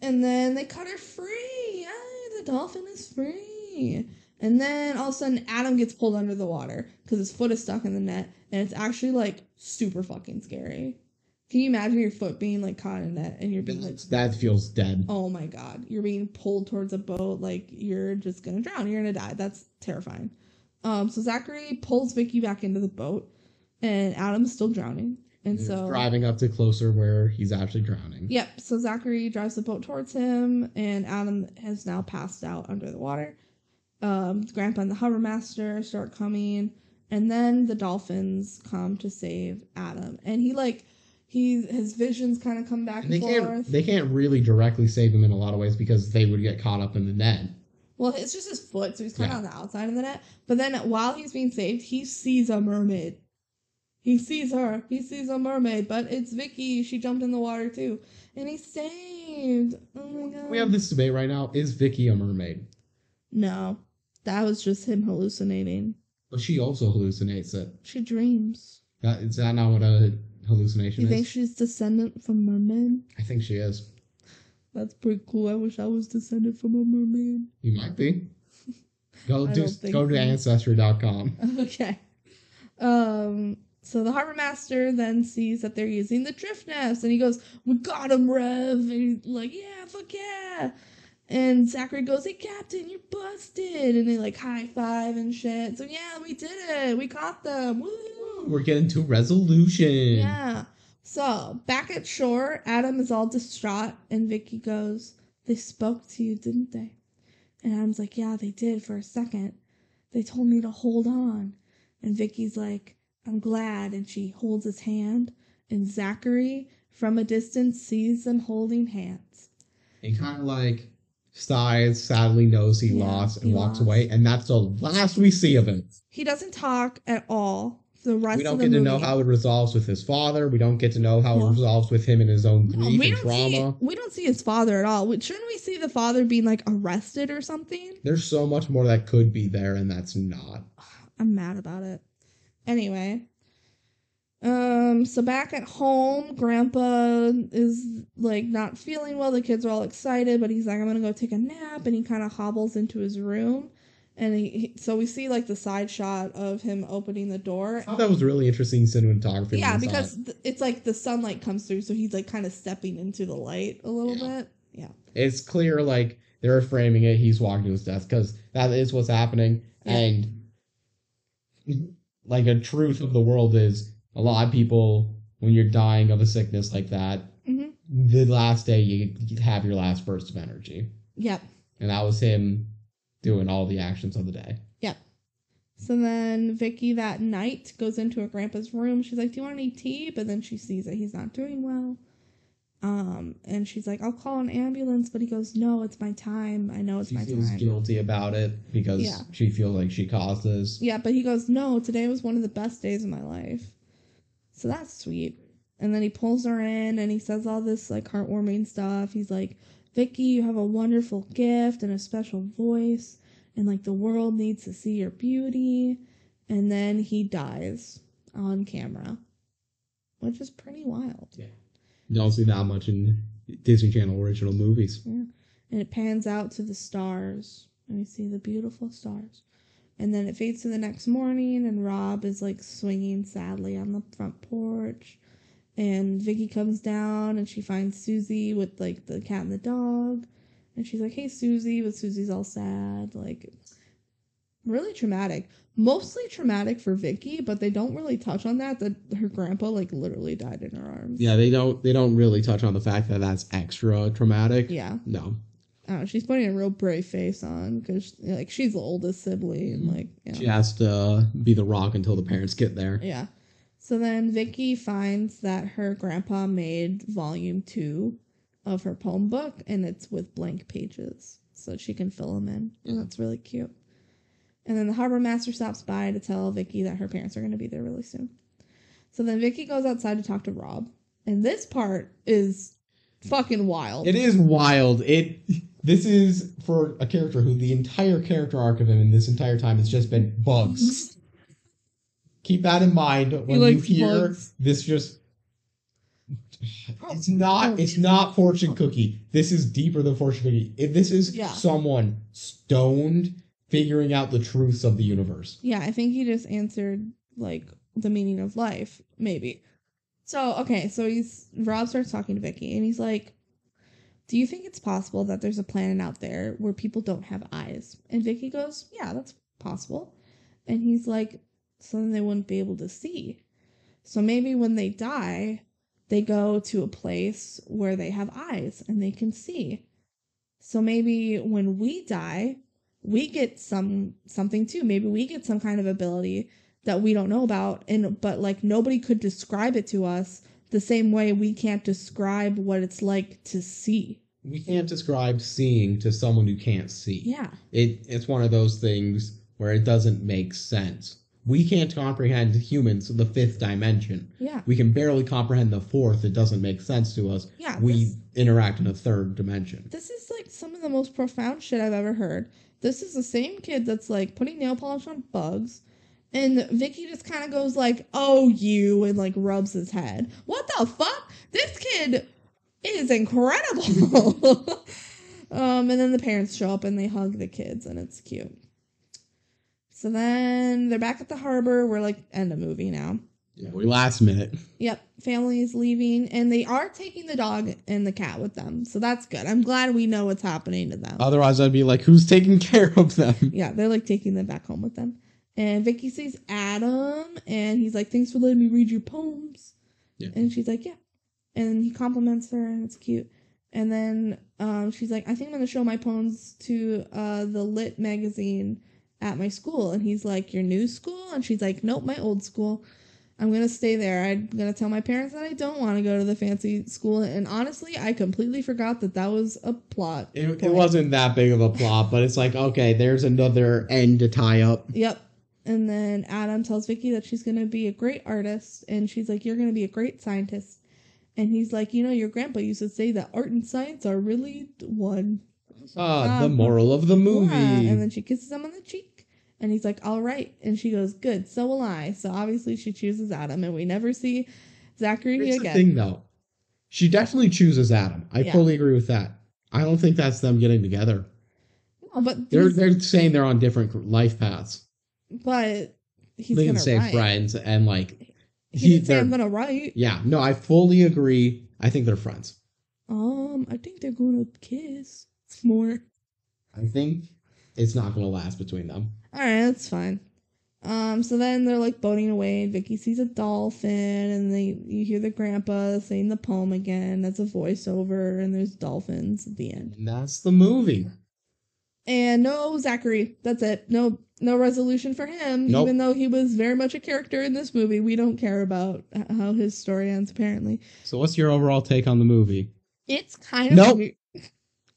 S2: And then they cut her free. Yay, the dolphin is free. And then all of a sudden, Adam gets pulled under the water because his foot is stuck in the net, and it's actually like super fucking scary. Can you imagine your foot being like caught in a net and you're being like,
S1: That feels dead.
S2: oh my god, you're being pulled towards a boat, like you're just gonna drown, you're gonna die. That's terrifying. Um, so Zachary pulls Vicky back into the boat, and Adam's still drowning. And
S1: They're
S2: so
S1: driving up to closer where he's actually drowning.
S2: Yep. So Zachary drives the boat towards him, and Adam has now passed out under the water. Um, Grandpa and the Harbor Master start coming, and then the dolphins come to save Adam. And he like he his visions kind of come back
S1: And
S2: and,
S1: they
S2: forth.
S1: can't they can't really directly save him in a lot of ways because they would get caught up in the net.
S2: Well, it's just his foot, so he's kind of
S1: Yeah.
S2: on the outside of the net. But then while he's being saved, he sees a mermaid. He sees her. He sees a mermaid, but it's Vicky. She jumped in the water too, and he's saved. Oh my god.
S1: We have this debate right now: Is Vicky a mermaid?
S2: No, that was just him hallucinating.
S1: But she also hallucinates it.
S2: She dreams.
S1: That, is that not what a hallucination
S2: You
S1: is?
S2: You think she's descendant from mermaid?
S1: I think she is.
S2: That's pretty cool. I wish I was descended from a mermaid.
S1: You might be. [LAUGHS] Go do go to
S2: so.
S1: ancestry.com. [LAUGHS]
S2: Okay. Um. So the harbor master then sees that they're using the drift nets, and he goes, "We got him, Rev!" And he's like, "Yeah, fuck yeah!" And Zachary goes, "Hey, Captain, you're busted!" And they like high five and shit. So yeah, we did it. We caught them. Woo!
S1: We're getting to resolution.
S2: Yeah. So back at shore, Adam is all distraught, and Vicky goes, "They spoke to you, didn't they?" And Adam's like, "Yeah, they did for a second. They told me to hold on." And Vicky's like, "I'm glad," and she holds his hand. And Zachary, from a distance, sees them holding hands.
S1: He kind of like sighs, sadly knows he
S2: Yeah,
S1: lost, and
S2: he
S1: walks
S2: lost.
S1: away, and that's the last we see of him.
S2: He doesn't talk at all. The rest
S1: We don't get to know how it resolves with his father. We don't get to know how
S2: Yeah.
S1: it resolves with him in his own
S2: No,
S1: grief
S2: we
S1: and
S2: don't see
S1: trauma.
S2: we don't see his father at all. Shouldn't we see the father being like arrested or something?
S1: There's so much more that could be there, and that's not.
S2: I'm mad about it. Anyway, um, so back at home, Grandpa is like not feeling well. The kids are all excited, but he's like, "I'm gonna go take a nap," and he kind of hobbles into his room. And he, he, so we see like the side shot of him opening the door.
S1: I thought that was really interesting cinematography.
S2: Yeah, because
S1: it.
S2: it's like the sunlight comes through, so he's like kind of stepping into the light a little
S1: Yeah.
S2: bit. Yeah.
S1: it's clear like they're framing it. He's walking to his death because that is what's happening,
S2: Yeah.
S1: and like a truth of the world is a lot of people when you're dying of a sickness like that,
S2: hmm
S1: the last day you have your last burst of energy,
S2: Yep.
S1: and that was him doing all the actions of the day. Yep.
S2: So then Vicky that night goes into her grandpa's room. She's like, "Do you want any tea?" But then she sees that he's not doing well. Um, and she's like, "I'll call an ambulance," but he goes, "No, it's my time. I know it's
S1: She
S2: my time."
S1: She feels guilty about it because
S2: Yeah.
S1: she feels like she caused this.
S2: Yeah, but he goes, "No, today was one of the best days of my life." So that's sweet. And then he pulls her in and he says all this like heartwarming stuff. He's like, "Vicky, you have a wonderful gift and a special voice, and like the world needs to see your beauty." And then he dies on camera, which is pretty wild. Yeah.
S1: You don't see that much in Disney Channel original movies.
S2: And it pans out to the stars, and we see the beautiful stars. And then it fades to the next morning, and Rob is like swinging sadly on the front porch. And Vicky comes down and she finds Susie with like the cat and the dog. And she's like, hey, Susie, but Susie's all sad. Like, really traumatic. Mostly traumatic for Vicky, but they don't really touch on that, that her grandpa like literally died in her arms.
S1: Yeah, they don't they don't really touch on the fact that that's extra traumatic.
S2: Yeah.
S1: No.
S2: I she's putting a real brave face on because like she's the oldest sibling and like yeah.
S1: She has to uh, be the rock until the parents get there.
S2: Yeah. So then Vicky finds that her grandpa made volume two of her poem book and it's with blank pages so she can fill them in. And that's really cute. And then the harbor master stops by to tell Vicky that her parents are going to be there really soon. So then Vicky goes outside to talk to Rob. And this part is fucking wild.
S1: It is wild. It this is for a character who the entire character arc of him in this entire time has just been bugs. Mm-hmm. Keep that in mind when you hear
S2: bugs.
S1: this just it's oh, not oh, it's not fortune cookie. This is deeper than fortune cookie. It, this is
S2: Yeah.
S1: someone stoned figuring out the truths of the universe.
S2: Yeah, I think he just answered like the meaning of life, maybe. So okay, so he's Rob starts talking to Vicky and he's like, Do you think it's possible that there's a planet out there where people don't have eyes? And Vicky goes, Yeah, that's possible. And he's like, So then they wouldn't be able to see. So maybe when they die, they go to a place where they have eyes and they can see. So maybe when we die, we get some something too. Maybe we get some kind of ability that we don't know about and but like nobody could describe it to us the same way we can't describe what it's like to see.
S1: We can't describe seeing to someone who can't see.
S2: Yeah.
S1: It it's one of those things where it doesn't make sense. We can't comprehend humans the fifth dimension.
S2: Yeah.
S1: We can barely comprehend the fourth. It doesn't make sense to us.
S2: Yeah.
S1: we
S2: this-
S1: interact in a third dimension.
S2: this is like some of the most profound shit I've ever heard. This is the same kid that's like putting nail polish on bugs. And Vicky just kind of goes like, "Oh, you," and like rubs his head. What the fuck? This kid is incredible. [LAUGHS] um, and then the parents show up and they hug the kids, and it's cute. So then they're back at the harbor. We're like end of movie now.
S1: Yeah, we last minute.
S2: Yep, family is leaving, and they are taking the dog and the cat with them. So that's good. I'm glad we know what's happening to them.
S1: Otherwise, I'd be like, who's taking care of them?
S2: yeah, they're like taking them back home with them. And Vicky sees Adam, and he's like, "Thanks for letting me read your poems."
S1: Yeah.
S2: And she's like, "Yeah," and he compliments her, and it's cute. And then um, she's like, "I think I'm gonna show my poems to uh, the Lit magazine at my school." And he's like, "Your new school?" And she's like, "Nope, my old school." I'm gonna stay there. I'm gonna tell my parents that I don't want to go to the fancy school. And honestly, I completely forgot that that was a plot.
S1: It, it wasn't that big of a plot, but it's like, okay, there's another end to tie up.
S2: Yep. And then Adam tells Vicky that she's gonna be a great artist, and she's like, "You're gonna be a great scientist." And he's like, "You know, your grandpa used to say that art and science are really one."
S1: Ah, the
S2: Um,
S1: moral of the movie.
S2: Yeah. And then she kisses him on the cheek, and he's like, "All right." And she goes, "Good, so will I." So obviously she chooses Adam, and we never see Zachary
S1: Here's the
S2: again.
S1: thing, though. She definitely chooses Adam. I
S2: Yeah.
S1: fully agree with that. I don't think that's them getting together.
S2: No, but
S1: They're they're saying they're on different life paths.
S2: But he's
S1: they can
S2: gonna
S1: say
S2: write.
S1: friends and like
S2: He, say
S1: they're-
S2: I'm gonna write.
S1: yeah. No, I fully agree. I think they're friends.
S2: Um, I think they're gonna kiss more.
S1: I think it's not to last between them.
S2: All right, that's fine. Um, so then they're like boating away. and Vicky sees a dolphin, and they you hear the grandpa saying the poem again. That's a voiceover, and there's dolphins at the end.
S1: And that's the movie.
S2: And no Zachary. That's it. No, no resolution for him.
S1: Nope.
S2: Even though he was very much a character in this movie, we don't care about how his story ends. Apparently,
S1: So, what's your overall take on the movie?
S2: it's kind of
S1: Nope.
S2: weird.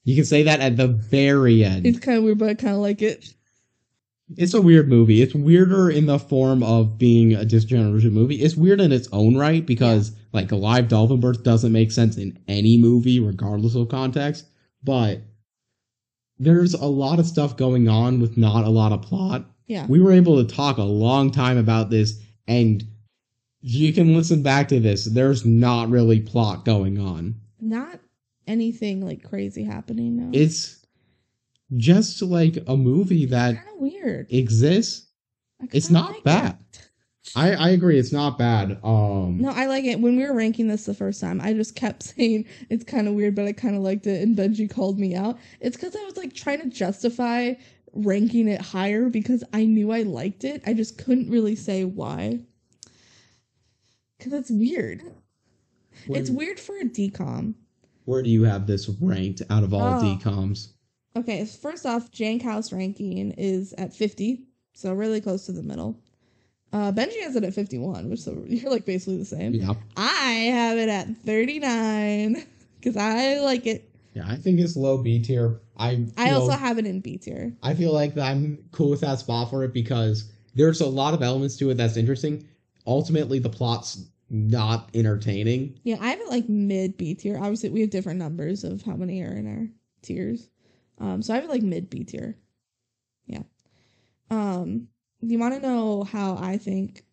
S1: You can say that at the very end.
S2: It's kind of weird, but I kind of like it.
S1: It's a weird movie. It's weirder in the form of being a disgeneration movie. It's weird in its own right because like a live dolphin birth doesn't make sense in any movie, regardless of context. But there's a lot of stuff going on with not a lot of plot.
S2: Yeah.
S1: We were able to talk a long time about this, and you can listen back to this. There's not really plot going on.
S2: Not anything like crazy happening.
S1: It's just like a movie that
S2: Kind of weird.
S1: exists. It's not
S2: like
S1: bad.
S2: it.
S1: I, I agree, it's not bad. Um
S2: No, I like it. When we were ranking this the first time, I just kept [LAUGHS] saying it's kind of weird, but I kind of liked it. And BenG called me out. It's because I was like trying to justify ranking it higher because I knew I liked it. I just couldn't really say why. Because it's weird.
S1: where,
S2: It's weird for a DCOM.
S1: where do you have this ranked out of all
S2: Oh.
S1: DCOMs?
S2: Okay, first off, Jank House ranking is at 50, so really close to the middle. Uh, BenG has it at 51, which so you're like basically the same.
S1: Yeah.
S2: I have it at 39 because I like it.
S1: Yeah, I think it's low B tier. I
S2: I also have it in B tier.
S1: I feel like I'm cool with that spot for it because there's a lot of elements to it that's interesting. Ultimately, the plot's not entertaining.
S2: Yeah, I have it like mid B tier. Obviously, we have different numbers of how many are in our tiers. Um, so I have it like mid B tier. Yeah. Um, do you want to know how I think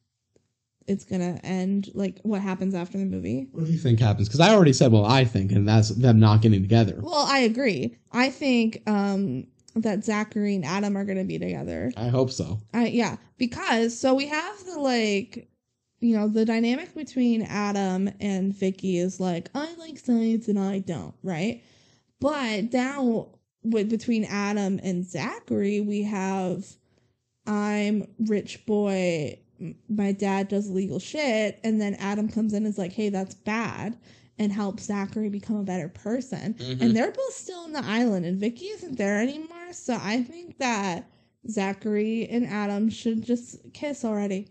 S2: it's gonna end? Like what happens after the movie?
S1: What do you think happens? Because I already said what I think, and that's them not getting together.
S2: Well, I agree. I think um that Zachary and Adam are gonna be together.
S1: I hope so.
S2: I yeah, because so we have the like you know, the dynamic between Adam and Vicky is like I like science and I don't, right? But now with between Adam and Zachary, we have I'm rich boy, my dad does legal shit, and then Adam comes in and is like, "Hey, that's bad." And helps Zachary become a better person.
S1: Mhm.
S2: And they're both still on the island, and Vicky isn't there anymore. So I think that Zachary and Adam should just kiss already.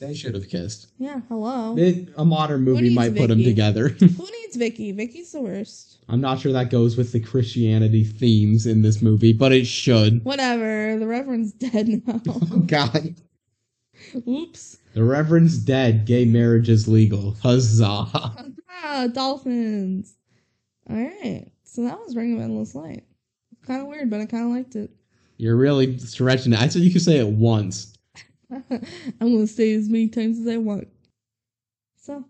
S1: They should have kissed.
S2: Yeah, hello.
S1: It, a modern movie might put them together.
S2: Who [LAUGHS] needs Vicky? Vicky's the worst.
S1: I'm not sure that goes with the Christianity themes in this movie, but it should.
S2: Whatever. The Reverend's dead now. [LAUGHS]
S1: Oh God,
S2: Oops.
S1: the Reverend's dead. Gay marriage is legal. Huzzah!
S2: Ah, dolphins. All right. So that was Ring of Endless Light. Kind of weird, but I kind of liked it.
S1: You're really stretching it. I said you could say it once. [LAUGHS]
S2: I'm gonna say as many times as I want. So,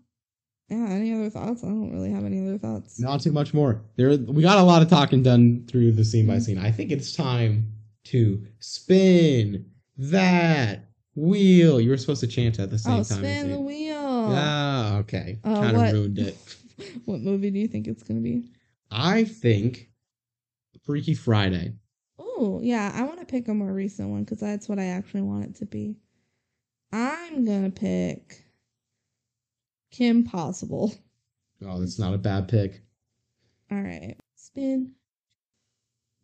S2: yeah. Any other thoughts? I don't really have any other thoughts.
S1: Not too much more. There, we got a lot of talking done through the scene by
S2: Mhm.
S1: scene. I think it's time to spin that wheel. You were supposed to chant at the same
S2: Oh,
S1: time.
S2: spin the wheel.
S1: Yeah, okay.
S2: Uh,
S1: kind of ruined it. [LAUGHS]
S2: what movie do you think it's gonna be?
S1: I think Freaky Friday.
S2: Oh, yeah. I want to pick a more recent one because that's what I actually want it to be. I'm gonna pick Kim Possible.
S1: Oh, that's not a bad pick.
S2: All right, spin.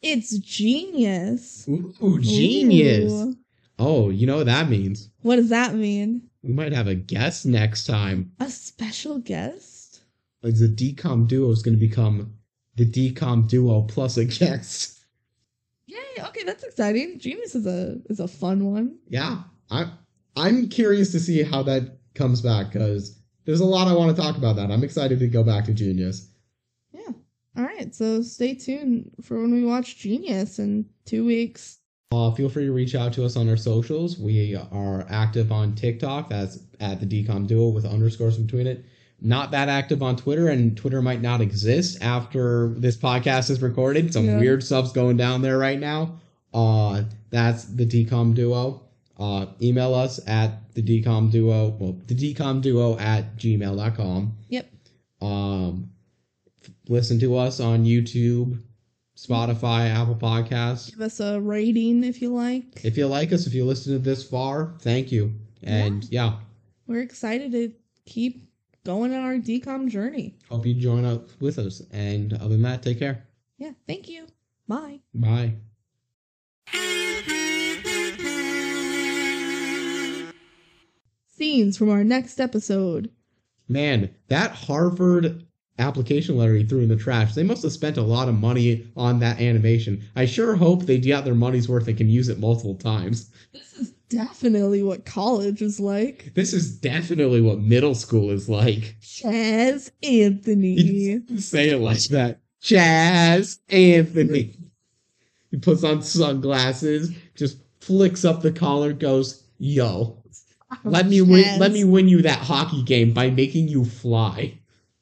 S2: It's genius.
S1: Ooh, genius.
S2: Ooh.
S1: Oh, you know what that means?
S2: What does that mean?
S1: We might have a guest next time.
S2: A special guest?
S1: Like the DCOM duo is going to become the DCOM duo plus a guest.
S2: Yay! Okay, that's exciting. Genius is a is a fun one.
S1: Yeah, I I'm curious to see how that comes back because there's a lot I want to talk about. That I'm excited to go back to Genius.
S2: Yeah. All right. So stay tuned for when we watch Genius in two weeks.
S1: Uh, feel free to reach out to us on our socials. We are active on TikTok. That's at the DCOM Duo with underscores between it. Not that active on Twitter, and Twitter might not exist after this podcast is recorded. Some
S2: Yeah.
S1: weird stuff's going down there right now. Uh, that's the DCOM Duo. Uh, email us at the DCOM Duo. Well, the DCOM Duo at gmail.com.
S2: Yep.
S1: Um, listen to us on YouTube, Spotify, Apple Podcasts.
S2: Give us a rating if you like.
S1: If you like us, if you listen to this far, thank you. And yeah,
S2: We're excited to keep going on our DCOM journey.
S1: hope you join up with us. And other than that, take care.
S2: Yeah. Thank you. Bye.
S1: Bye.
S2: Scenes from our next episode.
S1: Man, that Harvard application letter he threw in the trash, they must have spent a lot of money on that animation. I sure hope they got their money's worth and can use it multiple times.
S2: This is definitely what college is like.
S1: This is definitely what middle school is like.
S2: Chaz Anthony. [LAUGHS]
S1: Say it like that. Chaz Anthony. He puts on sunglasses, just flicks up the collar, goes, "Yo, let me win. Let me win you that hockey game by making you fly."